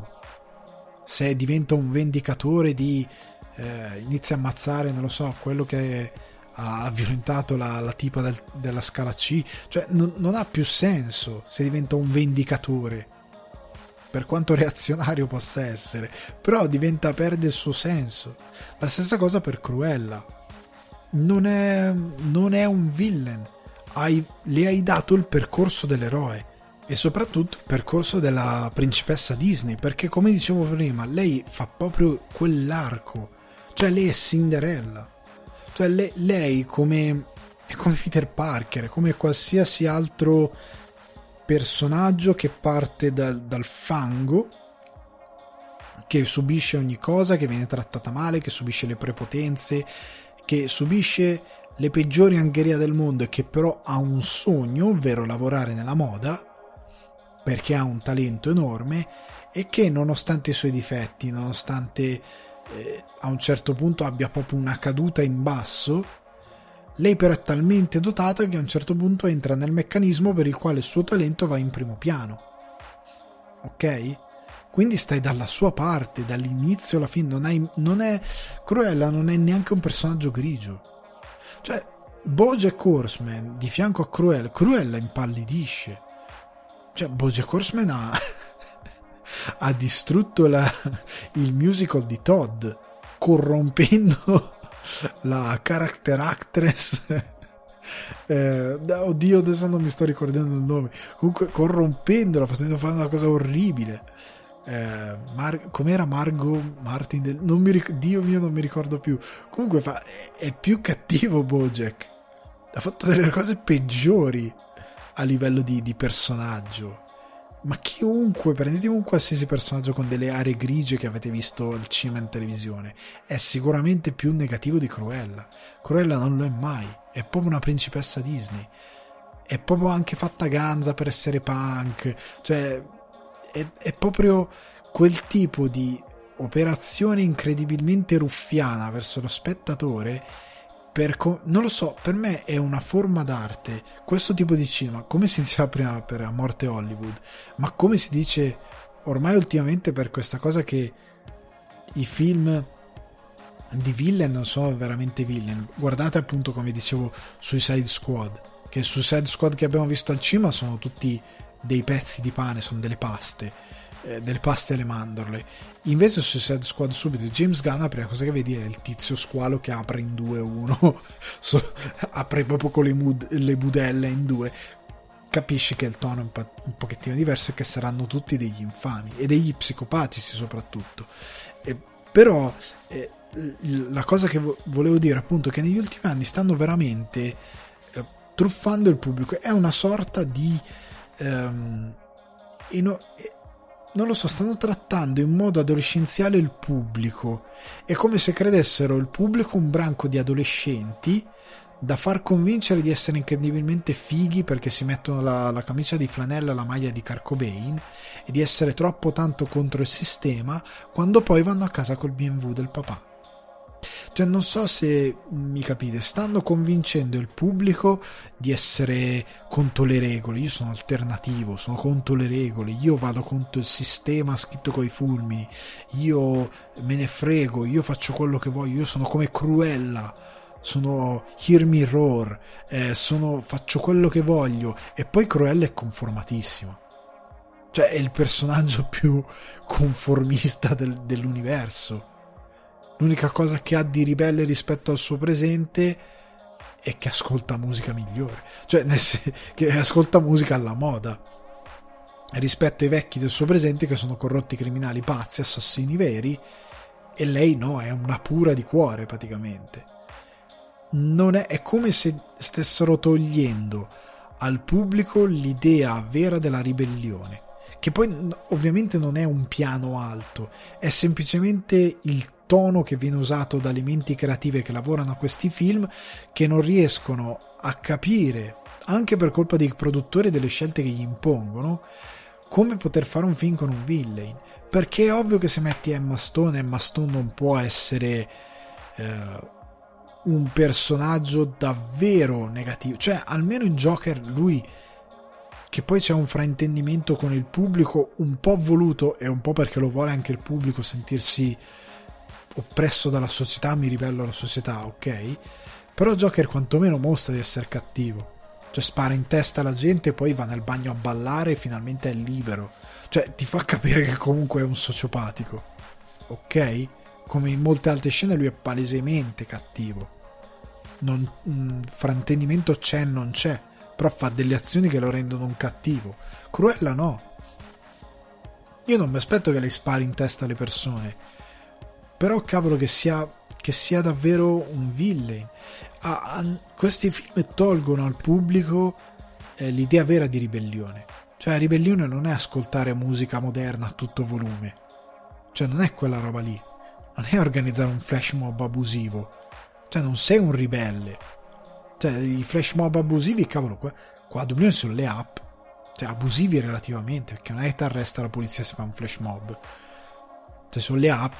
Se diventa un vendicatore di... Eh, inizia a ammazzare, non lo so, quello che ha violentato la, la tipa del, della scala C, cioè non, non, ha più senso se diventa un vendicatore, per quanto reazionario possa essere, però diventa, perde il suo senso. La stessa cosa per Cruella, non è, non è un villain, hai, le hai dato il percorso dell'eroe e soprattutto il percorso della principessa Disney, perché come dicevo prima, lei fa proprio quell'arco, cioè lei è Cinderella. Cioè lei, lei come, è come Peter Parker, come qualsiasi altro personaggio che parte dal, dal fango, che subisce ogni cosa, che viene trattata male, che subisce le prepotenze, che subisce le peggiori angherie del mondo e che però ha un sogno, ovvero lavorare nella moda, perché ha un talento enorme e che nonostante i suoi difetti, nonostante eh, a un certo punto abbia proprio una caduta in basso, lei però è talmente dotata che a un certo punto entra nel meccanismo per il quale il suo talento va in primo piano. Ok? Quindi stai dalla sua parte, dall'inizio alla fine. Non, hai, non è. Cruella non è neanche un personaggio grigio. Cioè, Bojack Horseman di fianco a Cruella, Cruella impallidisce. Cioè, Bojack Horseman ha. ha distrutto la, il musical di Todd corrompendo la character actress. Eh, oddio adesso non mi sto ricordando il nome. Comunque corrompendola facendo fare una cosa orribile. Eh, Mar- com'era Margot Martin del- non mi ric- Dio mio non mi ricordo più. Comunque fa- è più cattivo Bojack. Ha fatto delle cose peggiori a livello di, di personaggio ma chiunque, prendete un qualsiasi personaggio con delle aree grigie che avete visto al cinema in televisione, è sicuramente più negativo di Cruella. Cruella non lo è mai, è proprio una principessa Disney. È proprio anche fatta ganza per essere punk, cioè è, è proprio quel tipo di operazione incredibilmente ruffiana verso lo spettatore per, non lo so, per me è una forma d'arte, questo tipo di cinema, come si diceva prima per A Morte Hollywood, ma come si dice ormai ultimamente per questa cosa che i film di villain non sono veramente villain. Guardate appunto come dicevo Suicide Squad, che Suicide Squad che abbiamo visto al cinema sono tutti dei pezzi di pane, sono delle paste, eh, delle paste alle mandorle. Invece Suicide Squad subito James Gunn la prima cosa che vedi è il tizio squalo che apre in due uno, so, apre proprio con le, mud- le budelle in due. Capisci che il tono è un, po- un pochettino diverso e che saranno tutti degli infami e degli psicopatici soprattutto. E, però eh, la cosa che volevo dire appunto è che negli ultimi anni stanno veramente eh, truffando il pubblico è una sorta di ehm, eh, non lo so stanno trattando in modo adolescenziale il pubblico. È come se credessero il pubblico un branco di adolescenti da far convincere di essere incredibilmente fighi perché si mettono la, la camicia di flanella e la maglia di Carcobain e di essere troppo tanto contro il sistema quando poi vanno a casa col BMW del papà cioè, non so se mi capite, stanno convincendo il pubblico di essere contro le regole. Io sono alternativo, sono contro le regole, io vado contro il sistema scritto coi fulmini, io me ne frego, io faccio quello che voglio, io sono come Cruella sono Hear Me Roar, eh, sono, faccio quello che voglio e poi Cruella è conformatissimo. Cioè è il personaggio più conformista del, dell'universo. L'unica cosa che ha di ribelle rispetto al suo presente è che ascolta musica migliore, cioè sen- che ascolta musica alla moda rispetto ai vecchi del suo presente che sono corrotti criminali pazzi, assassini veri e lei no, è una pura di cuore praticamente. È, è come se stessero togliendo al pubblico l'idea vera della ribellione che poi ovviamente non è un piano alto, è semplicemente il tono che viene usato dalle menti creative che lavorano a questi film che non riescono a capire, anche per colpa dei produttori e delle scelte che gli impongono, come poter fare un film con un villain. Perché è ovvio che se metti Emma Stone, Emma Stone non può essere eh, un personaggio davvero negativo. Cioè, almeno in Joker lui che poi c'è un fraintendimento con il pubblico un po' voluto e un po' perché lo vuole anche il pubblico sentirsi oppresso dalla società, mi ribello alla società, ok? Però Joker quantomeno mostra di essere cattivo. Cioè spara in testa alla gente poi va nel bagno a ballare e finalmente è libero. Cioè ti fa capire che comunque è un sociopatico. Ok? Come in molte altre scene lui è palesemente cattivo. Non, un fraintendimento c'è non c'è. Però fa delle azioni che lo rendono un cattivo. Cruella no. Io non mi aspetto che lei spari in testa alle persone però cavolo che sia, che sia davvero un villain. Ah, questi film tolgono al pubblico eh, l'idea vera di ribellione. Cioè, ribellione non è ascoltare musica moderna a tutto volume. Cioè, non è quella roba lì. Non è organizzare un flash mob abusivo. Cioè, non sei un ribelle. Cioè, i flash mob abusivi, cavolo, qua, qua a Dublino sono le app. Cioè, abusivi relativamente, perché non è che arresta la polizia se fa un flash mob. Cioè, sono le app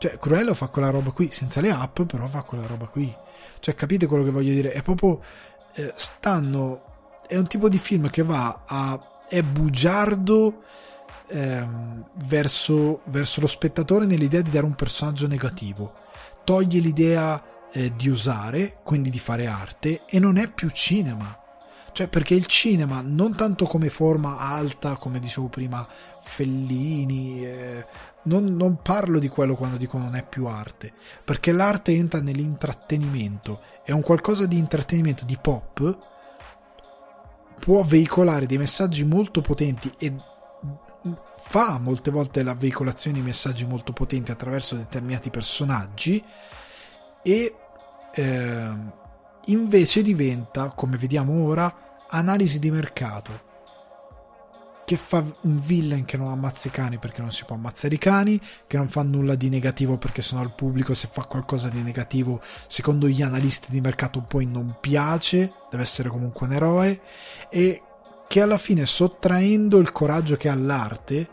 cioè, Cruella fa quella roba qui, senza le app, però fa quella roba qui. Cioè, capite quello che voglio dire? È proprio. Eh, stanno. È un tipo di film che va a. è bugiardo. Ehm, verso, verso lo spettatore nell'idea di dare un personaggio negativo. Toglie l'idea eh, di usare, quindi di fare arte, e non è più cinema. Cioè, perché il cinema, non tanto come forma alta, come dicevo prima, Fellini, eh, non, non, parlo di quello quando dico non è più arte, perché l'arte entra nell'intrattenimento, è un qualcosa di intrattenimento, di pop, può veicolare dei messaggi molto potenti e fa molte volte la veicolazione di messaggi molto potenti attraverso determinati personaggi e eh, invece diventa, come vediamo ora, analisi di mercato che fa un villain che non ammazza i cani perché non si può ammazzare i cani, che non fa nulla di negativo perché sennò al pubblico se fa qualcosa di negativo, secondo gli analisti di mercato poi non piace, deve essere comunque un eroe e che alla fine sottraendo il coraggio che ha l'arte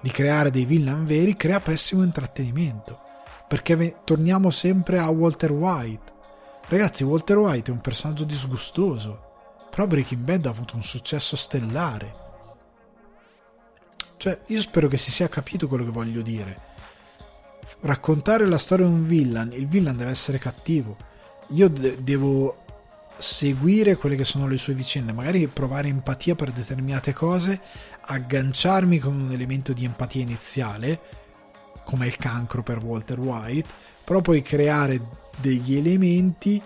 di creare dei villain veri crea pessimo intrattenimento perché torniamo sempre a Walter White Ragazzi, Walter White è un personaggio disgustoso, però Breaking Bad ha avuto un successo stellare. Cioè, io spero che si sia capito quello che voglio dire. Raccontare la storia di un villain, il villain deve essere cattivo. Io de- devo seguire quelle che sono le sue vicende, magari provare empatia per determinate cose, agganciarmi con un elemento di empatia iniziale, come il cancro per Walter White, però poi creare degli elementi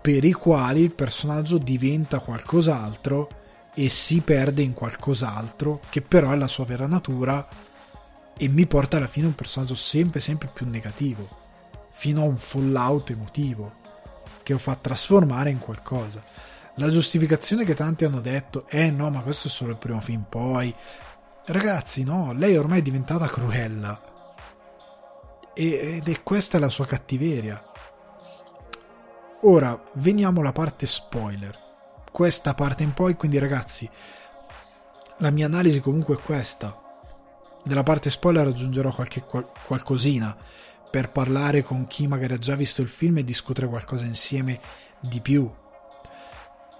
per i quali il personaggio diventa qualcos'altro e si perde in qualcos'altro che però è la sua vera natura e mi porta alla fine un personaggio sempre sempre più negativo fino a un fallout emotivo che lo fa trasformare in qualcosa la giustificazione che tanti hanno detto eh no ma questo è solo il primo film poi ragazzi no lei ormai è diventata Cruella ed è questa la sua cattiveria. Ora veniamo alla parte spoiler. Questa parte in poi, quindi ragazzi, la mia analisi comunque è questa. Nella parte spoiler aggiungerò qualche qual- qualcosina per parlare con chi magari ha già visto il film e discutere qualcosa insieme di più.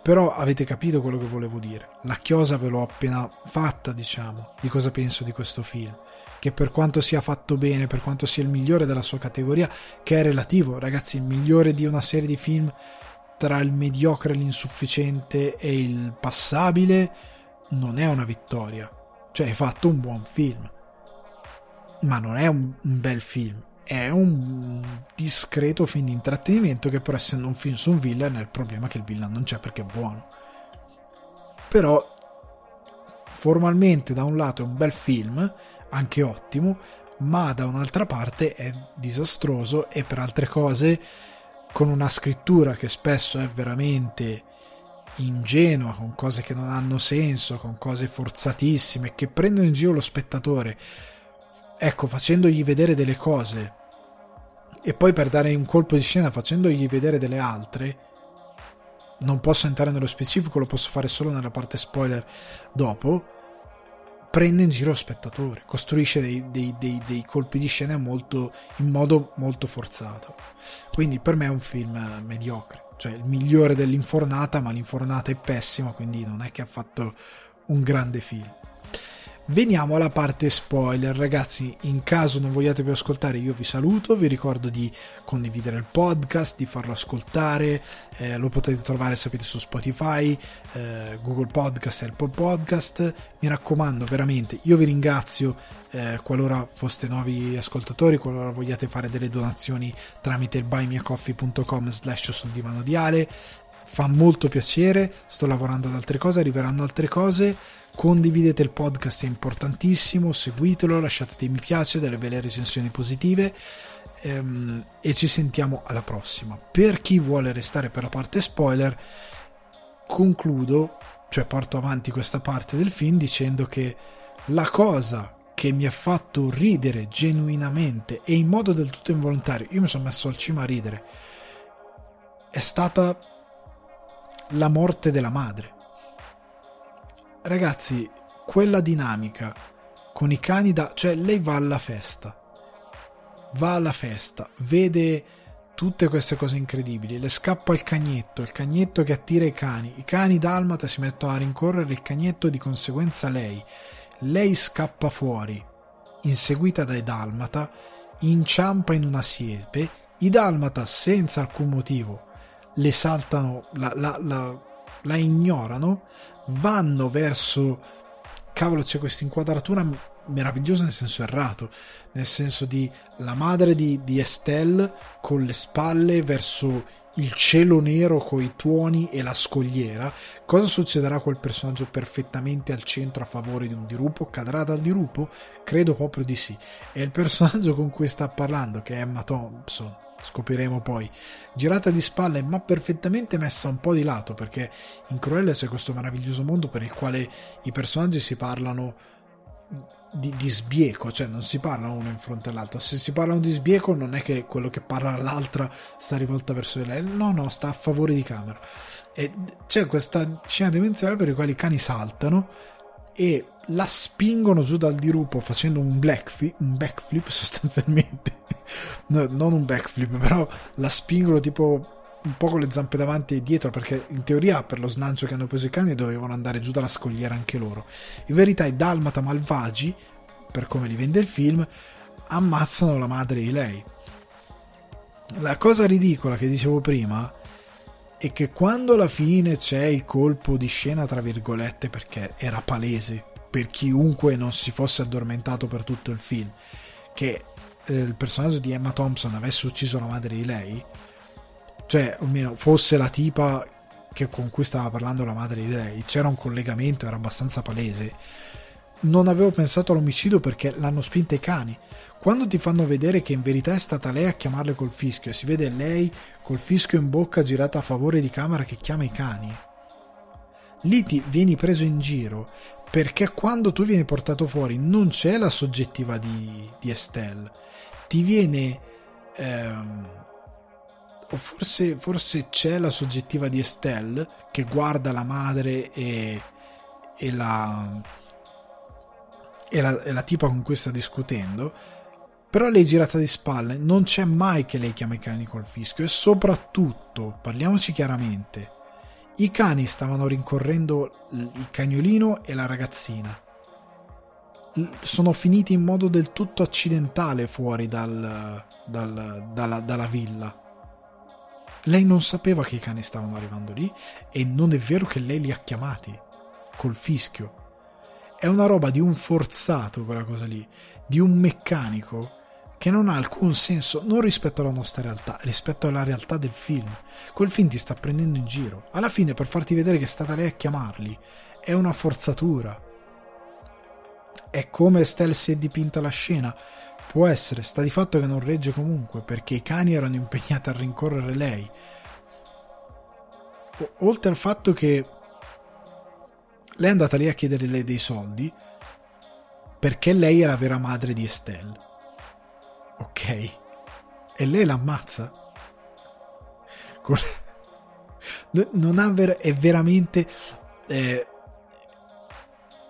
Però avete capito quello che volevo dire. La chiosa ve l'ho appena fatta, diciamo, di cosa penso di questo film che per quanto sia fatto bene, per quanto sia il migliore della sua categoria, che è relativo, ragazzi, il migliore di una serie di film tra il mediocre, l'insufficiente e il passabile non è una vittoria. Cioè, hai fatto un buon film, ma non è un, un bel film. È un discreto film di intrattenimento che però essendo un film su un villain è il problema che il villain non c'è perché è buono. Però formalmente da un lato è un bel film, anche ottimo, ma da un'altra parte è disastroso e per altre cose con una scrittura che spesso è veramente ingenua, con cose che non hanno senso, con cose forzatissime, che prendono in giro lo spettatore, ecco, facendogli vedere delle cose e poi per dare un colpo di scena facendogli vedere delle altre, non posso entrare nello specifico, lo posso fare solo nella parte spoiler dopo prende in giro lo spettatore, costruisce dei, dei, dei, dei colpi di scena molto, in modo molto forzato. Quindi per me è un film mediocre, cioè il migliore dell'infornata, ma l'infornata è pessima, quindi non è che ha fatto un grande film. Veniamo alla parte spoiler, ragazzi. In caso non vogliate più ascoltare, io vi saluto. Vi ricordo di condividere il podcast, di farlo ascoltare. Eh, lo potete trovare, sapete, su Spotify, eh, Google Podcast e Apple Podcast. Mi raccomando, veramente, io vi ringrazio. Eh, qualora foste nuovi ascoltatori, qualora vogliate fare delle donazioni tramite il buymeacoffee.com slash sul divano di Ale. Fa molto piacere, sto lavorando ad altre cose, arriveranno altre cose condividete il podcast è importantissimo. Seguitelo lasciate dei mi piace delle belle recensioni positive. Ehm, e ci sentiamo alla prossima. Per chi vuole restare per la parte spoiler concludo cioè porto avanti questa parte del film dicendo che la cosa che mi ha fatto ridere genuinamente e in modo del tutto involontario io mi sono messo al cima a ridere è stata la morte della madre ragazzi, quella dinamica con i cani da... cioè lei va alla festa, va alla festa, vede tutte queste cose incredibili, le scappa il cagnetto, il cagnetto che attira i cani, i cani dalmata si mettono a rincorrere il cagnetto di conseguenza lei, lei scappa fuori, inseguita dai dalmata, inciampa in una siepe, i dalmata senza alcun motivo le saltano, la, la, la, la ignorano, vanno verso cavolo c'è questa inquadratura meravigliosa nel senso errato nel senso di la madre di, di Estelle con le spalle verso il cielo nero con i tuoni e la scogliera. Cosa succederà a quel personaggio perfettamente al centro a favore di un dirupo? Cadrà dal dirupo? Credo proprio di sì. E il personaggio con cui sta parlando che è Emma Thompson scopriremo poi, girata di spalle ma perfettamente messa un po' di lato perché in Cruella c'è questo meraviglioso mondo per il quale i personaggi si parlano di, di, sbieco, cioè non si parlano uno in fronte all'altro. Se si parlano di sbieco non è che quello che parla all'altra sta rivolta verso lei, no, no, sta a favore di camera. E c'è questa scena dimensionale per la quale i cani saltano e la spingono giù dal dirupo facendo un, black un backflip sostanzialmente. No, non un backflip però la spingono tipo un po' con le zampe davanti e dietro perché in teoria per lo slancio che hanno preso i cani dovevano andare giù dalla scogliera anche loro. In verità i dalmata malvagi per come li vende il film ammazzano la madre di lei. La cosa ridicola che dicevo prima è che quando alla fine c'è il colpo di scena tra virgolette perché era palese per chiunque non si fosse addormentato per tutto il film che eh, il personaggio di Emma Thompson avesse ucciso la madre di lei cioè almeno fosse la tipa che con cui stava parlando la madre di lei c'era un collegamento era abbastanza palese. Non avevo pensato all'omicidio perché l'hanno spinta i cani quando ti fanno vedere che in verità è stata lei a chiamarle col fischio e si vede lei col fischio in bocca girata a favore di camera che chiama i cani, lì ti vieni preso in giro perché quando tu vieni portato fuori non c'è la soggettiva di, di Estelle, ti viene... Ehm, o forse, forse c'è la soggettiva di Estelle che guarda la madre e, e la, e la, e la tipa con cui sta discutendo però lei è girata di spalle, non c'è mai che lei chiama i cani col fischio e soprattutto, parliamoci chiaramente, i cani stavano rincorrendo il cagnolino e la ragazzina. Sono finiti in modo del tutto accidentale fuori dal, dal, dalla, dalla villa. Lei non sapeva che i cani stavano arrivando lì e non è vero che lei li ha chiamati col fischio. È una roba di un forzato quella cosa lì, di un meccanico che non ha alcun senso non rispetto alla nostra realtà, rispetto alla realtà del film. Quel film ti sta prendendo in giro. Alla fine, per farti vedere che è stata lei a chiamarli, è una forzatura. È come Estelle si è dipinta la scena. Può essere, sta di fatto che non regge comunque, perché i cani erano impegnati a rincorrere lei. O- oltre al fatto che lei è andata lì a chiederle dei soldi, perché lei è la vera madre di Estelle Ok. E lei l'ammazza. Con... Non ha ver- è veramente... Eh...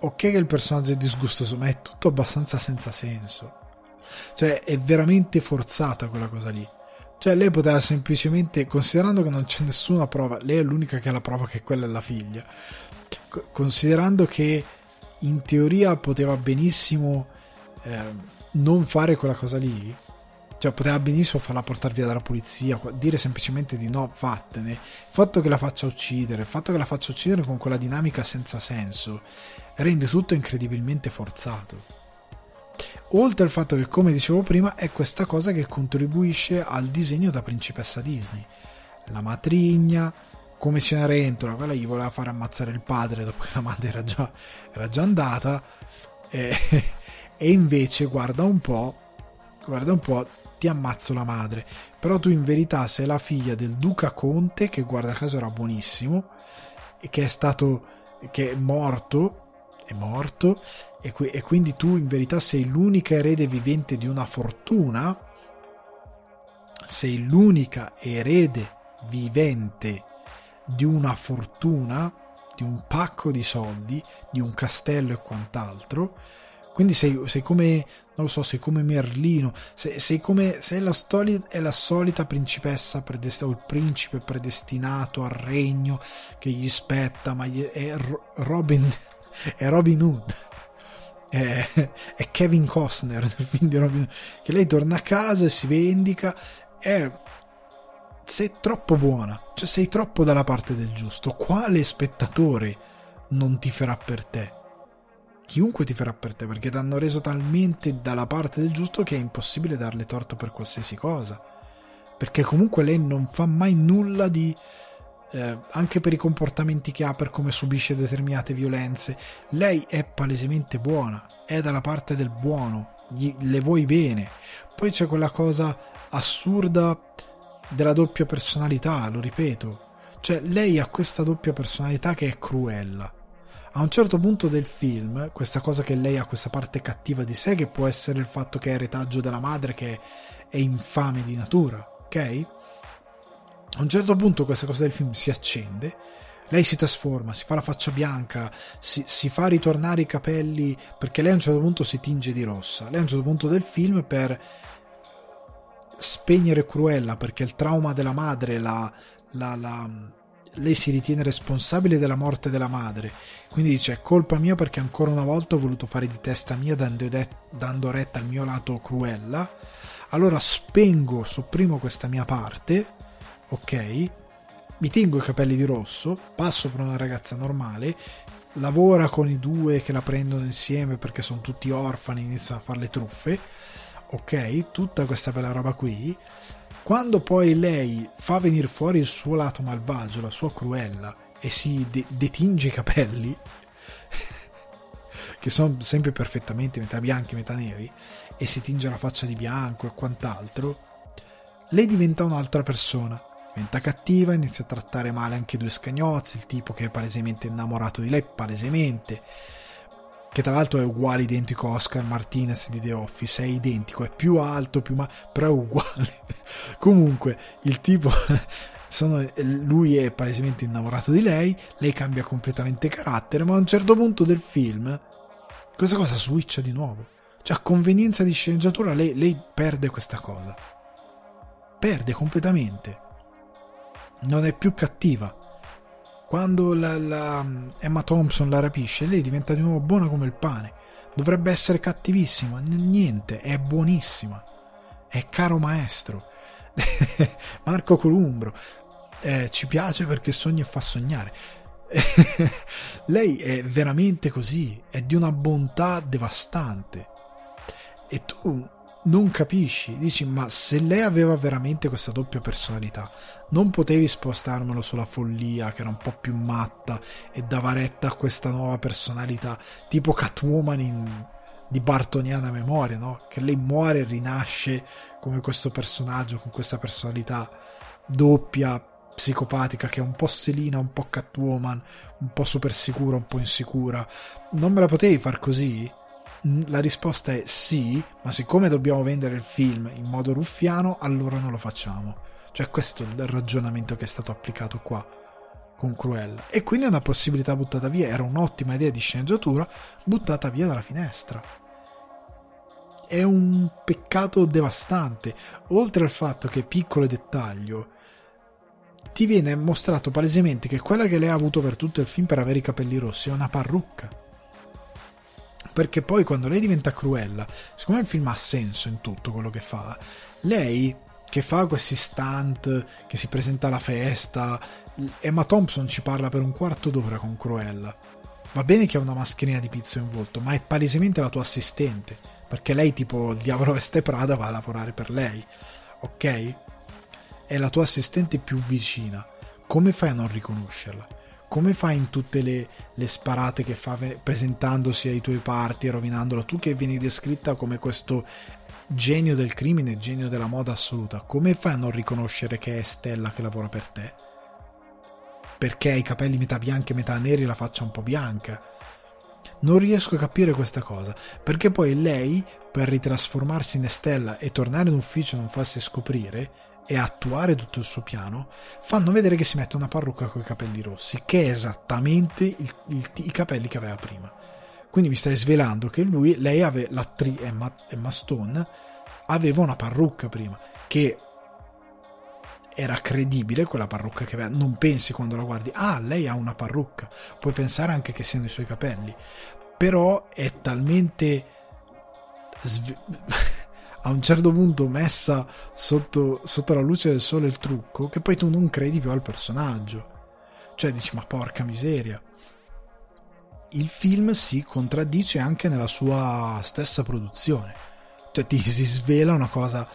Ok che il personaggio è disgustoso, ma è tutto abbastanza senza senso. Cioè, è veramente forzata quella cosa lì. Cioè, lei poteva semplicemente, considerando che non c'è nessuna prova, lei è l'unica che ha la prova che quella è la figlia. Considerando che in teoria poteva benissimo eh, non fare quella cosa lì, cioè poteva benissimo farla portare via dalla polizia, dire semplicemente di no, fattene. Il fatto che la faccia uccidere, il fatto che la faccia uccidere con quella dinamica senza senso, rende tutto incredibilmente forzato. Oltre al fatto che, come dicevo prima, è questa cosa che contribuisce al disegno da principessa Disney. La matrigna, come Cenerentola, quella gli voleva fare ammazzare il padre dopo che la madre era già, era già andata. E, e invece guarda un po', guarda un po', ti ammazzo la madre. Però tu in verità sei la figlia del duca Conte, che guarda caso era buonissimo, e che è stato, che è morto, è morto, e, que- e quindi tu in verità sei l'unica erede vivente di una fortuna, sei l'unica erede vivente di una fortuna, di un pacco di soldi, di un castello e quant'altro, quindi sei, sei, come, non lo so, sei come Merlino, sei, sei come, sei la, storia, è la solita principessa predestinata, o il principe predestinato al regno che gli spetta, ma gli, è Robin, è Robin Hood. È, è, Kevin Costner nel film di Robin Hood, che lei torna a casa e si vendica. È, sei troppo buona, cioè sei troppo dalla parte del giusto. Quale spettatore non ti farà per te? Chiunque ti farà per te perché ti hanno reso talmente dalla parte del giusto che è impossibile darle torto per qualsiasi cosa. Perché comunque lei non fa mai nulla di... Eh, anche per i comportamenti che ha, per come subisce determinate violenze, lei è palesemente buona, è dalla parte del buono, gli, le vuoi bene. Poi c'è quella cosa assurda della doppia personalità, lo ripeto. Cioè, lei ha questa doppia personalità che è cruella a un certo punto del film, questa cosa che lei ha questa parte cattiva di sé, che può essere il fatto che è retaggio della madre, che è infame di natura, ok? A un certo punto questa cosa del film si accende, lei si trasforma, si fa la faccia bianca, si, si, fa ritornare i capelli perché lei a un certo punto si tinge di rossa. Lei a un certo punto del film per spegnere Cruella perché il trauma della madre la, la, la, lei si ritiene responsabile della morte della madre. Quindi dice è colpa mia perché ancora una volta ho voluto fare di testa mia dando, de- dando retta al mio lato Cruella. Allora spengo sopprimo questa mia parte ok? Mi tengo i capelli di rosso passo per una ragazza normale lavora con i due che la prendono insieme perché sono tutti orfani iniziano a fare le truffe ok? Tutta questa bella roba qui quando poi lei fa venire fuori il suo lato malvagio, la sua cruella, e si de- detinge i capelli, che sono sempre perfettamente metà bianchi, metà neri, e si tinge la faccia di bianco e quant'altro, lei diventa un'altra persona. Diventa cattiva, inizia a trattare male anche due scagnozzi, il tipo che è palesemente innamorato di lei, palesemente che tra l'altro è uguale identico a Oscar Martinez di The Office, è identico, è più alto, più ma- però è uguale. Comunque, il tipo sono, lui è palesemente innamorato di lei, lei cambia completamente carattere, ma a un certo punto del film questa cosa switcha di nuovo. Cioè, a convenienza di sceneggiatura, lei, lei perde questa cosa. Perde completamente. Non è più cattiva quando la, la Emma Thompson la rapisce, lei diventa di nuovo buona come il pane. Dovrebbe essere cattivissima, niente, è buonissima. È caro maestro. Marco Columbro. Eh, ci piace perché sogna e fa sognare. lei è veramente così, è di una bontà devastante. E tu non capisci, dici ma se lei aveva veramente questa doppia personalità, non potevi spostarmelo sulla follia che era un po' più matta e dava retta a questa nuova personalità, tipo Catwoman in, di bartoniana memoria, no? Che lei muore e rinasce come questo personaggio con questa personalità doppia, psicopatica, che è un po' Selina, un po' Catwoman, un po' super sicura, un po' insicura. Non me la potevi far così? La risposta è sì, ma siccome dobbiamo vendere il film in modo ruffiano, allora non lo facciamo. Cioè questo è il ragionamento che è stato applicato qua con Cruella. E quindi è una possibilità buttata via, era un'ottima idea di sceneggiatura buttata via dalla finestra. È un peccato devastante, oltre al fatto che piccolo dettaglio ti viene mostrato palesemente che quella che lei ha avuto per tutto il film per avere i capelli rossi è una parrucca perché poi quando lei diventa cruella, siccome il film ha senso in tutto quello che fa, lei che fa questi stunt, che si presenta alla festa, Emma Thompson ci parla per un quarto d'ora con Cruella. Va bene che ha una mascherina di pizzo in volto, ma è palesemente la tua assistente, perché lei tipo il diavolo veste Prada va a lavorare per lei, ok? È la tua assistente più vicina. Come fai a non riconoscerla? Come fai in tutte le, le, sparate che fa presentandosi ai tuoi parti e rovinandolo tu che vieni descritta come questo genio del crimine, genio della moda assoluta, come fai a non riconoscere che è Stella che lavora per te? Perché ha i capelli metà bianchi e metà neri e la faccia un po' bianca? Non riesco a capire questa cosa, perché poi lei, per ritrasformarsi in Stella e tornare in ufficio e non farsi scoprire, e attuare tutto il suo piano, fanno vedere che si mette una parrucca con i capelli rossi, che è esattamente il, il, i capelli che aveva prima. Quindi mi stai svelando che lui, lei aveva, l'attrice Emma, Emma Stone, aveva una parrucca prima, che era credibile quella parrucca che aveva. Non pensi quando la guardi, ah, lei ha una parrucca. Puoi pensare anche che siano i suoi capelli. Però è talmente. Sve- a un certo punto messa sotto, sotto la luce del sole il trucco che poi tu non credi più al personaggio. Cioè dici ma porca miseria. Il film si contraddice anche nella sua stessa produzione. Cioè ti si svela una cosa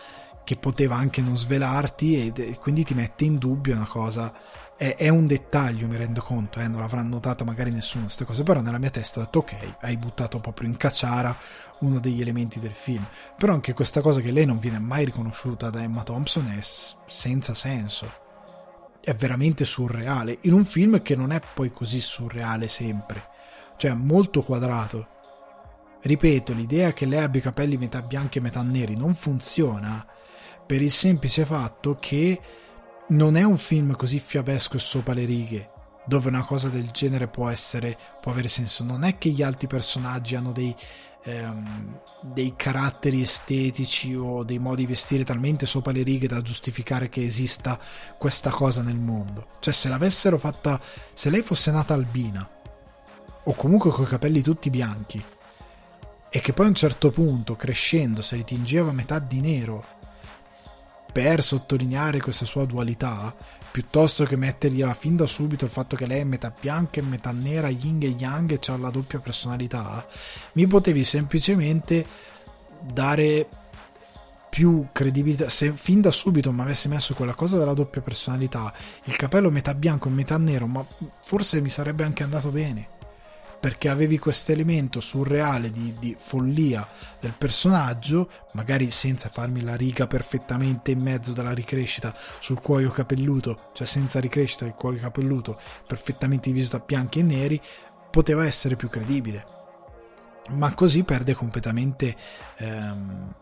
che poteva anche non svelarti e, quindi ti mette in dubbio una cosa è, è, un dettaglio, mi rendo conto, eh, non l'avrà notato magari nessuno queste cose, però nella mia testa ho detto ok, hai buttato proprio in cacciara uno degli elementi del film. Però anche questa cosa che lei non viene mai riconosciuta da Emma Thompson è senza senso. È veramente surreale, in un film che non è poi così surreale sempre, cioè molto quadrato. Ripeto, l'idea che lei abbia i capelli metà bianchi e metà neri non funziona per il semplice fatto che non è un film così fiabesco e sopra le righe. dove una cosa del genere può essere può avere senso non è che gli altri personaggi hanno dei ehm, dei caratteri estetici o dei modi di vestire talmente sopra le righe da giustificare che esista questa cosa nel mondo cioè se l'avessero fatta se lei fosse nata albina o comunque con i capelli tutti bianchi e che poi a un certo punto crescendo se li tingeva metà di nero per sottolineare questa sua dualità, piuttosto che mettergliela fin da subito il fatto che lei è metà bianca e metà nera, yin e yang e ha la doppia personalità, mi potevi semplicemente dare più credibilità. Se fin da subito mi avessi messo quella cosa della doppia personalità, il capello metà bianco e metà nero, ma forse mi sarebbe anche andato bene perché avevi questo elemento surreale di, di, follia del personaggio, magari senza farmi la riga perfettamente in mezzo della ricrescita sul cuoio capelluto, cioè senza ricrescita del cuoio capelluto, perfettamente diviso da bianchi e neri, poteva essere più credibile. Ma così perde completamente, ehm,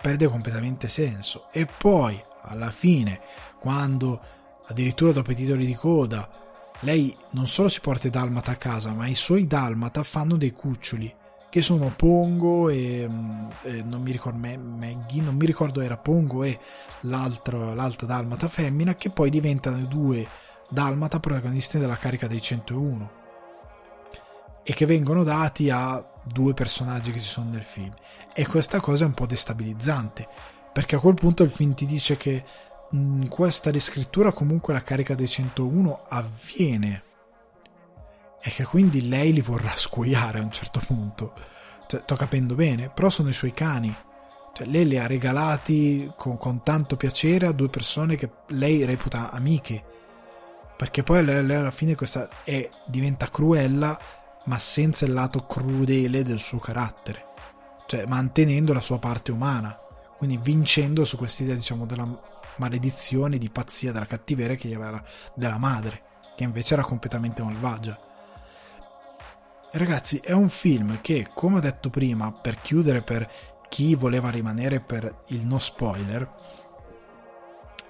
perde completamente senso. E poi, alla fine, quando addirittura dopo i titoli di coda, lei non solo si porta i dalmata a casa, ma i suoi dalmata fanno dei cuccioli che sono Pongo e, mm, e non mi ricordo Maggie, non mi ricordo era Pongo e l'altra dalmata femmina che poi diventano due dalmata protagonisti della carica dei 101 e che vengono dati a due personaggi che ci sono nel film. E questa cosa è un po' destabilizzante perché a quel punto il film ti dice che in questa riscrittura comunque la carica dei 101 avviene e che quindi lei li vorrà scuoiare a un certo punto. Cioè, sto capendo bene, però sono i suoi cani. Cioè, lei li ha regalati con, con, tanto piacere a due persone che lei reputa amiche. Perché poi lei, lei alla fine questa è, diventa cruella, ma senza il lato crudele del suo carattere. Cioè, mantenendo la sua parte umana. Quindi vincendo su quest'idea, diciamo, della maledizione di pazzia della cattiveria che gli aveva della madre, che invece era completamente malvagia. Ragazzi, è un film che, come ho detto prima, per chiudere per chi voleva rimanere per il no spoiler,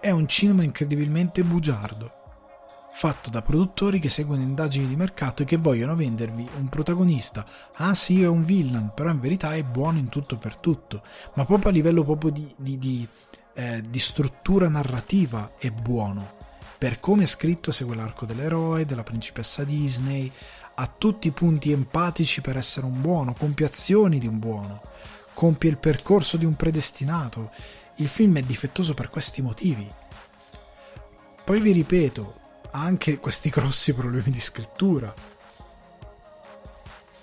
è un cinema incredibilmente bugiardo, fatto da produttori che seguono indagini di mercato e che vogliono vendervi un protagonista. Ah sì, è un villain, però in verità è buono in tutto per tutto, ma proprio a livello proprio di, di, di eh, di struttura narrativa è buono. Per come è scritto segue l'arco dell'eroe, della principessa Disney, ha tutti i punti empatici per essere un buono, compie azioni di un buono, compie il percorso di un predestinato. Il film è difettoso per questi motivi. Poi vi ripeto, ha anche questi grossi problemi di scrittura,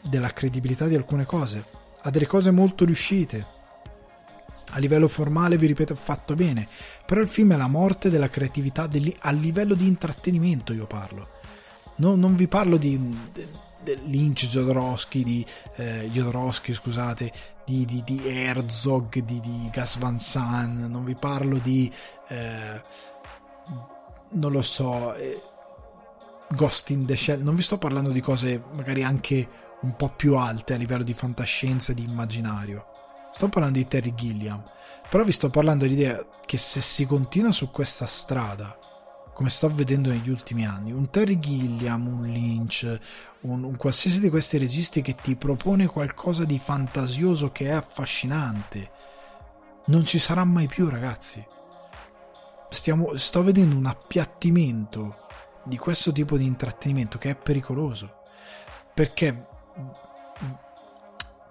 della credibilità di alcune cose, ha delle cose molto riuscite, a livello formale, vi ripeto, fatto bene, però il film è la morte della creatività a livello di intrattenimento, io parlo. No, non vi parlo di, di, Lynch, Jodorowsky, di eh, Jodorowsky, scusate, di, di, di Herzog, di, Gas Van Sant, non vi parlo di... Eh, non lo so... Eh, Ghost in the Shell, non vi sto parlando di cose magari anche un po' più alte a livello di fantascienza e di immaginario Sto parlando di Terry Gilliam, però vi sto parlando dell'idea che se si continua su questa strada, come sto vedendo negli ultimi anni, un Terry Gilliam, un Lynch, un, un qualsiasi di questi registi che ti propone qualcosa di fantasioso che è affascinante, non ci sarà mai più, ragazzi. Stiamo, sto vedendo un appiattimento di questo tipo di intrattenimento che è pericoloso perché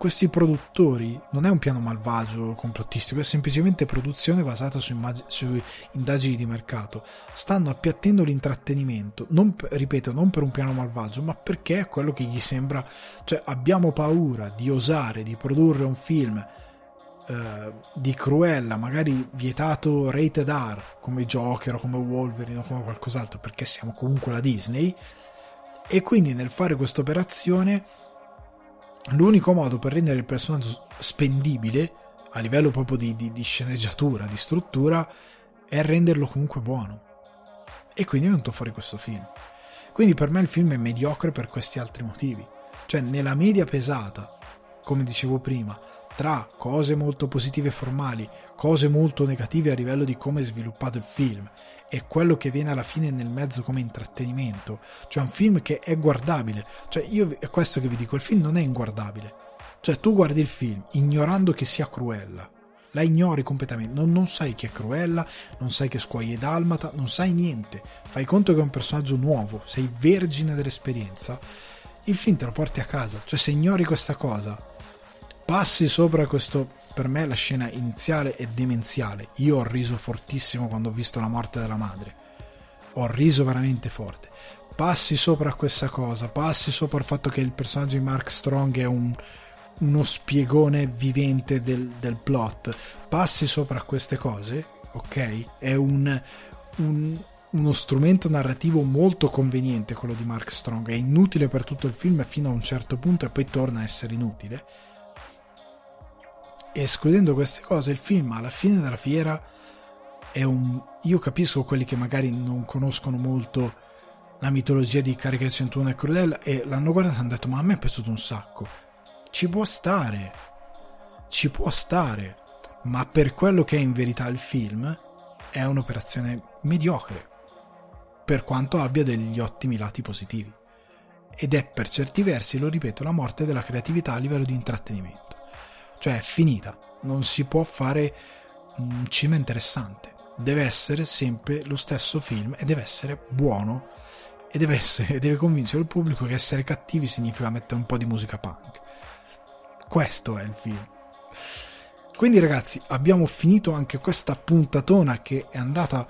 questi produttori non è un piano malvagio complottistico, è semplicemente produzione basata su, immag- su indagini di mercato. Stanno appiattendo l'intrattenimento, non, ripeto, non per un piano malvagio, ma perché è quello che gli sembra. Cioè, abbiamo paura di osare di produrre un film eh, di Cruella, magari vietato rated R, come Joker o come Wolverine o come qualcos'altro, perché siamo comunque la Disney. E quindi nel fare questa operazione l'unico modo per rendere il personaggio spendibile a livello proprio di, di, di, sceneggiatura, di struttura, è renderlo comunque buono. E quindi è venuto fuori questo film. Quindi per me il film è mediocre per questi altri motivi. Cioè, nella media pesata, come dicevo prima, tra cose molto positive e formali, cose molto negative a livello di come è sviluppato il film e quello che viene alla fine nel mezzo come intrattenimento, cioè un film che è guardabile, cioè io è questo che vi dico, il film non è inguardabile, cioè tu guardi il film ignorando che sia Cruella, la ignori completamente, non, non sai chi è Cruella, non sai che Squaglie Dalmata, non sai niente, fai conto che è un personaggio nuovo, sei vergine dell'esperienza, il film te lo porti a casa, cioè se ignori questa cosa, passi sopra questo, per me la scena iniziale è demenziale, io ho riso fortissimo quando ho visto la morte della madre, ho riso veramente forte, passi sopra questa cosa, passi sopra il fatto che il personaggio di Mark Strong è un uno spiegone vivente del, del plot, passi sopra queste cose, ok? È un, un, uno strumento narrativo molto conveniente quello di Mark Strong, è inutile per tutto il film fino a un certo punto e poi torna a essere inutile. Escludendo queste cose, il film alla fine della fiera è un... Io capisco quelli che magari non conoscono molto la mitologia di Carica 101 e Crudella e l'hanno guardato e hanno detto ma a me è piaciuto un sacco ci può stare, ci può stare, ma per quello che è in verità il film è un'operazione mediocre, per quanto abbia degli ottimi lati positivi. Ed è per certi versi, lo ripeto, la morte della creatività a livello di intrattenimento. Cioè è finita, non si può fare un cinema interessante. Deve essere sempre lo stesso film e deve essere buono e deve, essere, deve convincere il pubblico che essere cattivi significa mettere un po' di musica punk. Questo è il film. Quindi ragazzi, abbiamo finito anche questa puntatona che è andata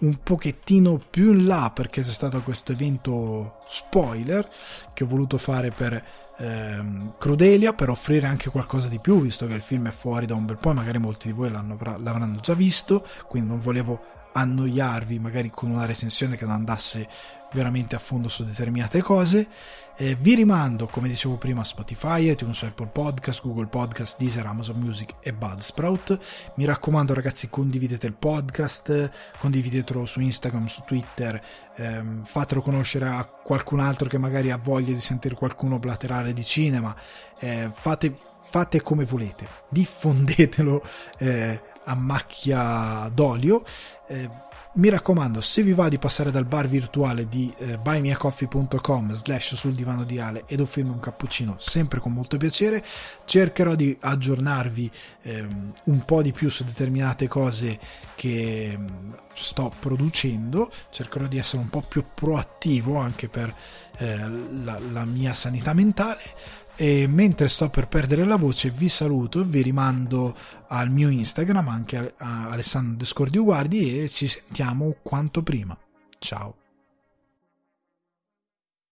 un pochettino più in là perché c'è stato questo evento spoiler che ho voluto fare per ehm, Crudelia per offrire anche qualcosa di più visto che il film è fuori da un bel po' magari molti di voi l'avranno già visto quindi non volevo annoiarvi magari con una recensione che non andasse veramente a fondo su determinate cose eh, vi rimando, come dicevo prima, a Spotify, iTunes, Apple Podcast, Google Podcast, Deezer, Amazon Music e Budsprout. Mi raccomando, ragazzi, condividete il podcast, condividetelo su Instagram, su Twitter, ehm, fatelo conoscere a qualcun altro che magari ha voglia di sentire qualcuno blaterare di cinema. Eh, fate, fate, come volete, diffondetelo eh, a macchia d'olio. Eh, mi raccomando, se vi va di passare dal bar virtuale di eh, buymeacoffee.com slash sul divano di Ale ed offrirmi un cappuccino sempre con molto piacere, cercherò di aggiornarvi ehm, un po' di più su determinate cose che ehm, sto producendo, cercherò di essere un po' più proattivo anche per eh, la, la mia sanità mentale e mentre sto per perdere la voce vi saluto e vi rimando al mio Instagram anche a Alessandro Descordi Uguardi e ci sentiamo quanto prima. Ciao